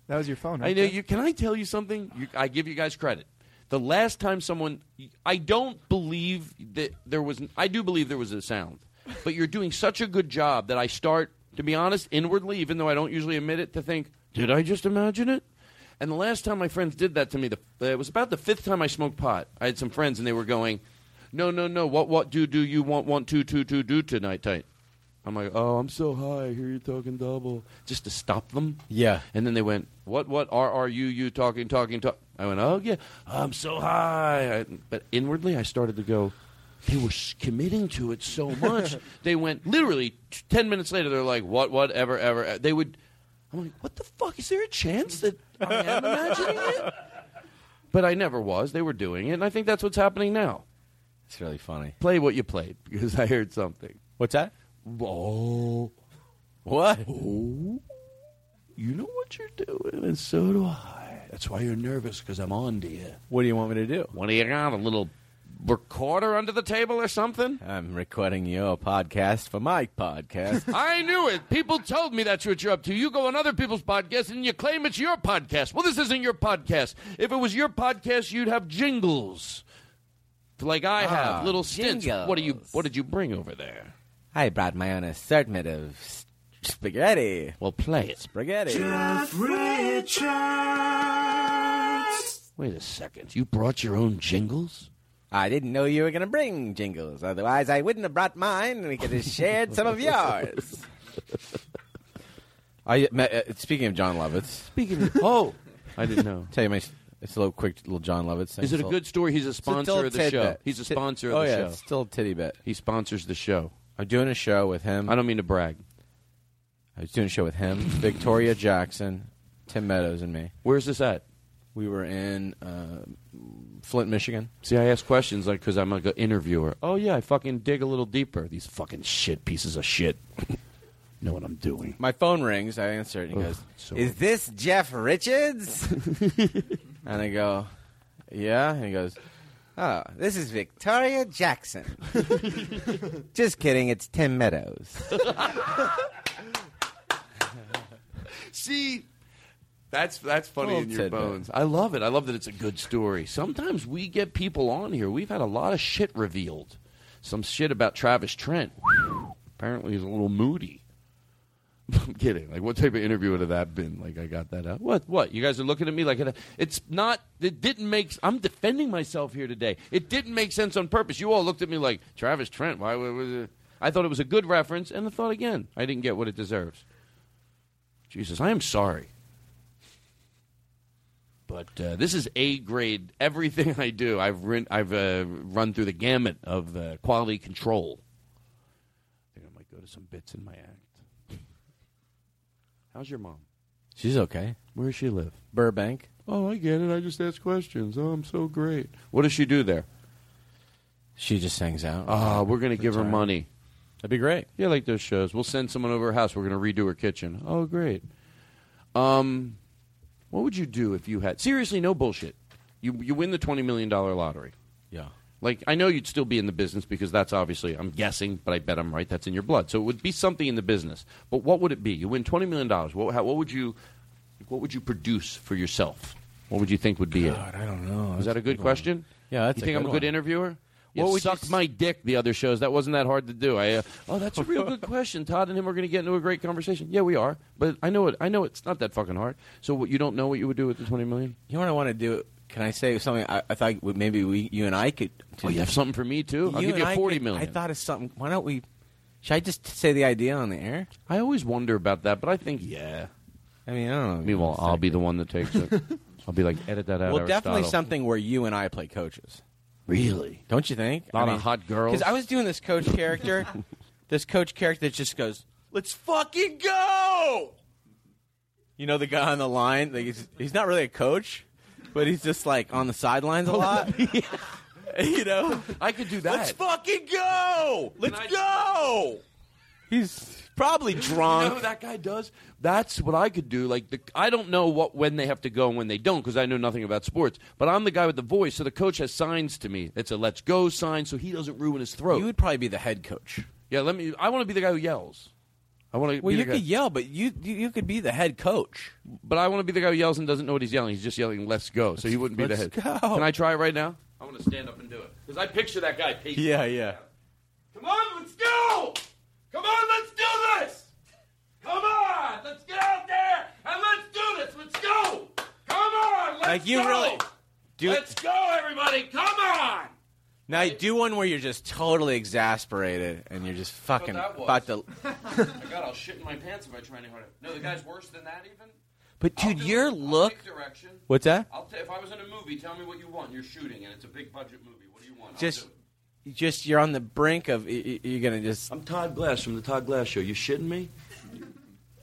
That was your phone. I Right know there. you. Can I tell you something? You, I give you guys credit. The last time someone, I don't believe that there was. I do believe there was a sound, but you're doing such a good job that I start, to be honest, inwardly, even though I don't usually admit it, to think, did I just imagine it? And the last time my friends did that to me, the, it was about the fifth time I smoked pot. I had some friends, and they were going, "No, no, no. What, what do do you want? Want two, two, two, do tonight, tight." I'm like, "Oh, I'm so high. I hear you talking double." Just to stop them. Yeah. And then they went, "What? What? Are are you you talking talking talk?" I went, "Oh yeah, I'm so high." I, but inwardly, I started to go. They were committing to it so much. they went literally t- ten minutes later. They're like, "What? Whatever, ever." ever." Uh, they would. I'm like, "What the fuck? Is there a chance that I am imagining it?" But I never was. They were doing it, and I think that's what's happening now. It's really funny. Play what you played because I heard something. What's that? Oh. What? Oh. You know what you're doing, and so do I. That's why you're nervous because I'm on to you. What do you want me to do? What do you got? A little recorder under the table or something? I'm recording your podcast for my podcast. I knew it. People told me that's what you're up to. You go on other people's podcasts and you claim it's your podcast. Well, this isn't your podcast. If it was your podcast, you'd have jingles, like I have, Ah, little stints. What do you? What did you bring over there? I brought my own assortment of s- spaghetti. Well, play it. Spaghetti. Jeff Richards. Wait a second. You brought your own jingles? I didn't know you were going to bring jingles. Otherwise, I wouldn't have brought mine, and we could have shared some of yours. I uh, speaking of Jon Lovitz. Speaking of, oh, I didn't know. Tell you my. It's a little quick, little Jon Lovitz thing. Is it a good story? He's a sponsor still of the show. He's a sponsor of oh, the yeah, show. It's still a titty bit. He sponsors the show. I'm doing a show with him. I don't mean to brag. I was doing a show with him, Victoria Jackson, Tim Meadows, and me. Where's this at? We were in uh, Flint, Michigan. See, I ask questions like because I'm like an interviewer. Oh yeah, I fucking dig a little deeper. These fucking shit pieces of shit. know what I'm doing. My phone rings. I answer it. And he Ugh, goes, so- "Is this Jeff Richards?" and I go, "Yeah." And he goes, "Oh, this is Victoria Jackson." Just kidding. It's Tim Meadows. See, that's that's funny Little in your tidbit. bones. I love it. I love that it's a good story. Sometimes we get people on here. We've had a lot of shit revealed. Some shit about Travis Trent. Apparently, he's a little moody. I'm kidding. Like, what type of interview would have that been? Like, I got that out. What? What? You guys are looking at me like it, it's not. It didn't make. I'm defending myself here today. It didn't make sense on purpose. You all looked at me like Travis Trent. Why was it? I thought it was a good reference, and I thought again, I didn't get what it deserves. Jesus, I am sorry. But uh, this is A grade. Everything I do, I've run, I've uh, run through the gamut of uh, quality control. I think I might go to some bits in my act. How's your mom? She's okay. Where does she live? Burbank. Oh, I get it. I just ask questions. Oh, I'm so great. What does she do there? She just hangs out. Ah, we're gonna give her money. That'd be great. Yeah, like those shows. We'll send someone over her house. We're gonna redo her kitchen. Oh, great. Um, what would you do if you had seriously no bullshit? You you win the twenty million dollar lottery. Yeah. Like I know you'd still be in the business because that's obviously I'm guessing, but I bet I'm right. That's in your blood. So it would be something in the business. But what would it be? You win twenty million dollars. What how, what would you what would you produce for yourself? What would you think would be God, it? I don't know. Is that a good one. question? Yeah, that's You a think I'm a good one. interviewer? You What would you sucked my dick the other shows. That wasn't that hard to do. I uh, oh, that's a real good question. Todd and him are going to get into a great conversation. Yeah, we are. But I know it. I know it's not that fucking hard. So what, you don't know what you would do with the twenty million? You know what I want to do? Can I say something? I, I thought maybe we, you and I could. Oh, you have something for me too? I'll give you I forty could- million. I thought of something. Why don't we? Should I just say the idea on the air? I always wonder about that, but I think yeah. I mean, I don't know. Meanwhile, I'll be the one that takes it. I'll be like, edit that out. well, definitely Aristotle. something where you and I play coaches. Really? Don't you think? A lot of hot girls. Because I was doing this coach character, this coach character that just goes, "Let's fucking go." You know the guy on the line. Like he's, he's not really a coach, but he's just like on the sidelines a lot. you know, I could do that. Let's fucking go. Let's go. He's probably drunk. You know who that guy does? That's what I could do. Like the, I don't know what when they have to go and when they don't because I know nothing about sports. But I'm the guy with the voice, so the coach has signs to me. It's a "Let's go" sign, so he doesn't ruin his throat. You would probably be the head coach. yeah, let me. I want to be the guy who yells. I want to. Well, you the could yell, but you you you could be the head coach. but I want to be the guy who yells and doesn't know what he's yelling. He's just yelling "Let's go," so he wouldn't be the Let's head. go. Can I try it right now? I want to stand up and do it because I picture that guy. pacing. Yeah, yeah. Come on, let's go! Come on, let's do this! Come on, let's get out there and let's do this. Let's go! Come on, let's Like you go! really do. Let's go, everybody! Come on! Now do one where you're just totally exasperated and you're just fucking that was. about to. My God, I'll shit in my pants if I try any harder. No, the guy's worse than that even. But I'll dude, do your. I'll look. take direction. What's that? I'll t- if I was in a movie, tell me what you want. You're shooting, and it's a big budget movie. What do you want? I'll Just, do it. just you're on the brink of. y- y- You're gonna just. I'm Todd Glass from the Todd Glass Show. You shitting me?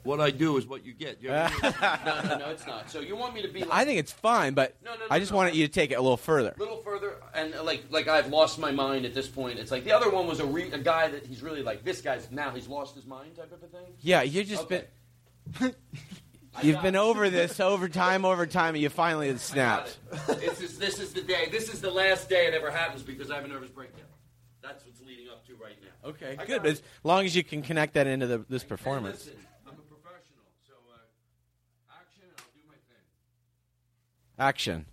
What I do is what you get. You ever- no, no, no, it's not. So you want me to be like I think it's fine, but No, no, no, I just no. wanted you to take it a little further. a little further, and uh, like like I've lost my mind at this point. It's like the other one was a, re- a guy that he's really like this guy's now he's lost his mind type of a thing. Yeah, you just Okay. been. You've been over this over time, over time, and you finally had snapped. this is this is the day. This is the last day it ever happens because I have a nervous breakdown. That's what's leading up to right now. Okay, I good. got But as long as you can connect that into the, this performance. Listen, Action.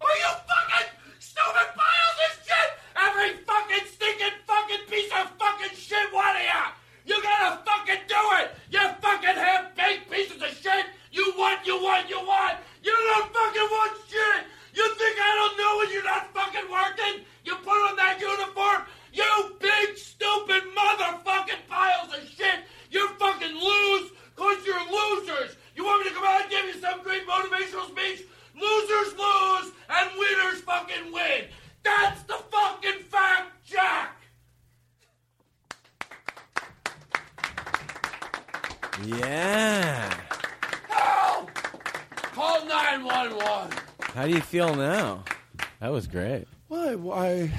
Are you fucking stupid piles of shit? Every fucking stinking fucking piece of fucking shit, what are you! You gotta fucking do it! You fucking half big pieces of shit! You want, you want, you want! You don't fucking want shit! You think I don't know when you're not fucking working? You put on that uniform? You big stupid motherfucking piles of shit! You fucking lose cause you're losers! You want me to come out and give you some great motivational speech? Losers lose and winners fucking win. That's the fucking fact, Jack. Yeah. Help! Call 911. How do you feel now? That was great. Why? Why?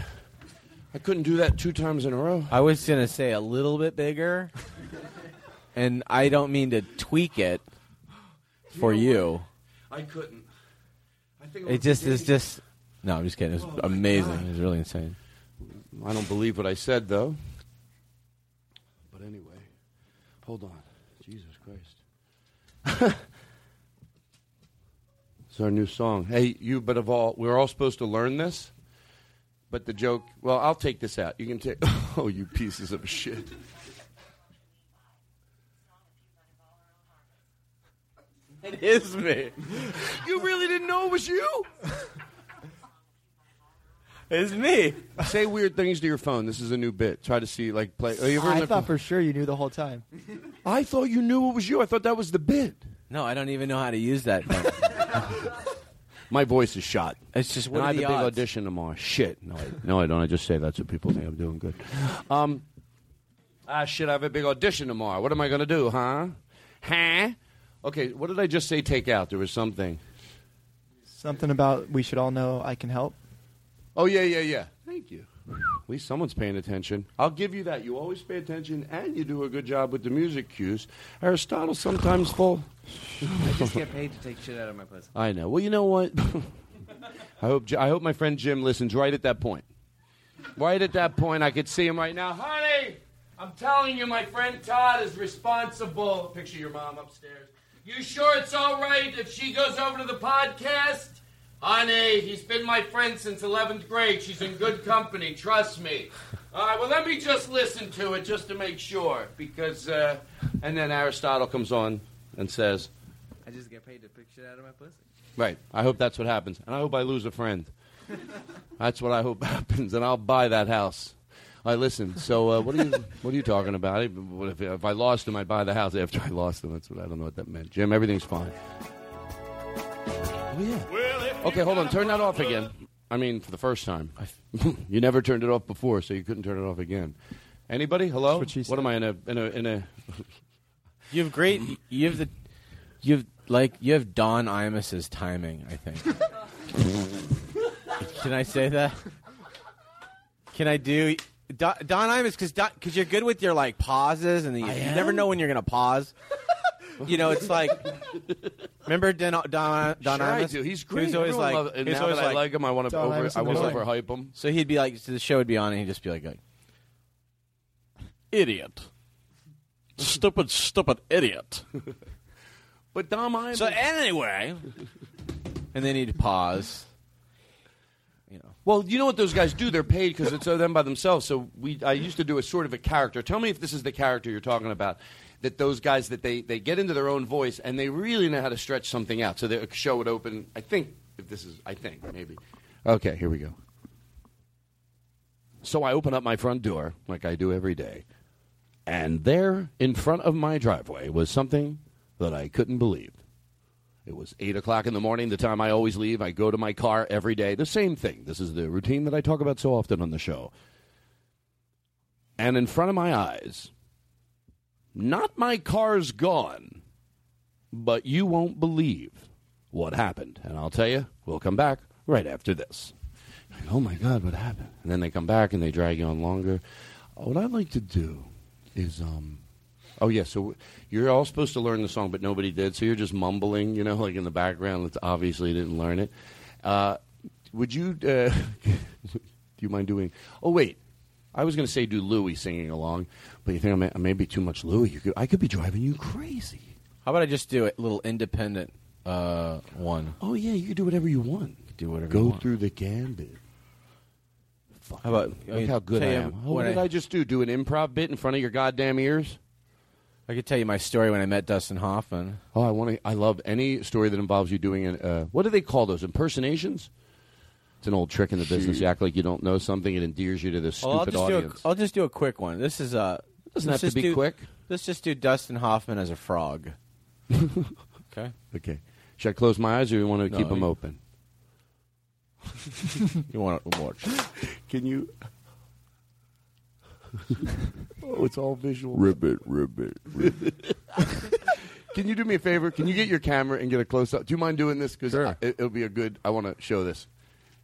I couldn't do that two times in a row. I was going to say a little bit bigger. and I don't mean to tweak it, for you. I couldn't. I think It just is just. No, I'm just kidding. It was oh amazing. It was really insane. I don't believe what I said though. But anyway, hold on. Jesus Christ. it's our new song. Hey, you. But of all, we're all supposed to learn this. But the joke. Well, I'll take this out. You can take. Oh, you pieces of shit. It is me. You really didn't know it was you? It's me. Say weird things to your phone. This is a new bit. Try to see, like, play. Are you ever in I the- thought for sure you knew the whole time. I thought you knew it was you. I thought that was the bit. No, I don't even know how to use that. thing. My voice is shot. It's just And I are have the a big odds? audition tomorrow. Shit. No, I, no, I don't. I just say that so people think I'm doing good. Um, ah, shit. I have a big audition tomorrow. What am I going to do, huh? Huh? Okay, what did I just say take out? There was something. Something about we should all know I can help. Oh, yeah, yeah, yeah. Thank you. At least someone's paying attention. I'll give you that. You always pay attention, and you do a good job with the music cues. Aristotle sometimes fall. I just get paid to take shit out of my pussy. I know. Well, you know what? I hope I hope my friend Jim listens right at that point. Right at that point, I could see him right now. Honey, I'm telling you, my friend Todd is responsible. Picture your mom upstairs. You sure it's all right if she goes over to the podcast? Honey, he's been my friend since 11th grade. She's in good company. Trust me. All right, well, let me just listen to it just to make sure. Because, uh, and then Aristotle comes on and says, I just get paid to pick shit out of my pussy. Right. I hope that's what happens. And I hope I lose a friend. That's what I hope happens, and I'll buy that house. All right, listen. So, uh, what are you what are you talking about? What If, if I lost him, I'd buy the house after I lost him. That's what I don't know what that meant. Jim, everything's fine. Oh yeah. Okay, hold on. Turn that off again. I mean, for the first time. you never turned it off before, so you couldn't turn it off again. Anybody? Hello. What, am I in a in a in a? You have great. You have the. You have like you have Don Imus's timing. I think. Can I say that? Can I do Don, Don Imus because because you're good with your like pauses and the, you never know when you're gonna pause. You know, it's like remember Don Don, Don Sure I Imus? do. He's He great. was always Everyone like, love- and he was now always that I like him, I wanna Don over- Imus I is wanna amazing. overhype him. So he'd be like, so the show would be on, and he'd just be like, like idiot, stupid, stupid idiot. But Don Imus. So anyway, and then he'd pause. Well, you know what those guys do? They're paid because it's uh, them by themselves. So we, I used to do a sort of a character. Tell me if this is the character you're talking about. That those guys that they, they get into their own voice and they really know how to stretch something out. So the uh, show would open. I think if this is, I think maybe. Okay, here we go. So I open up my front door like I do every day, and there in front of my driveway was something that I couldn't believe. It was 8 o'clock in the morning, the time I always leave. I go to my car every day. The same thing. This is the routine that I talk about so often on the show. And in front of my eyes, not my car's gone, but you won't believe what happened. And I'll tell you, we'll come back right after this. Like, oh my God, what happened? And then they come back and they drag you on longer. What I'd like to do is, um, oh yeah, so you're all supposed to learn the song, but nobody did. So you're just mumbling, you know, like in the background. It's obviously didn't learn it. Uh, would you? Uh, do you mind doing? Oh wait, I was going to say do Louie singing along, but you think I may, I may be too much Louie? You could, I could be driving you crazy. How about I just do a little independent uh, one? Oh yeah, you could do whatever you want. Do whatever Go you want. through the gambit. How about Look how good I am. Oh, what did I just do? Do an improv bit in front of your goddamn ears? I could tell you my story when I met Dustin Hoffman. Oh, I want to. I love any story that involves you doing an. Uh, what do they call those? Impersonations. It's an old trick in the business. You act like you don't know something. It endears you to this Well, I'll stupid audience. a, I'll just do a quick one. This is uh Doesn't have to be do- quick. Let's just do Dustin Hoffman as a frog. okay. Okay. Should I close my eyes or do you want to No, keep them you- open? you want to watch? Can you? Oh, it's all visual. Ribbit, ribbit, ribbit. Can you do me a favor? Can you get your camera and get a close up? Do you mind doing this? Because it, will be a good. I want to show this.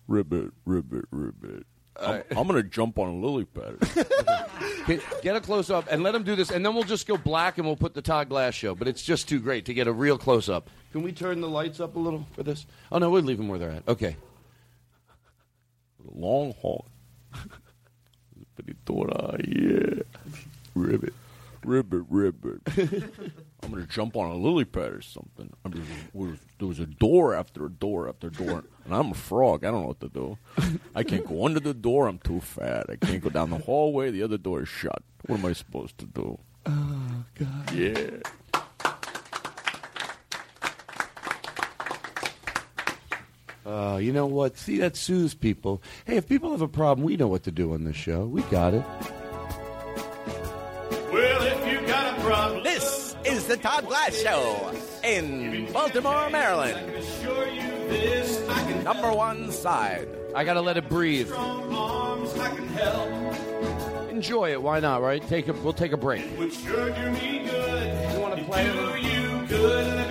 Ribbit, ribbit, ribbit. I'm, I'm going to jump on a lily pad. Can- get a close up and let him do this, and then we'll just go black and we'll put the Todd Glass show. But it's just too great to get a real close up. Can we turn the lights up a little for this? Oh no, we'll leave them where they're at. Okay. Long haul. Peritora, yeah. Ribbit. Ribbit, ribbit. I'm going to jump on a lily pad or something. I mean, there was- there was a door after a door after a door, and I'm a frog. I don't know what to do. I can't go under the door. I'm too fat. I can't go down the hallway. The other door is shut. What am I supposed to do? Oh God. Yeah. Uh, you know what? See, that soothes people. Hey, if people have a problem, we know what to do on this show. We got it. Well, if you got a problem, This is the Todd Glass Show in Baltimore, Maryland. assure you this, I can Number one side. I gotta let it breathe. arms, I can help. Enjoy it. Why not? Right? Take a. We'll take a break. Would sure do me good. You want to play? Do you good?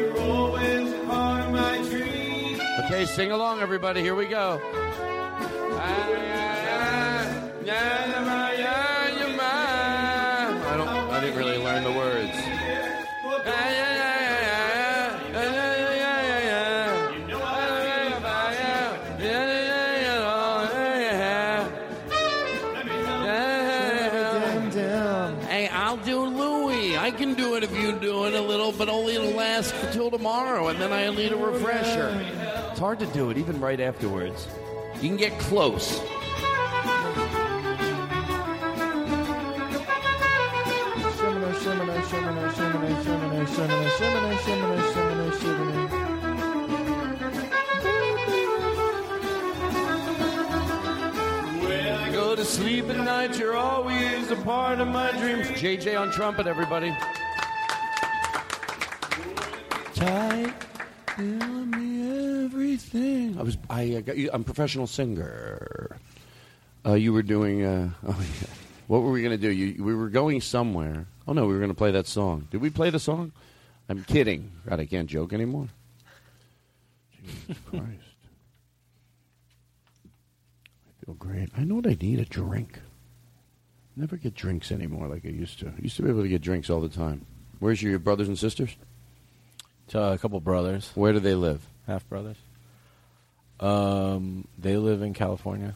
Okay, sing along, everybody. Here we go. I don't. I didn't really learn the words. Hey, I'll do Louie. I can do it if you do it a little, but only it'll last till tomorrow, and then I'll need a refresher hard to do it even right afterwards. You can get close. When I go to sleep at night, you're always a part of my dreams. JJ on trumpet, everybody. Tight everything. I was. I uh, got you. I'm a professional singer. Uh, you were doing. Uh, oh yeah. What were we going to do? You, we were going somewhere. Oh no, we were going to play that song. Did we play the song? I'm kidding. God, I can't joke anymore. Jesus Christ. I feel great. I know what I need a drink. Never get drinks anymore like I used to. I used to be able to get drinks all the time. Where's your brothers and sisters? Uh, a couple brothers. Where do they live? Half brothers. Um, they live in California.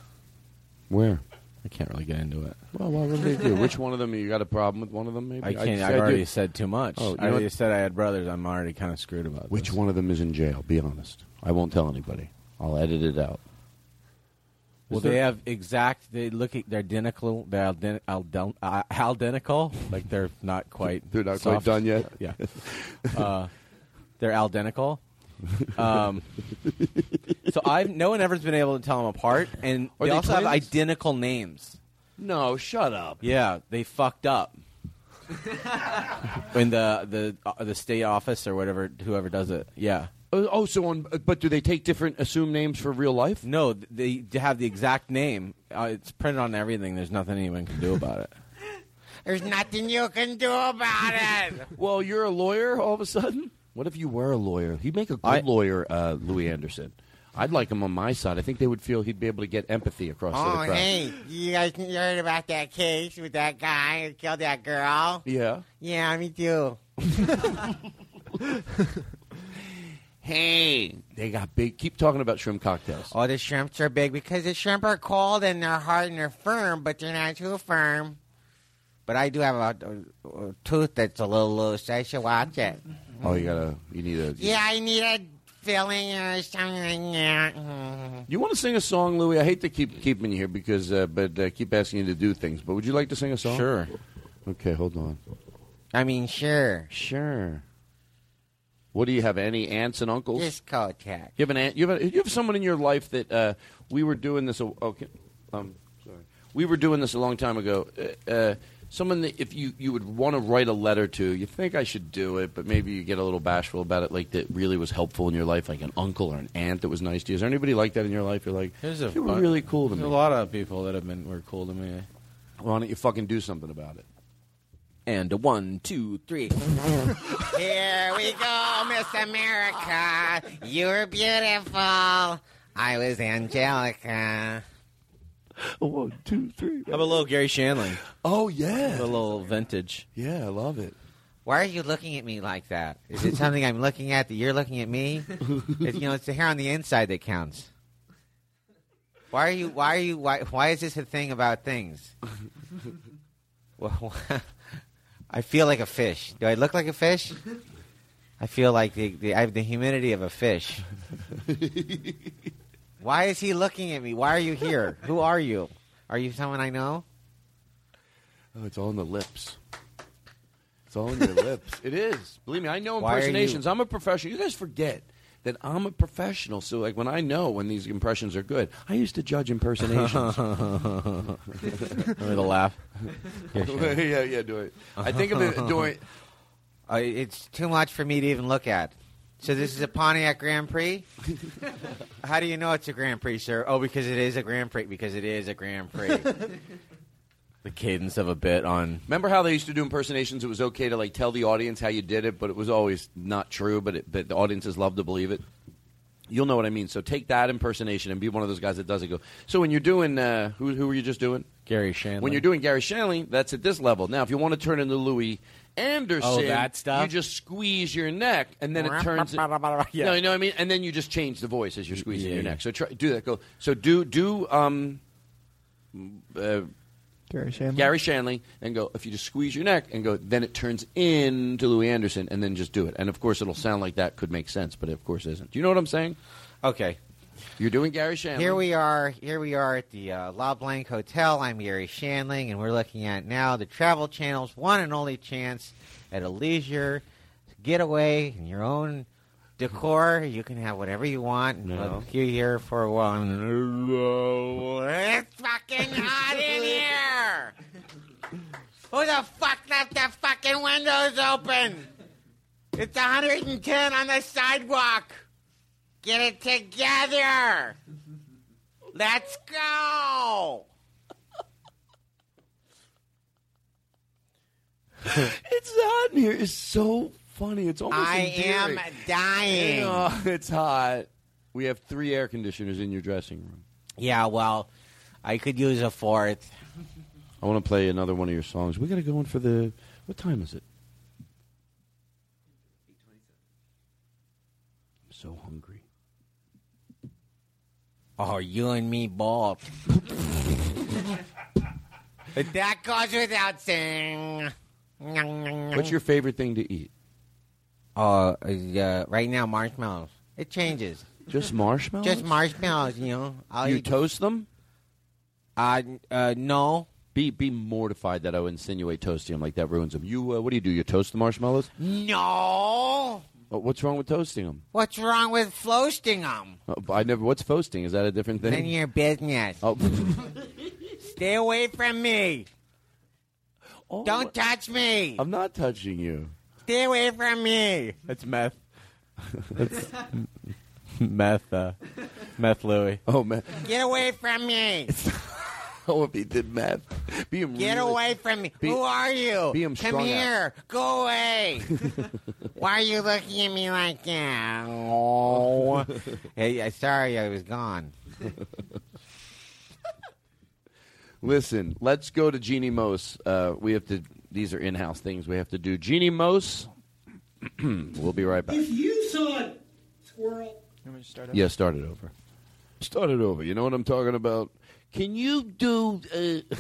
Where? I can't really get into it. Well, what would they do? Which one of them? You got a problem with one of them? Maybe I can't. I I've already do. said too much. Oh, you I already said I had brothers. I'm already kind of screwed about Which this. one of them is in jail? Be honest. I won't tell anybody. I'll edit it out. Well, there- they have exact. They look. at- They're identical. They're alden, alden, uh, aldenical. Like they're not quite. They're not quite done yet? Yeah. uh, they're aldenical. Um, so I've no one ever's been able to tell them apart, and Are they, they also have twins? identical names. No, shut up. Yeah, they fucked up. in the the uh, the state office or whatever, whoever does it. Yeah. Oh, oh, so on. But do they take different assumed names for real life? No, they have the exact name. Uh, it's printed on everything. There's nothing anyone can do about it. There's nothing you can do about it. Well, you're a lawyer all of a sudden. What if you were a lawyer? He'd make a good I- lawyer, uh, Louie Anderson. I'd like him on my side. I think they would feel he'd be able to get empathy across to the Oh, crowd. hey, you guys heard about that case with that guy who killed that girl? Yeah. Yeah, me too. Hey, they got big. Keep talking about shrimp cocktails. Oh, the shrimps are big because the shrimp are cold and they're hard and they're firm, but they're not too firm. But I do have a, a, a tooth that's a little loose. I should watch it. Oh, you gotta. You need a. Yeah, I need a filling or something like that. You want to sing a song, Louie? I hate to keep keeping you here because, uh, but uh, keep asking you to do things. But would you like to sing a song? Sure. Okay, hold on. I mean, sure. Sure. What do you have? Any aunts and uncles? Just contact. You have an aunt. You have, a, you have someone in your life that uh, we were doing this. A, okay, um, sorry. We were doing this a long time ago. Uh, uh, someone that if you you would want to write a letter to, you think I should do it, but maybe you get a little bashful about it. Like that really was helpful in your life, like an uncle or an aunt that was nice to you. Is there anybody like that in your life? You're like, There's a they were really cool to there's me. A lot of people that have been were cool to me. Why don't you fucking do something about it? And a one, two, three. Here we go, Miss America. You're beautiful. I was Angelica. One, two, three. How about a little Garry Shandling? Oh yeah, a little vintage. Yeah, I love it. Why are you looking at me like that? Is it something I'm looking at that you're looking at me? It's, you know, it's the hair on the inside that counts. Why are you? Why are you? Why? Why is this a thing about things? Well, I feel like a fish. Do I look like a fish? I feel like the, the I have the humidity of a fish. Why is he looking at me? Why are you here? Who are you? Are you someone I know? Oh, it's all in the lips. It's all in your lips. It is. Believe me, I know Why are you- impersonations. I'm a professional. You guys forget that I'm a professional. So, like, when I know when these impressions are good, I used to judge impersonations. Remember the laugh? yeah, yeah, do it. I think of it doing. Uh, it's too much for me to even look at. So this is a Pontiac Grand Prix. How do you know it's a Grand Prix, sir? Oh, because it is a Grand Prix. Because it is a Grand Prix. The cadence of a bit on. Remember how they used to do impersonations? It was okay to like tell the audience how you did it, but it was always not true. But it, but the audiences love to believe it. You'll know what I mean. So take that impersonation and be one of those guys that does it. Go. So when you're doing, uh, who who were you just doing? Garry Shandling. When you're doing Garry Shandling, that's at this level. Now, if you want to turn into Louie Anderson, Oh, that stuff? you just squeeze your neck, and then it turns. Yeah. No, you know what I mean. And then you just change the voice as you're squeezing Yeah, your neck. So try do that. Go. So do do um. Uh, Garry Shandling. Garry Shandling, and go. If you just squeeze your neck and go, then it turns into Louie Anderson, and then just do it. And of course, it'll sound like that could make sense, but it of course isn't. Do you know what I'm saying? Okay. You're doing Garry Shandling. Here we are. Here we are at the uh, La Blanc Hotel. I'm Garry Shandling, and we're looking at now the Travel Channel's one and only chance at a leisure getaway in your own decor. You can have whatever you want. No. Look, you here for one. It's fucking hot in here. Who the fuck left the fucking windows open? It's 110 on the sidewalk. Get it together. Let's go. it's hot in here. It's so funny. It's almost I am dying. Oh, it's hot. We have three air conditioners in your dressing room. Yeah, well, I could use a fourth. I want to play another one of your songs. We got to go in for the. What time is it? I'm so hungry. Oh, you and me both. that goes without saying. What's your favorite thing to eat? Uh, uh, right now, marshmallows. It changes. Just marshmallows? Just marshmallows, you know. I'll you eat- toast them? Uh, uh, no. Be be mortified that I would insinuate toasting them like that ruins them. You uh, what do you do? You toast the marshmallows? No. Oh, what's wrong with toasting them? What's wrong with floasting them? Oh, I never. What's toasting? Is that a different thing? None of your business. Oh, Stay away from me. Don't touch me. I'm not touching you. Stay away from me. That's meth. That's meth. Uh, meth Louie. Oh man. Get away from me. Oh, if he did meth, be him Get really- away from me. Be- Who are you? be 'em Come strung out. here. Go away. Why are you looking at me like that? Oh. hey, uh, sorry I was gone. Listen, let's go to Jeanne Moos. Uh, we have to. These are in-house things we have to do. Jeanne Moos. we'll be right back. If you saw a squirrel, Yeah, start it over. Start it over. You know what I'm talking about? Can you do? Uh...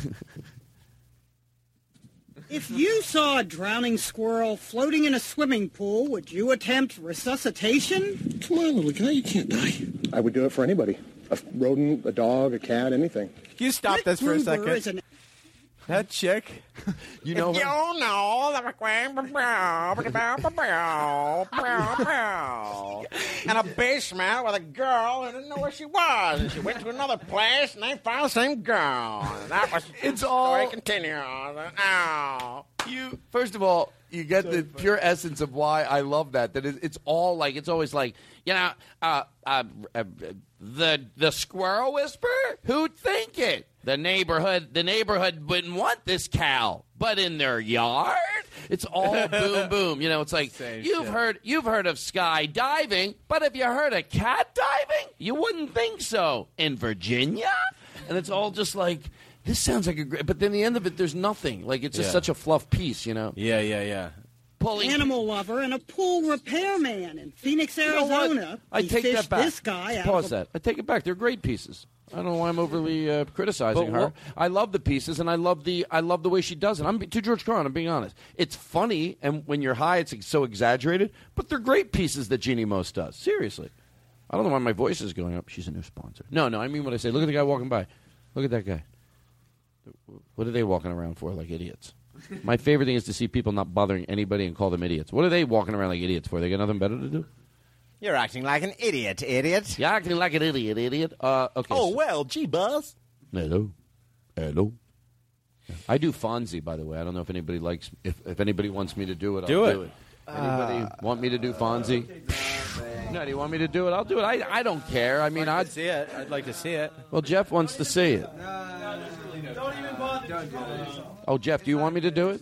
if you saw a drowning squirrel floating in a swimming pool, would you attempt resuscitation? Come on, little guy, you can't die. I would do it for anybody. A rodent, a dog, a cat, anything. Can you stop Rick this for a second? Is an- That chick. You know if her? you know the in a basement with a girl who didn't know where she was, and she went to another place and they found the same girl. And that was It's the all- story continues. Now, you first of all you get the pure essence of why I love that. That it, it's all like it's always like you know uh, uh, uh, the the squirrel whisper. Who'd think it? The neighborhood the neighborhood wouldn't want this cow, but in their yard, it's all boom boom. You know, it's like you've heard you've heard of skydiving, but have you heard of cat diving? You wouldn't think so in Virginia. And it's all just like this sounds like a great. But then the end of it, there's nothing. Like it's just Yeah. such a fluff piece, you know. Yeah, yeah, yeah. Pulling Animal lover and a pool repairman in Phoenix, You know? Arizona. I He take that back. This guy Pause a that. I take it back. They're great pieces. I don't know why I'm overly uh, criticizing But her. what- I love the pieces, and I love the I love the way she does it. I'm to George Carlin. I'm being honest. It's funny, and when you're high, it's so exaggerated. But they're great pieces that Jeanne Moos does. Seriously, I don't know why my voice is going up. She's a new sponsor. No, no. I mean what I say. Look at the guy walking by. Look at that guy. What are they walking around for like idiots? My favorite thing is to see people not bothering anybody and call them idiots. What are they walking around like idiots for? They got nothing better to do? you're acting like an idiot, idiot. You're acting like an idiot, idiot. Uh, okay. Oh so- well, gee, Buzz. Hello. Hello. I do Fonzie, by the way. I don't know if anybody likes, if, if anybody wants me to do it, Do I'll it. do it. Anybody want me to do Fonzie? No, do you want me to do it? I'll do it. I, I don't care. I mean, I'd see it. I'd like to see it. Well, Jeff wants to see it. No, no, no, really don't even bother. Don't do it. Oh, Jeff, do you want me to do it?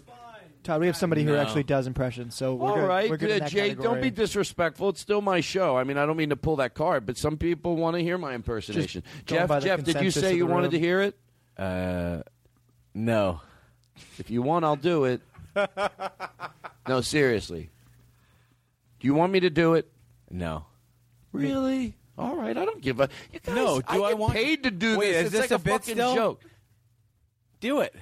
Todd, we have somebody who No. actually does impressions, so we're All good. right, we're good in uh, that Jake. Don't be category. disrespectful. It's still my show. I mean, I don't mean to pull that card, but some people want to hear my impersonation. going Jeff, the Jeff, did you consensus say of you the wanted room. to hear it? Uh, no. If you want, I'll do it. no, seriously. Do you want me to do it? No. Really? All right. I don't give a. You guys, No, do I get want- paid to do Wait, this? is it's this like a a, bit fucking still? joke. Do it.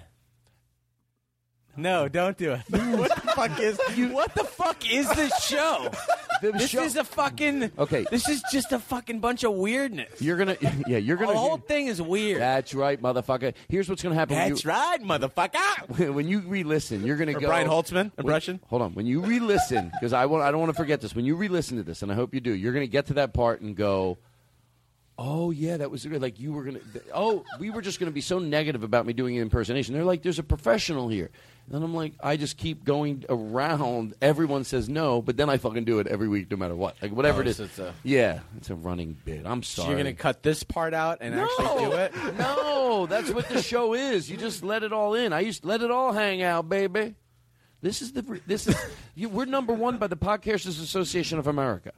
No, don't do it. what the fuck is what the fuck is this show? this show- is a fucking Okay. This is just a fucking bunch of weirdness. You're gonna, yeah, you're gonna. the whole thing is weird. That's right, motherfucker. Here's what's gonna happen. when you That's you, right, motherfucker. when you re-listen, you're gonna Or go. Brian Holtzman when- impression? hold on. When you re-listen, because I want, I don't want to forget this. When you re-listen to this, and I hope you do, you're gonna get to that part and go. Oh yeah, that was. Like you were gonna. Oh, we were just gonna be so negative about me doing an impersonation. They're like, "There's a professional here," and I'm like, I just keep going around. Everyone says no, but then I fucking do it every week, no matter what. Like whatever Oh, it is. so it's a- yeah, it's a running bit. I'm So sorry. you're gonna cut this part out and actually do it? No, that's what the show is. You just let it all in. I used to let it all hang out, baby. This is the this is you, we're number one by the Podcasters Association of America.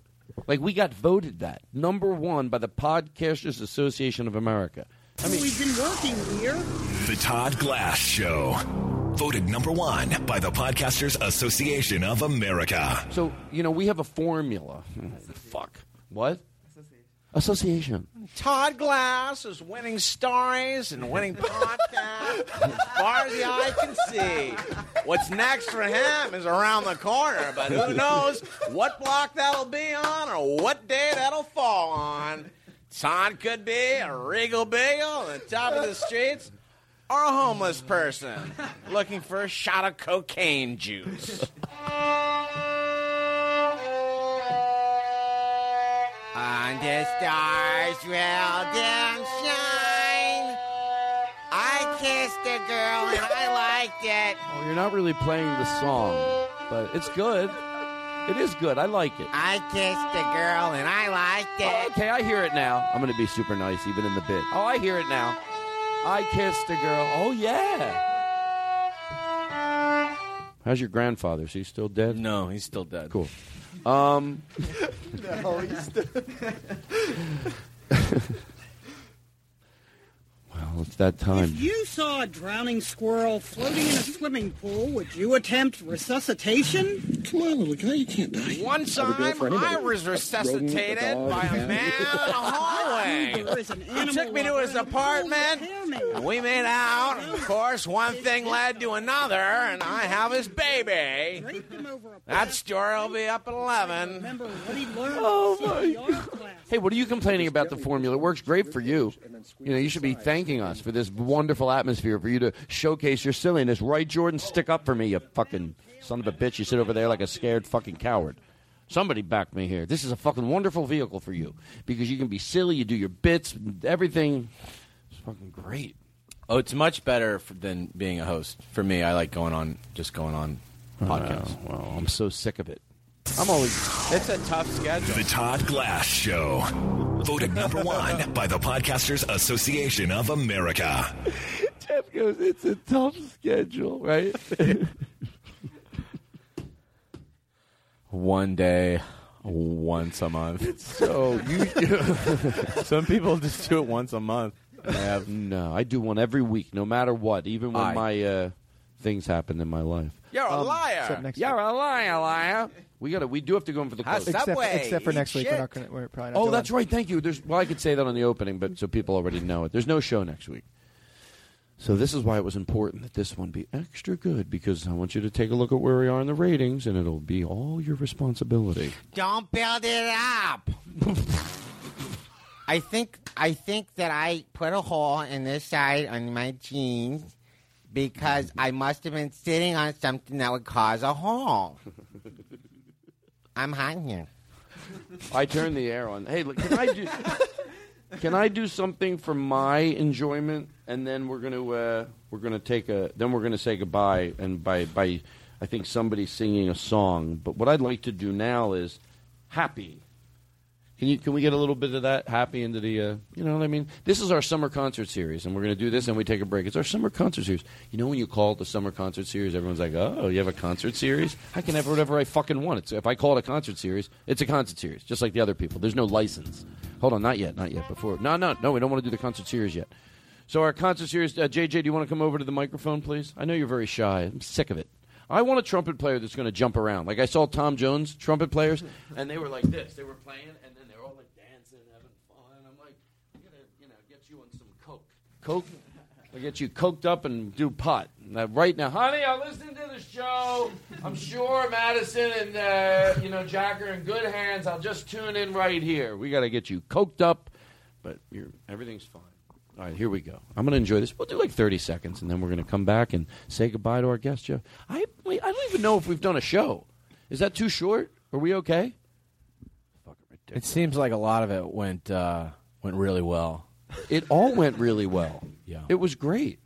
Like we got voted that number one by the Podcasters Association of America. I mean, We've been working here. The Todd Glass Show. Voted number one by the Podcasters Association of America. so you know we have a formula. Fuck what? Association. Todd Glass is winning stories and winning podcasts as far as the eye can see. What's next for him is around the corner, but who knows what block that'll be on or what day that'll fall on. Todd could be a regal bagel on the top of the streets or a homeless person looking for a shot of cocaine juice. On the stars will dim shine. I kissed a girl and I liked it. Well, you're not really playing the song, but it's good. It is good. I like it. I kissed a girl and I liked it. Oh, okay, I hear it now. I'm going to be super nice, even in the bit. Oh, I hear it now. I kissed a girl. Oh, yeah. How's your grandfather? Is he still dead? No, he's still dead. Cool. Um, No, he's still- well, it's that time. If you saw a drowning squirrel floating in a swimming pool, would you attempt resuscitation? Come on, little guy, you can't die. One time, I was resuscitated by a man in a hallway. There is an He took me to his apartment, and we made out. Of course, one thing led to another, and I have his baby. That story will be up at 11. Remember what he learned Oh, in CPR class. Hey, what are you complaining about the formula? It works great for you. You know, you should be thanking us for this wonderful atmosphere for you to showcase your silliness. Right, Jordan? Stick up for me, you fucking son of a bitch. You sit over there like a scared fucking coward. Somebody back me here. This is a fucking wonderful vehicle for you because you can be silly, you do your bits, everything. It's fucking great. Oh, it's much better f than being a host. For me, I like going on, just going on oh, podcasts. well, I'm so sick of it. I'm always. It's a tough schedule. The Todd Glass Show. Voted number one by the Podcasters Association of America. Jeff goes, it's a tough schedule, right? One day, once a month. so you. Some people just do it once a month. I have no. I do one every week, no matter what, even when Aye. my uh, things happen in my life. You're a Um, liar. except next You're a liar, liar. We got to. We do have to go in for the How's close. Except, Subway, except for eat next week, we're shit. not gonna. We're probably not Oh, doing. that's right. Thank you. There's. Well, I could say that on the opening, but so people already know it. There's no show next week. So this is why it was important that this one be extra good because I want you to take a look at where we are in the ratings, and it'll be all your responsibility. Don't build it up. I think I think that I put a hole in this side on my jeans because I must have been sitting on something that would cause a hole. I'm hot here. I turn the air on. Hey, look, can I do? can I do something for my enjoyment, and then we're gonna uh, we're gonna take a then we're gonna say goodbye, and by by I think somebody's singing a song. But what I'd like to do now is happy. Can you can we get a little bit of that happy into the uh, you know what I mean? This is our summer concert series, and we're gonna do this, and we take a break. It's our summer concert series. You know when you call it the summer concert series, everyone's like, oh, you have a concert series? I can have whatever I fucking want. It's, if I call it a concert series, it's a concert series, just like the other people. There's no license. Hold on, not yet, not yet. Before no, no, no, we don't want to do the concert series yet. So our concert series, uh, JJ, do you want to come over to the microphone, please? I know you're very shy. I'm sick of it. I want a trumpet player that's going to jump around. Like I saw Tom Jones trumpet players, and they were like this. They were playing, and then they were all like dancing, having fun. I'm like, I gotta, you know, get you on some coke. Coke. I get you coked up and do pot. Now, right now, honey, I'm listening to the show. I'm sure Madison and uh, you know Jack are in good hands. I'll just tune in right here. We got to get you coked up, but everything's fine. All right, here we go. I'm going to enjoy this. We'll do like 30 seconds, and then we're going to come back and say goodbye to our guest, Jeff. I I don't even know if we've done a show. Is that too short? Are we okay? It seems like a lot of it went uh, went really well. It all went really well. Yeah. It was great.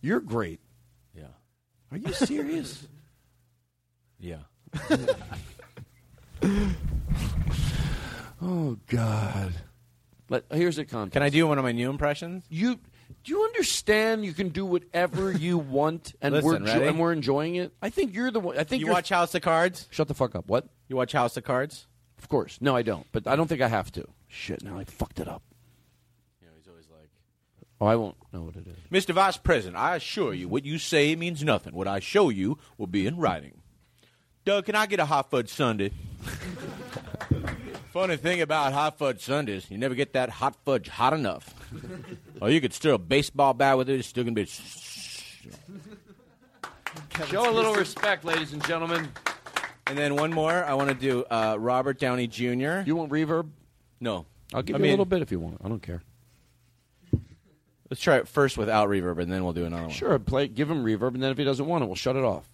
You're great. Yeah. Are you serious? Yeah. oh God. Let, here's a contest. Can I do one of my new impressions? You do you understand? You can do whatever you want, and Listen, we're ready? and we're enjoying it. I think you're the one. I think You you're, watch House of Cards? Shut the fuck up. What? You watch House of Cards? Of course. No, I don't. But I don't think I have to. Shit. Now I fucked it up. You know, he's always like, Oh, I won't know what it is. Mr. Vice President, I assure you, what you say means nothing. What I show you will be in writing. Doug, can I get a hot fudge sundae? Funny thing about hot fudge sundaes, you never get that hot fudge hot enough. or you could stir a baseball bat with it, it's still gonna be. Show a little respect, ladies and gentlemen. And then one more. I want to do uh, Robert Downey Jr. You want reverb? No. I'll give I you mean- a little bit if you want. I don't care. Let's try it first without reverb, and then we'll do another one. Sure, play. Give him reverb, and then if he doesn't want it, we'll shut it off.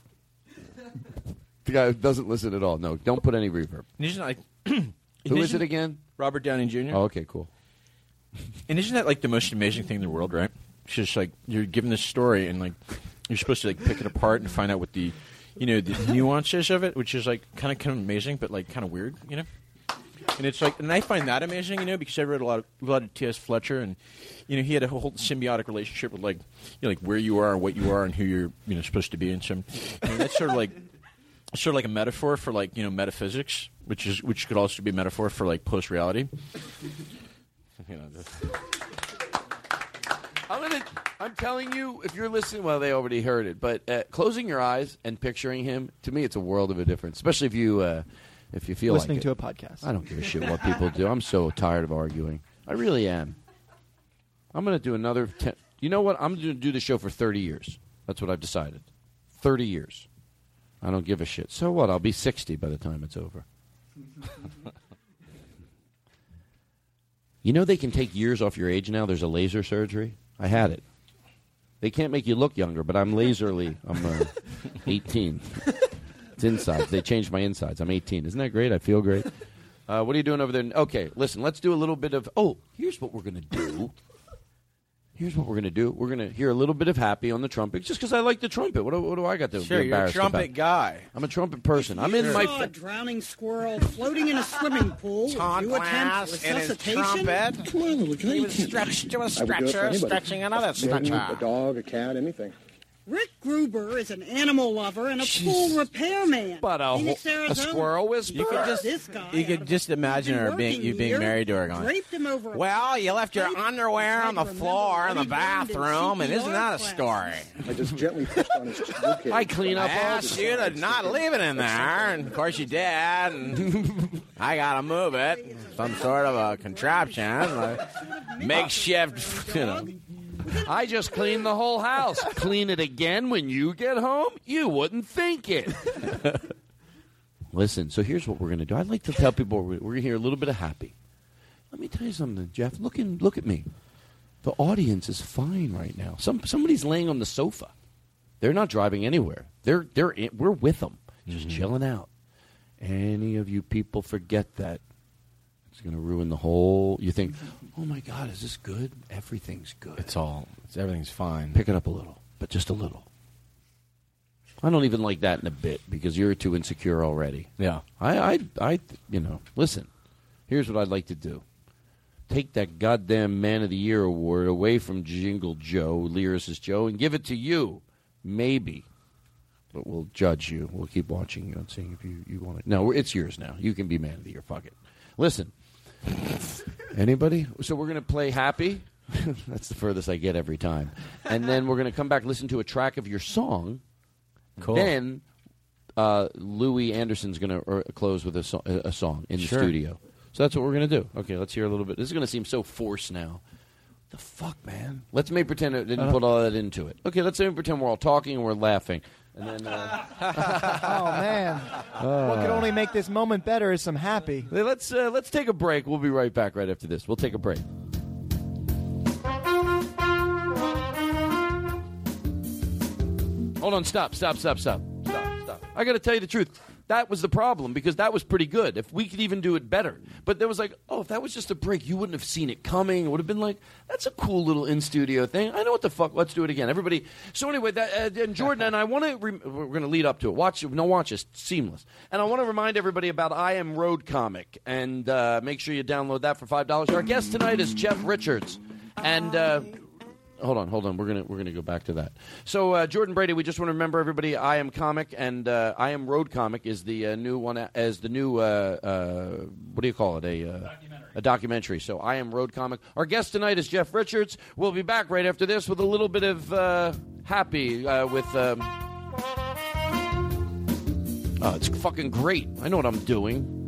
the guy doesn't listen at all. No, don't put any reverb. Isn't like, Who is it again? Robert Downey Jr. Oh, okay, cool. And isn't that like the most amazing thing in the world, right? It's just like you're given this story, and like you're supposed to like pick it apart and find out what the, you know, the nuances of it, which is like kind of kind of amazing, but like kind of weird, you know. And it's like, and I find that amazing, you know, because I read a lot of a lot of T.S. Fletcher, and you know, he had a whole symbiotic relationship with like, you know, like where you are and what you are and who you're, you know, supposed to be, and some, mean, that's sort of like, sort of like a metaphor for like you know metaphysics, which is which could also be a metaphor for like post reality. You know, I'm gonna. I'm telling you, if you're listening, well, they already heard it, but uh, closing your eyes and picturing him, to me, it's a world of a difference. Especially if you, uh, if you feel Listening like to it. a podcast. I don't give a shit what people do. I'm so tired of arguing. I really am. I'm gonna do another. Ten, you know what? I'm gonna do the show for 30 years. That's what I've decided. 30 years. I don't give a shit. So what? I'll be 60 by the time it's over. you know they can take years off your age now. There's a laser surgery. I had it. They can't make you look younger, but I'm laserly. I'm uh, 18. It's insides. They changed my insides. I'm 18. Isn't that great? I feel great. Uh, what are you doing over there? Okay, listen. Let's do a little bit of. Oh, here's what we're gonna do. Here's what we're gonna do. We're gonna hear a little bit of happy on the trumpet, just because I like the trumpet. What do, what do I got to Sure, be you're a embarrassed trumpet about? guy. I'm a trumpet person. I'm in my. saw a drowning squirrel floating in a swimming pool. Would you attempt resuscitation? Come on, Louie, can He was stretched to a I would do it for stretcher, anybody. stretching another A stretcher. A dog, a cat, anything. Rick Gruber is an animal lover and a pool repairman. But a Phoenix, ho- a squirrel whisperer? You could just- this guy You could just imagine her being you being married to her going. him over. Well, you left your underwear on the floor in the when he learned in bathroom, and isn't that a story? I just gently pushed on his ribcage. I clean up I all asked you to not leave it in there, and of course you did. And I gotta move it, some sort of a contraption, a makeshift, you know. I just cleaned the whole house. Clean it again when you get home? You wouldn't think it. Listen, so here's what we're going to do. I'd like to tell people we're going to hear a little bit of happy. Let me tell you something, Jeff. Look, in, look at me. The audience is fine right now. Some somebody's laying on the sofa. They're not driving anywhere. They're they're in, we're with them, just mm-hmm. chilling out. Any of you people forget that, it's going to ruin the whole. You think, oh my God, is this good? Everything's good. It's all. It's, everything's fine. Pick it up a little, but just a little. I don't even like that in a bit because you're too insecure already. Yeah. I, I, I, you know, listen. Here's what I'd like to do: take that goddamn Man of the Year award away from Jingle Joe, Lyricist Joe, and give it to you. Maybe, but we'll judge you. We'll keep watching you and seeing if you, you want it. No, it's yours now. You can be Man of the Year. Fuck it. Listen. Anybody? So we're gonna play Happy. That's the furthest I get every time. And then we're gonna come back listen to a track of your song. Cool. Then uh, Louie Anderson's going to uh, close with a, so- a song in the Sure. studio. So that's what we're going to do. Okay, let's hear a little bit. This is going to seem so forced now. The fuck, man? Let's make pretend it didn't put all that into it. Okay, let's make pretend we're all talking and we're laughing. And then, uh, oh man, what could only make this moment better is some happy. let's uh, let's take a break. We'll be right back right after this. We'll take a break. Hold on, stop, stop, stop, stop, stop, stop. I got to tell you the truth. That was the problem because that was pretty good. If we could even do it better, but there was like, oh, if that was just a break, you wouldn't have seen it coming. It would have been like, that's a cool little in studio thing. I know what the fuck. Let's do it again, everybody. So anyway, that uh, and Jordan and I want to. Re- we're going to lead up to it. Watch, no, watch this, seamless. And I want to remind everybody about I Am Road Comic, and uh, make sure you download that for five dollars. Our guest tonight is Jeff Richards, and. Uh, Hold on, hold on. We're gonna we're gonna go back to that. So uh, Jordan Brady, we just want to remember everybody. I am comic and uh, I am road comic is the uh, new one as the new uh, uh, what do you call it a uh, a documentary. So I am road comic. Our guest tonight is Jeff Richards. We'll be back right after this with a little bit of uh, happy uh, with. Um, oh, it's fucking great. I know what I'm doing.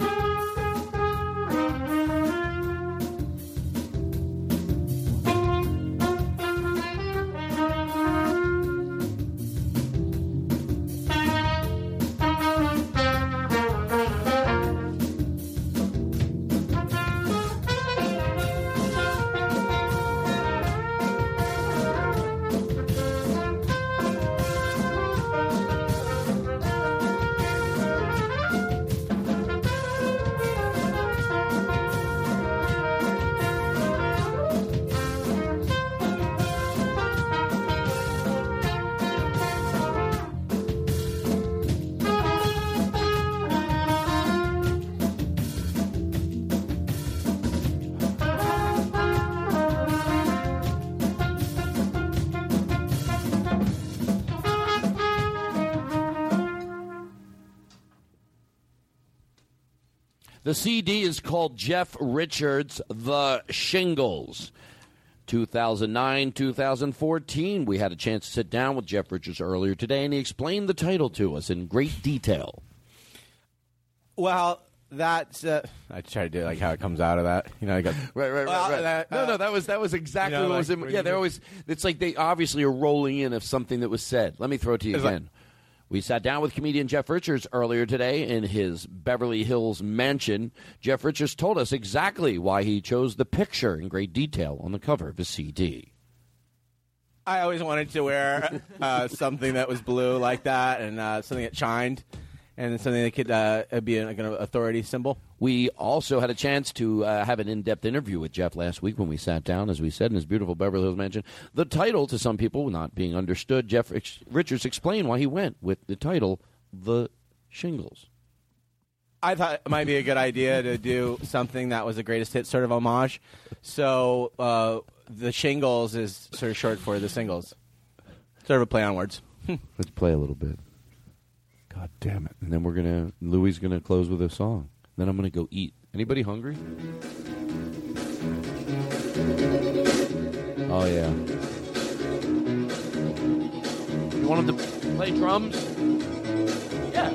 CD is called Jeff Richards The Shingles. 2009 2014. We had a chance to sit down with Jeff Richards earlier today, and he explained the title to us in great detail. Well, that's. Uh, I try to do like how it comes out of that. You know, I go Right, right, Well, right, right. that, no, uh, no, that was that was exactly you know, what was in. Yeah, they're always. It's like they obviously are rolling in of something that was said. Let me throw it to you It's like- again. We sat down with comedian Jeff Richards earlier today in his Beverly Hills mansion. Jeff Richards told us exactly why he chose the picture in great detail on the cover of his CD. I always wanted to wear uh, something that was blue like that, and uh, something that shined, and something that could uh, be like an authority symbol. We also had a chance to uh, have an in-depth interview with Jeff last week when we sat down, as we said, in his beautiful Beverly Hills mansion. The title, to some people not being understood, Jeff Rich- Richards explained why he went with the title "The Shingles." I thought it might be a good idea to do something that was a greatest hit sort of homage. So uh, the shingles is sort of short for the singles. Sort of a play on words. Let's play a little bit. God damn it! And then we're gonna Louie gonna close with a song. Then I'm gonna go eat. Anybody hungry? Oh yeah. You want him to play drums? Yeah.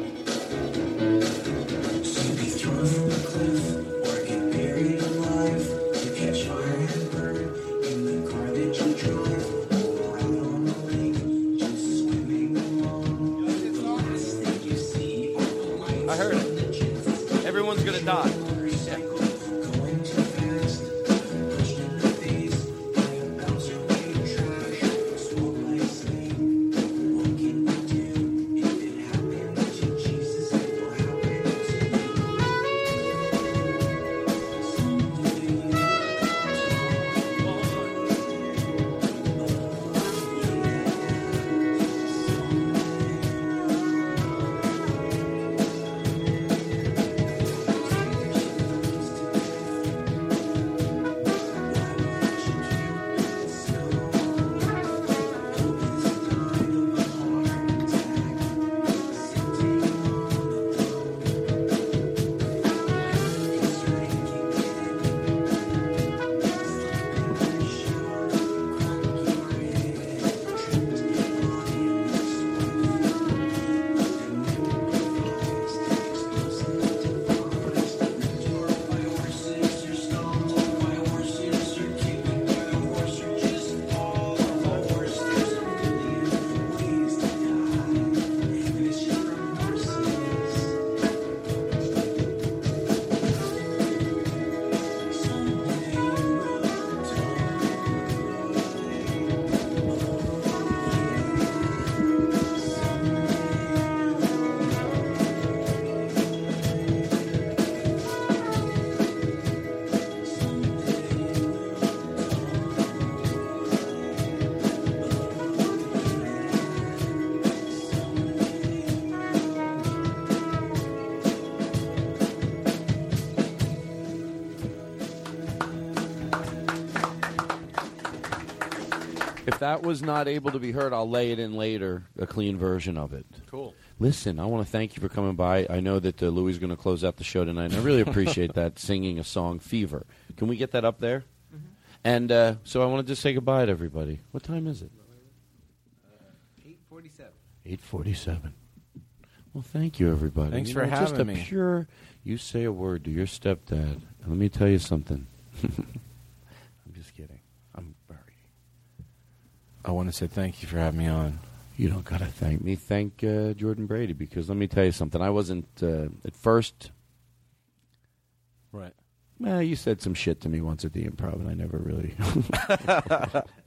That was not able to be heard, I'll lay it in later, a clean version of it. Cool. Listen, I want to thank you for coming by. I know that uh, Louie is going to close out the show tonight, and I really appreciate that singing a song, Fever. Can we get that up there? And uh, so I want to just say goodbye to everybody. What time is it? Eight forty-seven. 847. Well, thank you, everybody. Thanks You for know, just having a me. pure, you say a word to your stepdad. Let me tell you something. I'm just kidding. I'm very. I want to say thank you for having me on. You don't got to thank me. Thank uh, Jordan Brady because let me tell you something. I wasn't uh, at first. Right. Well, you said some shit to me once at the improv, and I never really.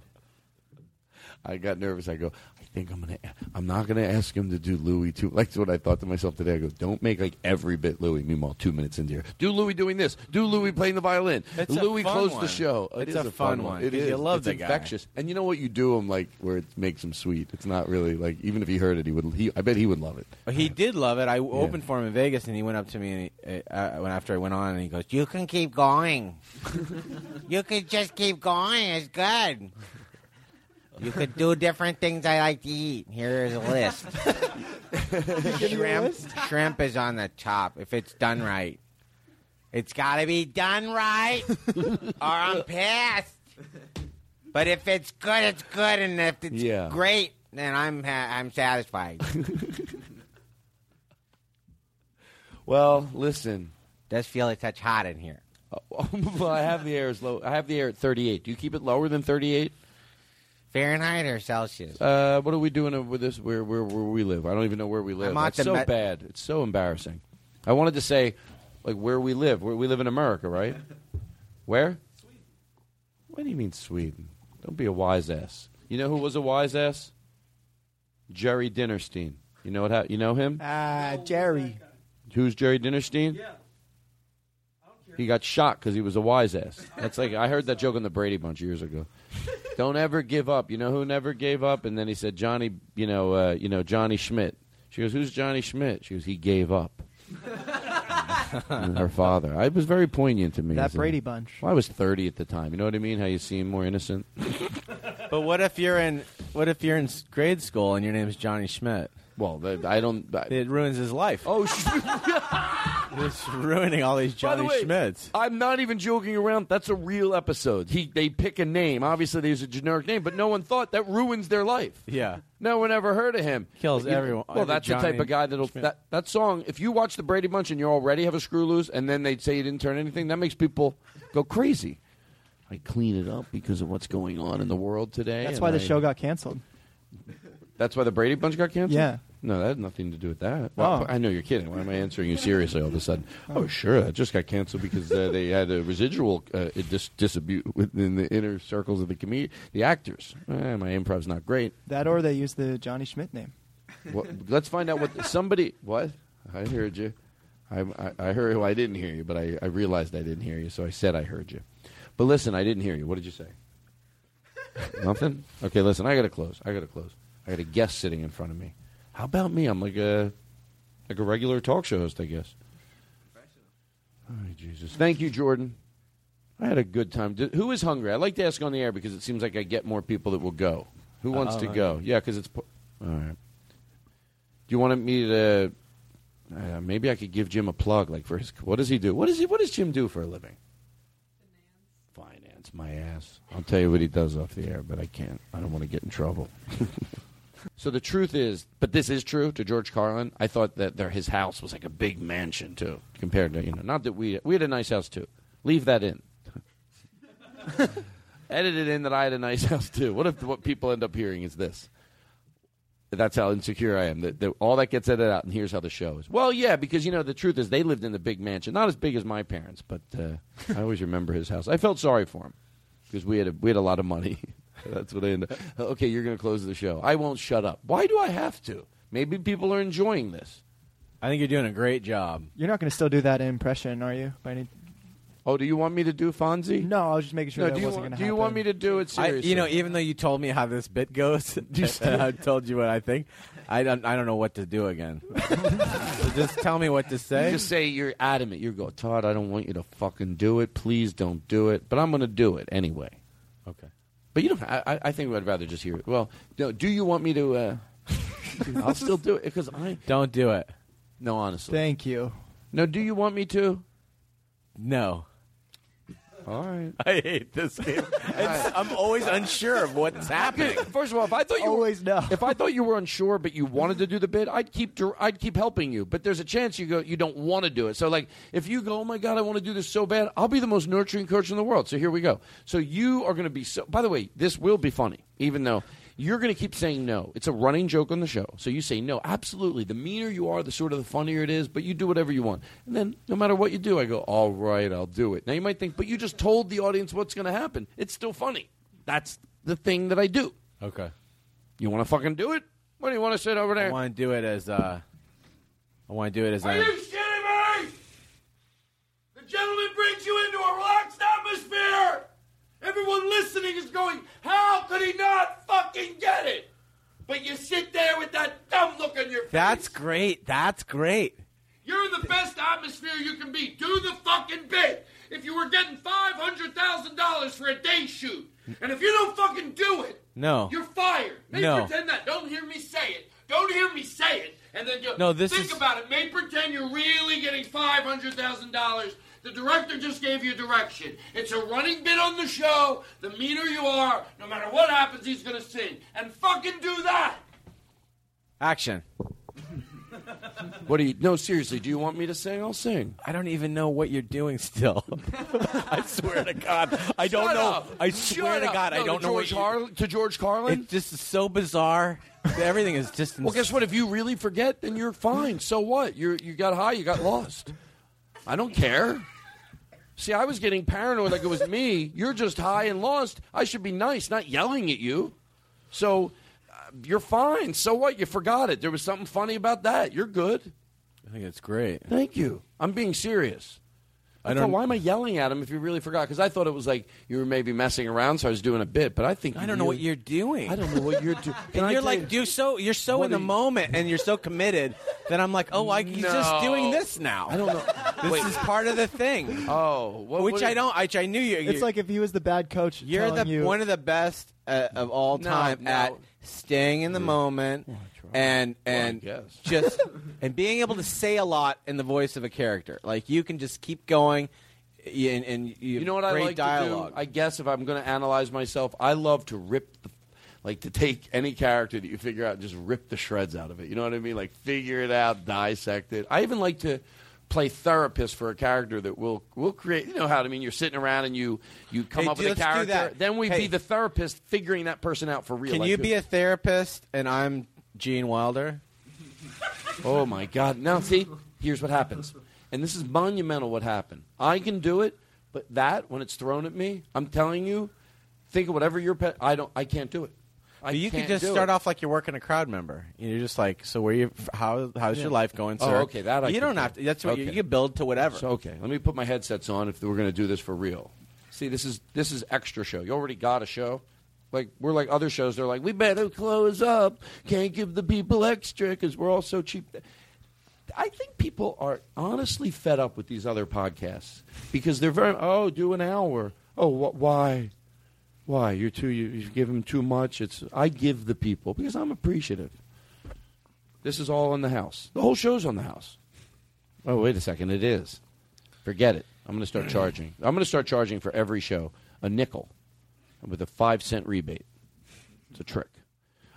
I got nervous. I go, think I'm gonna. I'm not gonna ask him to do Louie too. Like that's what I thought to myself today. I go, don't make like every bit Louie. Meanwhile, two minutes into here, do Louie doing this, do Louie playing the violin. It's a Louie closed one. the show. It It's is a fun one, It 'cause is. you love it's the guy. infectious. And you know what you do him like where it makes him sweet. It's not really like even if he heard it, he would. He, I bet he would love it. But he did love it. I opened for him in Vegas, and he went up to me and he, uh, when after I went on, and he goes, You can keep going. you can just keep going. It's good. You could do different things I like to eat. Here is a list. shrimp, shrimp is on the top if it's done right. It's got to be done right, or I'm pissed. But if it's good, it's good, and if it's Yeah. great, then I'm ha- I'm satisfied. Well, listen. Does feel a touch hot in here. Oh, well, I have the air as low. I have the air at 38. Do you keep it lower than 38? Fahrenheit or Celsius? Uh, what are we doing with this? Where, where where we live? I don't even know where we live. I'm That's so Met- bad. It's so embarrassing. I wanted to say, like, where we live. Where we live in America, right? Where? Sweden. What do you mean Sweden? Don't be a wise ass. You know who was a wise ass? Jerry Dinerstein. You know what? Ha- you know him? Ah, Jerry. Who's Jerry Dinerstein? Yeah. He got shot because he was a wise ass. That's like I heard that joke on the Brady Bunch years ago. Don't ever give up. You know who never gave up? And then he said Johnny. You know, uh, you know Johnny Schmidt. She goes, "Who's Johnny Schmidt?" She goes, "He gave up." Her father. I was very poignant to me. That as a- Brady Bunch. Well, I was thirty at the time. You know what I mean? How you seem more innocent. But what if you're in what if you're in grade school and your name's Johnny Schmidt? Well, I don't. it ruins his life. Oh, it's ruining all these By the Johnny way, Schmidts. I'm not even joking around. That's a real episode. He they pick a name. Obviously, there's a generic name, but no one thought that ruins their life. Yeah. No one ever heard of him. Kills You everyone- Well, every that's the type of guy that'll Schmidt. that that song. If you watch the Brady Bunch and you already have a screw loose, and then they'd say you didn't turn anything, that makes people go crazy. I clean it up because of what's going on in the world today. That's and why the I- show got canceled. That's why the Brady Bunch got canceled. Yeah. No, that had nothing to do with that. Well, Oh. I know you're kidding. Why am I answering you seriously all of a sudden? Oh, sure, that just got canceled because uh, they had a residual uh, dis- disabute within the inner circles of the comedi- the actors. Eh, my improv's not great. That or they used the Johnny Schmidt name. Well, let's find out what somebody. What? I heard you. I, I, I heard. Well, I didn't hear you, but I, I realized I didn't hear you, so I said I heard you. But listen, I didn't hear you. What did you say? Nothing. Okay, listen. I gotta close. I gotta close. I got a guest sitting in front of me. How about me? I'm like a like a regular talk show host, I guess. Oh, Jesus. Thank you, Jordan. I had a good time. D- who is hungry? I like to ask on the air because it seems like I get more people that will go. Who wants Oh, to go? Yeah, because it's. po- All right. Do you want me to? Uh, maybe I could give Jim a plug, like for his. What does he do? What does he? What does Jim do for a living? Finance, my ass. I'll tell you what he does off the air, but I can't. I don't want to get in trouble. so the truth is, but this is true to George Carlin. I thought that there, his house was like a big mansion too, compared to you know. Not that we we had a nice house too. Leave that in. Edited in that I had a nice house too. What if what people end up hearing is this? That's how insecure I am. That, that all that gets edited out, and here's how the show is. Well, yeah, because you know the truth is they lived in the big mansion, not as big as my parents, but uh, I always remember his house. I felt sorry for him because we had a, we had a lot of money. That's what I end up. Okay, you're going to close the show. I won't shut up. Why do I have to? Maybe people are enjoying this. I think you're doing a great job. You're not going to still do that impression, are you? By any... Oh, do you want me to do Fonzie? No, I was just making sure No, that do you wasn't want- going to happen. do you want me to do it I, seriously? you know, even though you told me how this bit goes, and I told you what I think. I don't. I don't know what to do again. So just tell me what to say. You just say you're adamant. You go, Todd. I don't want you to fucking do it. Please don't do it. But I'm going to do it anyway. Okay. But you don't. I, I- I think I'd rather just hear it. Well, no, do you want me to? Uh, I'll still do it because I don't do it. No, honestly. Thank you. No, do you want me to? No. All right. I hate this game. It's, I'm always unsure of what's happening. First of all, if I thought you always were, know, if I thought you were unsure but you wanted to do the bit, I'd keep dir- I'd keep helping you. But there's a chance you go you don't want to do it. So like if you go, oh my god, I want to do this so bad, I'll be the most nurturing coach in the world. So here we go. So you are going to be so. By the way, this will be funny, even though. You're going to keep saying no. It's a running joke on the show. So you say no. Absolutely. The meaner you are, the sort of the funnier it is, but you do whatever you want. And then no matter what you do, I go, all right, I'll do it. Now you might think, but you just told the audience what's going to happen. It's still funny. That's the thing that I do. Okay. You want to fucking do it? What do you want to sit over there? I want to do it as. Uh, I want to do it as. Are a- you shitting me? The gentleman brings you into a relaxed atmosphere. Everyone listening is going, how could he not fucking get it? But you sit there with that dumb look on your face. That's great. That's great. You're in the best atmosphere you can be. Do the fucking bit. If you were getting five hundred thousand dollars for a day shoot, and if you don't fucking do it, No. you're fired. May No. pretend that. Don't hear me say it. Don't hear me say it. And then you No, this think is- about it. May pretend you're really getting five hundred thousand dollars. The director just gave you direction. It's a running bit on the show. The meaner you are, no matter what happens, he's gonna sing. And fucking do that. Action. What do you? No, seriously. Do you want me to sing? I'll sing. I don't even know what you're doing still. I swear to God, I don't Shut know. up. I Shut swear to up. God, I No, don't to know George what you- Carlin. To George Carlin. It's just is so bizarre. Everything is just. Well, guess what? If you really forget, then you're fine. So what? You you got high, you got lost. I don't care. See, I was getting paranoid like it was me. You're just high and lost. I should be nice, not yelling at you. So uh, you're fine. So what? You forgot it. There was something funny about that. You're good. I think it's great. Thank you. I'm being serious. I, I thought, don't- know. why am I yelling at him if you really forgot? Because I thought it was like you were maybe messing around, so I was doing a bit. But I think I don't know what you're doing. I don't know what you're doing. And you're like you're so you're so in the moment and you're so committed that I'm like, oh, I, he's just doing this now. I don't know. This Wait. is part of the thing. Oh, what- which what I is- don't. Which I knew you. It's like if he was the bad coach. You're the you, one of the best uh, of all No, time no. at staying in the moment and and guess. just and being able to say a lot in the voice of a character. Like you can just keep going, and, and you, You know what I like dialogue. to do? I guess if I'm going to analyze myself, I love to rip, the, like to take any character that you figure out, and just rip the shreds out of it. You know what I mean? Like figure it out, dissect it. I even like to play therapist for a character that will will create. You know how I mean? You're sitting around and you you come Hey, up with a character. Then we Hey. be the therapist figuring that person out for real. Can you be a therapist and I'm Gene Wilder? Oh my God! Now see, here's what happens, and this is monumental. What happened? I can do it, but that when it's thrown at me, I'm telling you, think of whatever your pet. I don't. I can't do it. I you could just start it. off like you're working a crowd member. You're just like, so where you? How how's Yeah. your life going, Oh, sir? okay, that I you don't do. have to. That's what you, you can build to whatever. So okay, let me put my headsets on if we're going to do this for real. See, this is this is extra show. You already got a show. Like we're like other shows. They're like, we better close up. Can't give the people extra because we're all so cheap. I think people are honestly fed up with these other podcasts because they're very oh do an hour oh wh- why why you're too you, you give them too much it's I give the people because I'm appreciative. This is all in the house. The whole show's on the house. Oh wait a second, it is. Forget it. I'm going to start charging. I'm going to start charging for every show a nickel with a five cent rebate. It's a trick.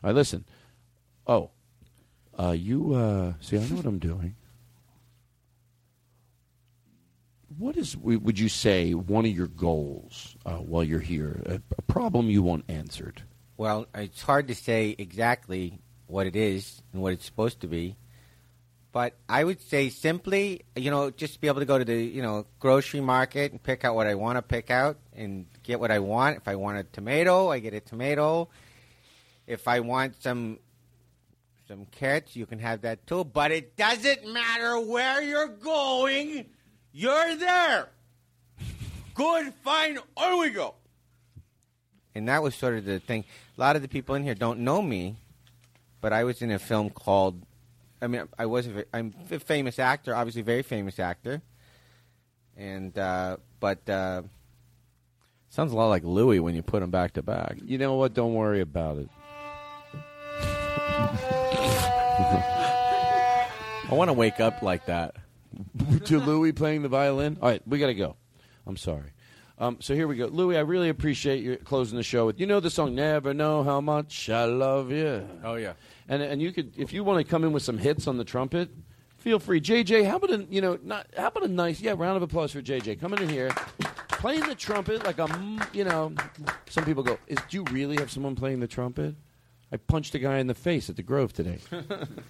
All right, listen. Oh, uh, you uh, see, I know what I'm doing. What is, would you say, one of your goals uh, while you're here? A, a problem you want answered? Well, it's hard to say exactly what it is and what it's supposed to be. But I would say simply, you know, just be able to go to the, you know, grocery market and pick out what I want to pick out and get what I want. If I want a tomato, I get a tomato. If I want some some carrots, you can have that too. But it doesn't matter where you're going. You're there. Good, fine, oh, on we go. and that was sort of the thing. A lot of the people in here don't know me, but I was in a film called. I mean, I was a, I'm a famous actor, obviously very famous actor, and uh, but uh, Sounds a lot like Louie when you put them back to back. You know what? Don't worry about it. I want to wake up like that. to Louie playing the violin. All right, we got to go. I'm sorry. Um, so here we go, Louie. I really appreciate you closing the show with. You know the song "Never Know How Much I Love You." Oh yeah. And and you could, if you want to come in with some hits on the trumpet, feel free. JJ, how about a you know not how about a nice yeah round of applause for JJ coming in here, playing the trumpet like a you know. Some people go, is do you really have someone playing the trumpet? I punched a guy in the face at the Grove today.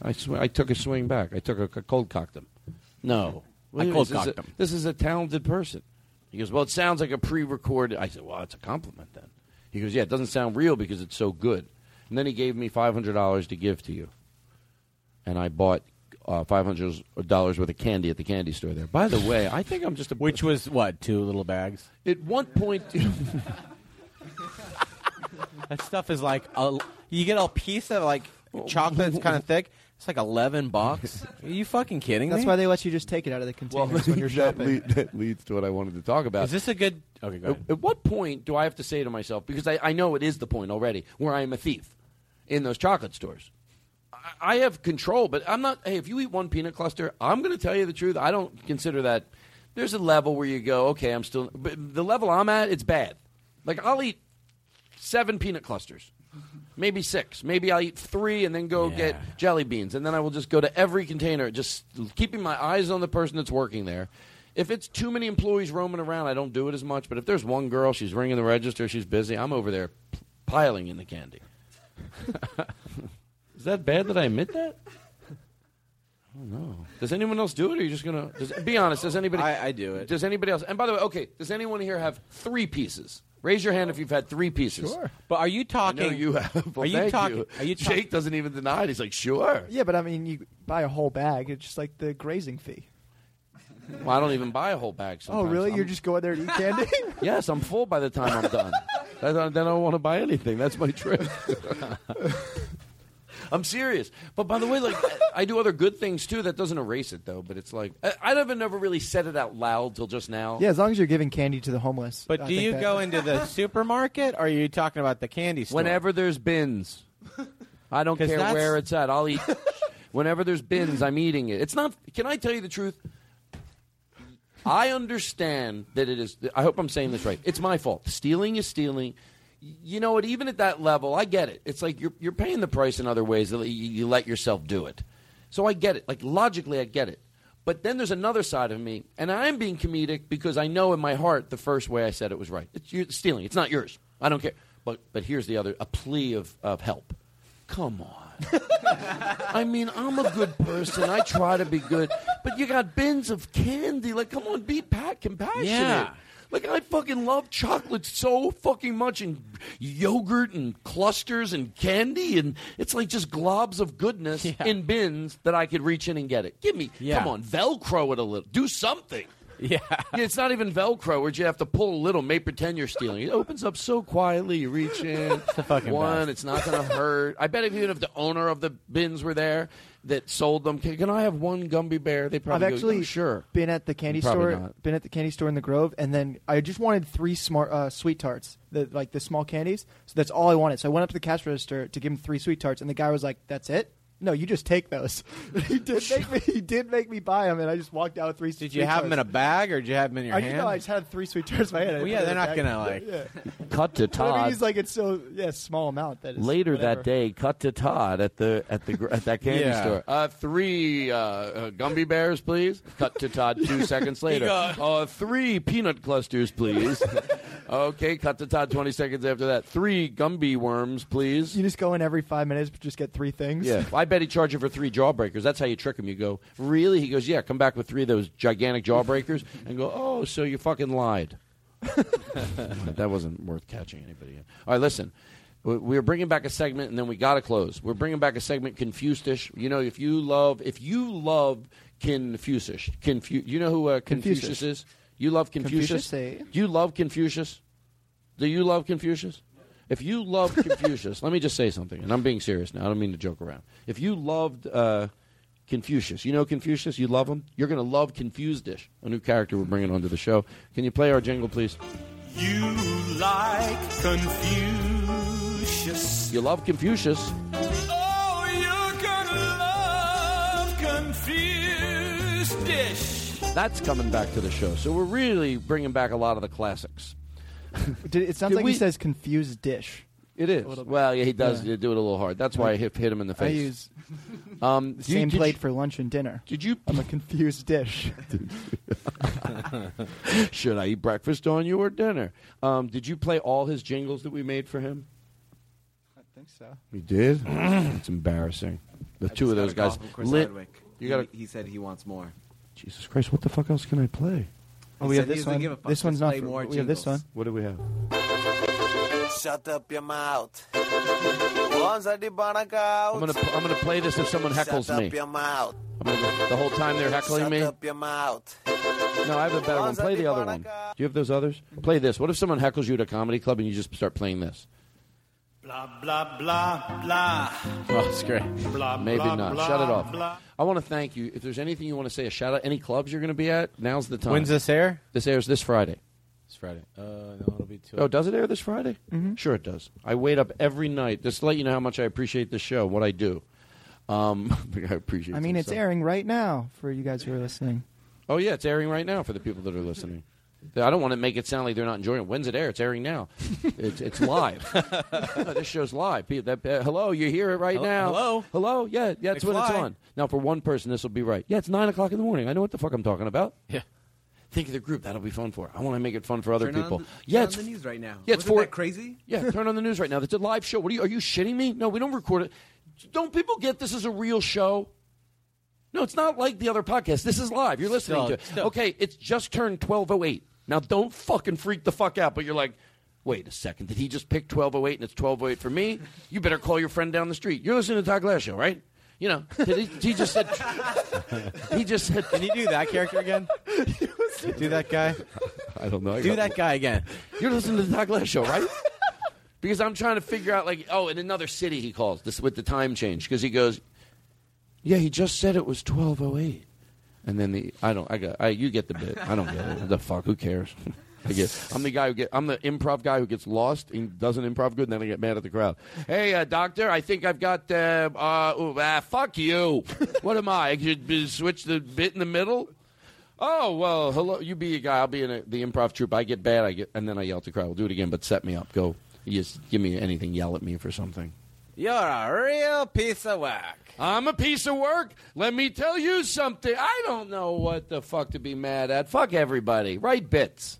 I sw- I took a swing back. I took a, a cold cocked him. No, I This cold is a- cocked him. This is a talented person. He goes, well, it sounds like a pre-recorded. I said, well, it's a compliment then. He goes, yeah, it doesn't sound real because it's so good. And then he gave me five hundred dollars to give to you, and I bought uh, five hundred dollars worth of candy at the candy store there. By the way, I think I'm just a Which was what? Two little bags. At one point, That stuff is like a, you get a piece of like chocolate that's kind of thick. It's like eleven bucks. Are you fucking kidding That's me? why they let you just take it out of the containers when you're that, shopping. lead- that leads to what I wanted to talk about. Is this a good? Okay, go At, ahead. at what point do I have to say to myself, because I, I know it is the point already, where I am a thief in those chocolate stores? I, I have control, but I'm not. Hey, if you eat one peanut cluster, I'm going to tell you the truth. I don't consider that. There's a level where you go, okay, I'm still. But the level I'm at, it's bad. Like I'll eat seven peanut clusters. Maybe six. Maybe I'll eat three and then go get jelly beans. And then I will just go to every container, just keeping my eyes on the person that's working there. If it's too many employees roaming around, I don't do it as much. But if there's one girl, she's ringing the register, she's busy, I'm over there piling in the candy. Is that bad that I admit that? I don't know. Does anyone else do it, or are you just gonna? Does, be honest. Does anybody? I- I do it. Does anybody else? And by the way, okay. Does anyone here have three pieces? Raise your hand if you've had three pieces. Sure. But are you I talking? know you have. Well, are you thank talking? you. Are you talking? Jake doesn't even deny it. He's like, sure. Yeah, but I mean, you buy a whole bag. It's just like the grazing fee. Well, I don't even buy a whole bag. Oh, really? I'm- You're just going there to eat candy? Yes, I'm full by the time I'm done. I don't, then I don't want to buy anything. That's my trick. I'm serious. But by the way, like I do other good things too. That doesn't erase it though. But it's like I, I haven't never really said it out loud till just now. yeah, as long as you're giving candy to the homeless. But I do you that- go into the supermarket, or are you talking about the candy store? Whenever there's bins, I don't care that's- where it's at. I'll eat. Whenever there's bins, I'm eating it. It's not. Can I tell you the truth? I understand that it is. I hope I'm saying this right. It's my fault. Stealing is stealing. You know what? Even at that level, I get it. It's like you're you're paying the price in other ways. That you, you let yourself do it. So I get it. Like logically, I get it. But then there's another side of me, and I'm being comedic because I know in my heart the first way I said it was right. It's you're stealing. It's not yours. I don't care. But but here's the other a plea of, of help. Come on. I mean, I'm a good person. I try to be good, but you got bins of candy. Like, come on, be pat compassionate. Yeah. Like I fucking love chocolate so fucking much, and yogurt and clusters and candy, and it's like just globs of goodness in bins that I could reach in and get it. Give me, Yeah. come on, Velcro it a little, do something. Yeah. it's not even Velcro where you have to pull a little, may pretend you're stealing. It opens up so quietly. You reach in. It's the fucking one. best. It's not going to hurt. I bet if even if the owner of the bins were there that sold them, can, can I have one Gumby Bear? They probably I've probably go, actually "Oh, sure. been at the candy Probably store. not. Been at the candy store in the Grove, and then I just wanted three smart uh, sweet tarts, the, like the small candies. So that's all I wanted. So I went up to the cash register to give him three sweet tarts, and the guy was like, "That's it." No, you just take those. he did make me. He did make me buy them, and I just walked out with three. Did you have them in a bag, or did you have them in your I, hand? No, I just had three sweet tarts in my hand. Well, yeah, they're not bag. gonna, like- Yeah. Cut to But I mean, Todd. he's like it's so yeah small amount that is Later whatever. that day, cut to Todd at the at the at that candy Yeah. store. Uh, three uh, uh, Gumby bears, please. Cut to Todd two seconds later. Uh, three peanut clusters, please. Okay, cut to Todd twenty seconds after that. Three Gumby worms, please. You just go in every five minutes, but just get three things. Yeah, I bet he charged you for three jawbreakers. That's how you trick him. You go, really? He goes, yeah. Come back with three of those gigantic jawbreakers, and go, oh, so you fucking lied. that wasn't worth catching anybody. In. All right, listen. We- We're bringing back a segment, and then we got to close. We're bringing back a segment, Confucius. You know, if you love, if you love Confucius, Confu- you know who uh, Confucius, Confucius. is? You love Confucius. Confucius, eh? Do you love Confucius? Do you love Confucius? If you love Confucius, let me just say something, and I'm being serious now. I don't mean to joke around. If you loved uh, Confucius, you know Confucius, you love him, you're going to love Confused-ish, a new character we're bringing onto the show. Can you play our jingle, please? You like Confucius. You love Confucius. Oh, you're gonna love Confused Dish. That's coming back to the show. So we're really bringing back a lot of the classics. Did, it sounds Did like we- he says confused dish. It is. little bit. Well, yeah, he does Yeah. do it a little hard. That's why I hit, hit him in the I face. use um, the you- same did plate you- for lunch and dinner. Did you? I'm a confused dish. Should I eat breakfast on you or dinner? Um, did you play all his jingles that we made for him? I think so. You did. it's embarrassing. The I two just of those got a guys. call from Chris lit- Hardwick. You got He, he said he wants more. Jesus Christ! What the fuck else can I play? Oh, He we have this one. give a fuck. This one's not. For, we have this one. What do we have? Shut up your mouth. I debunk out. I'm gonna I'm gonna play this if someone heckles Shut me. up your mouth. I'm gonna, the whole time they're heckling Shut me. up your mouth. No, I have a better one. Play the other one. Do you have those others? Play this. What if someone heckles you at a comedy club and you just start playing this? Blah, blah, blah, blah. Oh, it's great. Blah, Maybe blah, not. blah, Shut it off. blah. I want to thank you. If there's anything you want to say, a shout out. Any clubs you're going to be at? Now's the time. When's this air? This airs this Friday. It's Friday. Uh, no, it'll be two. Oh, does it air this Friday? Mm-hmm. Sure, it does. I wait up every night just to let you know how much I appreciate the show, what I do. Um, I appreciate. I mean, it's stuff. airing right now for you guys who are listening. Oh yeah, it's airing right now for the people that are listening. I don't want to make it sound like they're not enjoying it. When's it air? It's airing now. it's it's live. No, this show's live. Pe- that- uh, hello, you hear it right Hello- now. hello? hello. Yeah, yeah. That's when it's McFly. on. Now, for one person, this will be right. Yeah, it's nine o'clock in the morning. I know what the fuck I'm talking about. Yeah. Think of the group. That'll be fun for. I want to make it fun for other Turn on people. the- yeah, turn it's on the news right now. Yeah, it's Wasn't for that crazy? Yeah, turn on the news right now. It's a live show. What are you? Are you shitting me? No, we don't record it. Don't people get this is a real show? No, it's not like the other podcast. This is live. You're listening Still- to it. still- Okay, it's just turned twelve oh eight. Now don't fucking freak the fuck out. But you're like, Wait a second. Did he just pick 1208 and it's 1208 for me? You better call your friend down the street. You're listening to the Todd Glass show, right? You know, did he, he just said. he just said. Can you do that character again? do that guy. I don't know. I Do got- that guy again. You're listening to the Todd Glass show, right? because I'm trying to figure out, like, oh, in another city he calls this with the time change because he goes, yeah, he just said it was 1208, and then the I don't I got I you get the bit. I don't get it. The fuck? Who cares? I get. I'm the guy who get. I'm the improv guy who gets lost and doesn't improv good, and then I get mad at the crowd. Hey, uh, doctor, I think I've got. Uh, uh, ooh, ah, fuck you. what am I? I should switch the bit in the middle. Oh well, hello. You be a guy. I'll be in a, the improv troupe. I get bad. I get, and then I yell at the crowd. We'll do it again, but set me up. Go. You just give me anything. Yell at me for something. You're a real piece of work. I'm a piece of work. Let me tell you something. I don't know what the fuck to be mad at. Fuck everybody. Write bits.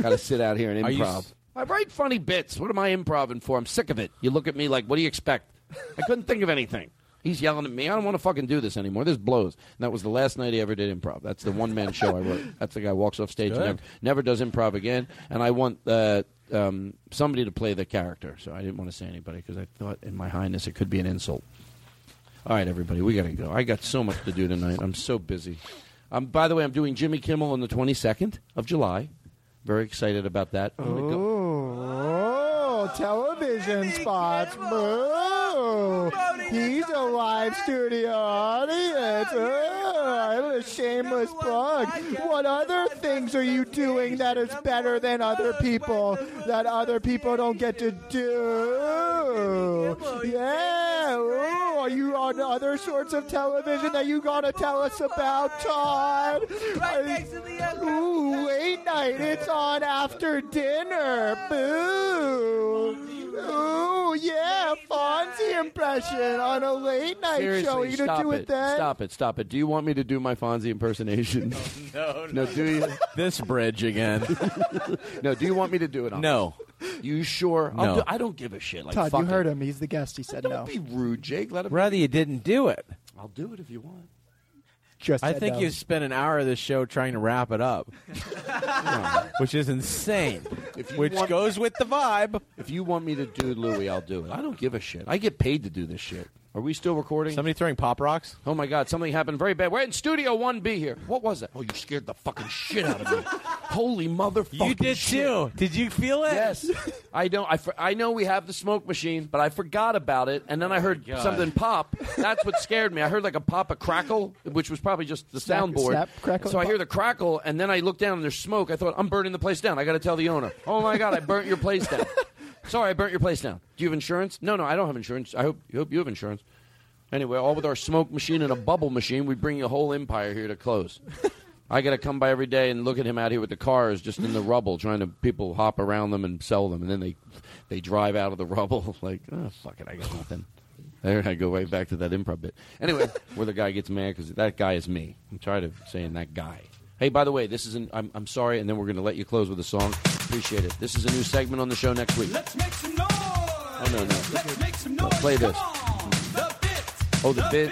Got to sit out here and improv. s- I write funny bits. What am I improving for? I'm sick of it. You look at me like, what do you expect? I couldn't think of anything. He's yelling at me. I don't want to fucking do this anymore. This blows. And that was the last night he ever did improv. That's the one man show I wrote. That's the guy who walks off stage and never, never does improv again. And I want uh, um, somebody to play the character. So I didn't want to say anybody because I thought, in my highness, it could be an insult. All right, everybody, we got to go. I got so much to do tonight. I'm so busy. Um, by the way, I'm doing Jimmy Kimmel on the 22nd of July. Very excited about that. I'm gonna go- Oh, television spots. Boo. He's a live studio audience. Oh, a shameless plug. What other things are you doing that is better than other people that other people don't get to do? Yeah. Ooh, are you on other sorts of television that you gotta tell us about, Todd? Ooh, late night. It's on after dinner. Boo. Ooh, yeah, Fonzie impression on a late night show. Seriously, You gonna stop do it. it then? Stop it. Stop it. Do you want me to do my Fonzie impersonation? No, no. no. do you? This bridge again. no. Do you want me to do it? On No. You sure? I'll No. do- I don't give a shit. Like, Todd, fuck you it. heard him. He's the guest. He said no. Don't be rude, Jake. Let him. Rather you didn't do it. I'll do it if you want. Just I said think no. you spent an hour of this show trying to wrap it up, which is insane. If you which want- goes with the vibe. If you want me to do Louis, I'll do it. I don't give a shit. I get paid to do this shit. Are we still recording? Somebody throwing pop rocks? Oh my God! Something happened very bad. We're in Studio One B here. What was that? Oh, you scared the fucking shit out of me. Holy motherfucker! You did too. Did you feel it? Yes, I don't. I, for- I know we have the smoke machine, but I forgot about it, and then I oh, heard God. something pop. That's what scared me. I heard like a pop, a crackle, which was probably just the Snap- soundboard. snap, crackle, so I hear the crackle, and then I look down and there's smoke. I thought I'm burning the place down. I got to tell the owner. Oh my God! I burnt your place down. Sorry, I burnt your place down. Do you have insurance? No, no, I don't have insurance. I hope you hope you have insurance. Anyway, all with our smoke machine and a bubble machine, we bring a whole empire here to close. I got to come by every day and look at him out here with the cars just in the rubble, trying to people hop around them and sell them, and then they they drive out of the rubble like, oh fuck it, I got nothing. There I go right back to that improv bit. Anyway, where the guy gets mad because that guy is me. I'm tired of saying that guy. Hey, by the way, this is an. I'm, I'm sorry, and then we're going to let you close with a song. Appreciate it. This is a new segment on the show next week. Let's make some noise. Oh no, no. Let's make some No, noise. play this. Come. The bit. Oh, the bit.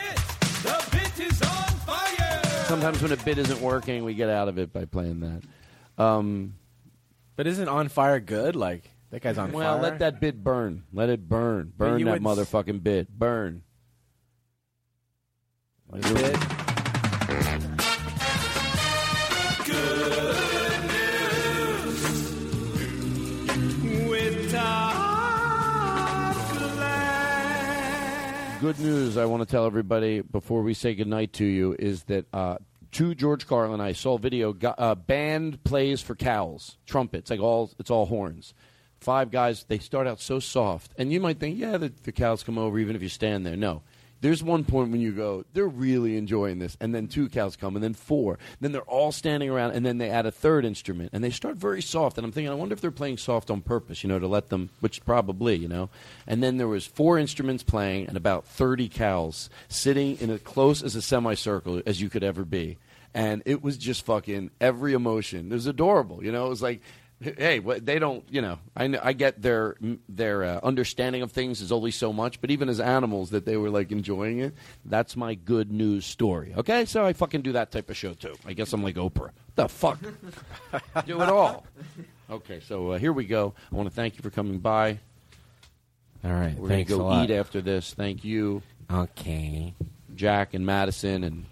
The bit is on fire. Sometimes when a bit isn't working, we get out of it by playing that. Um, But isn't on fire good? Like that guy's on well, fire. Well, let that bit burn. Let it burn. Burn that would s- motherfucking bit. Burn. bit. Good news I want to tell everybody before we say goodnight to you is that uh, to George Carlin, I saw video. Got, uh, band plays for cows, trumpets, like all it's all horns. Five guys. They start out so soft, and you might think, yeah, the, the cows come over even if you stand there. No, there's one point when you go, they're really enjoying this, and then two cows come, and then four, then they're all standing around, and then they add a third instrument, and they start very soft. And I'm thinking, I wonder if they're playing soft on purpose, you know, to let them, which probably, you know. And then there was four instruments playing, and about 30 cows sitting in as close as a semicircle as you could ever be, and it was just fucking every emotion. It was adorable, you know. It was like hey, they don't, you know, I, I get their their uh, understanding of things is only so much, but even as animals, that they were like enjoying it. That's my good news story. Okay, so I fucking do that type of show too. I guess I'm like Oprah. The fuck, do it all. Okay, so uh, here we go. I want to thank you for coming by. All right, We're thanks gonna go eat after this. Thank you. Okay. Jack and Madison and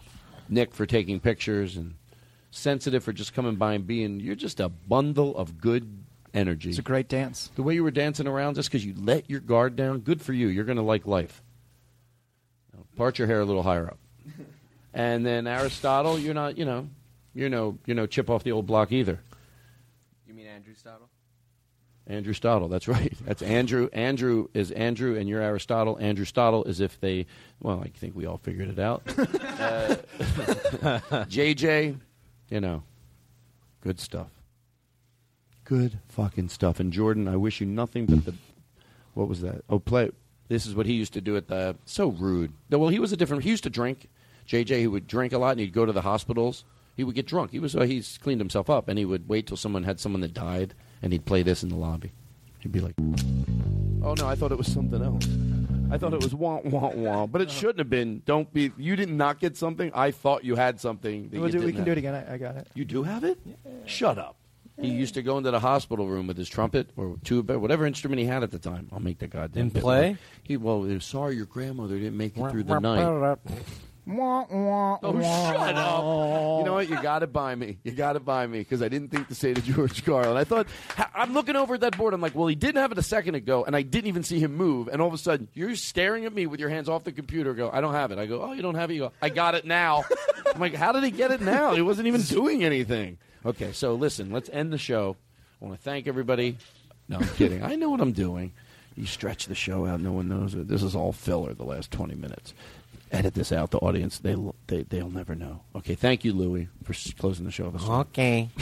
Nick for taking pictures and Sensitive for just coming by and being. You're just a bundle of good energy. It's a great dance. The way you were dancing around, just because you let your guard down, good for you. You're going to like life. Now, Part your hair a little higher up. And then Aristotle, you're not, you know, you're no, you're no chip off the old block either. You mean Andrew Stottle? Andrew Stottle. That's right. That's Andrew. Andrew is Andrew, and you're Aristotle. Andrew Stottle is if they. Well, I think we all figured it out. uh, JJ, you know, good stuff. Good fucking stuff. And Jordan, I wish you nothing but the. What was that? Oh, play. This is what he used to do at the. So rude. No, Well, he was a different. He used to drink. JJ, he would drink a lot, and he'd go to the hospitals. He would get drunk. He was. Uh, he's cleaned himself up, and he would wait till someone had someone that died, and he'd play this in the lobby. He'd be like, "Oh no, I thought it was something else. I thought it was wah wah wah, but it uh-huh. shouldn't have been. Don't be. You did not get something. I thought you had something. That We'll you do, we didn't can do have. it again. I, I got it. You do have it? Shut up. He used to go into the hospital room with his trumpet or tuba, whatever instrument he had at the time. I'll make the goddamn And bit play? work. He well, he was sorry your grandmother didn't make it through the night. Wah, wah, Oh, shut up! You know what? You got to buy me. You got to buy me because I didn't think to say to George Carlin. I thought I'm looking over at that board. I'm like, well, he didn't have it a second ago, and I didn't even see him move. And all of a sudden, you're staring at me with your hands off the computer. Go, I don't have it. I go, oh, you don't have it. You go, I got it now. I'm like, how did he get it now? He wasn't even doing anything. Okay, so listen, let's end the show. I want to thank everybody. No, I'm kidding. I know what I'm doing. You stretch the show out. No one knows it. This is all filler. The last 20 minutes. Edit this out. The audience they they they'll never know. Okay, thank you, Louie, for closing the show. This Okay.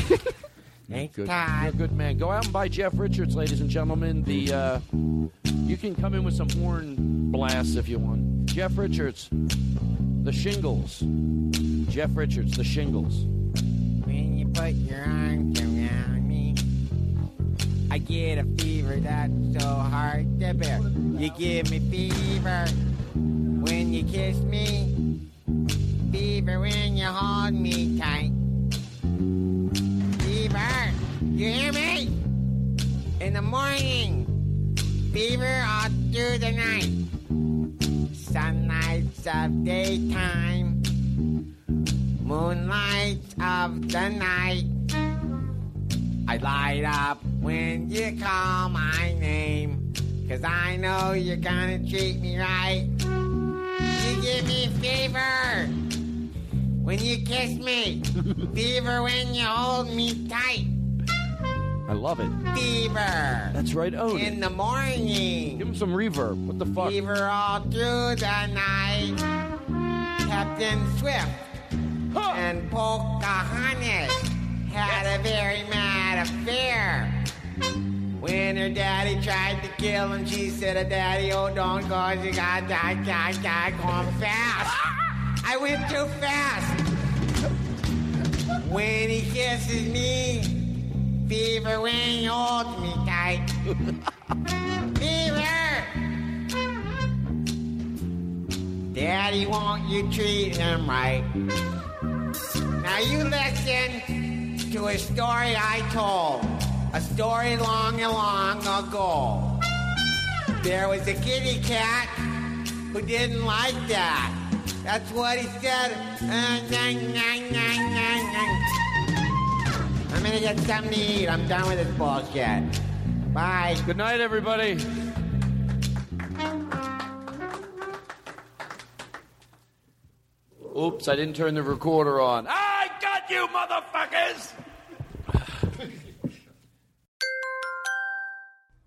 Thanks, good. You're a good man. Go out and buy Jeff Richards, ladies and gentlemen. The uh, you can come in with some horn blasts if you want. Jeff Richards, the shingles. Jeff Richards, the shingles. When you put your arms around me, I get a fever that's so hard to bear. You give me fever when you kiss me, fever when you hold me tight. Fever, you hear me? In the morning, fever all through the night. Sunlights of daytime, moonlight of the night. I light up when you call my name, cause I know you're gonna treat me right. Give me fever when you kiss me, fever when you hold me tight. I love it. Fever. That's right. Own In the morning. Give him some reverb. What the fuck? Fever all through the night. Captain Smith and Pocahontas had a very mad affair. When her daddy tried to kill him, she said, "A daddy, oh don't cause you got got got got going fast." I went too fast. When he kisses me, fever when he holds me tight. fever. Daddy, won't you treat him right? Now you listen to a story I told. A story long and long ago. There was a kitty cat who didn't like that. That's what he said. Uh, nyang, nyang, nyang, nyang, nyang. I'm gonna get something to eat. I'm done with this bullshit. Bye. Good night, everybody. Oops, I didn't turn the recorder on. I got you, motherfuckers!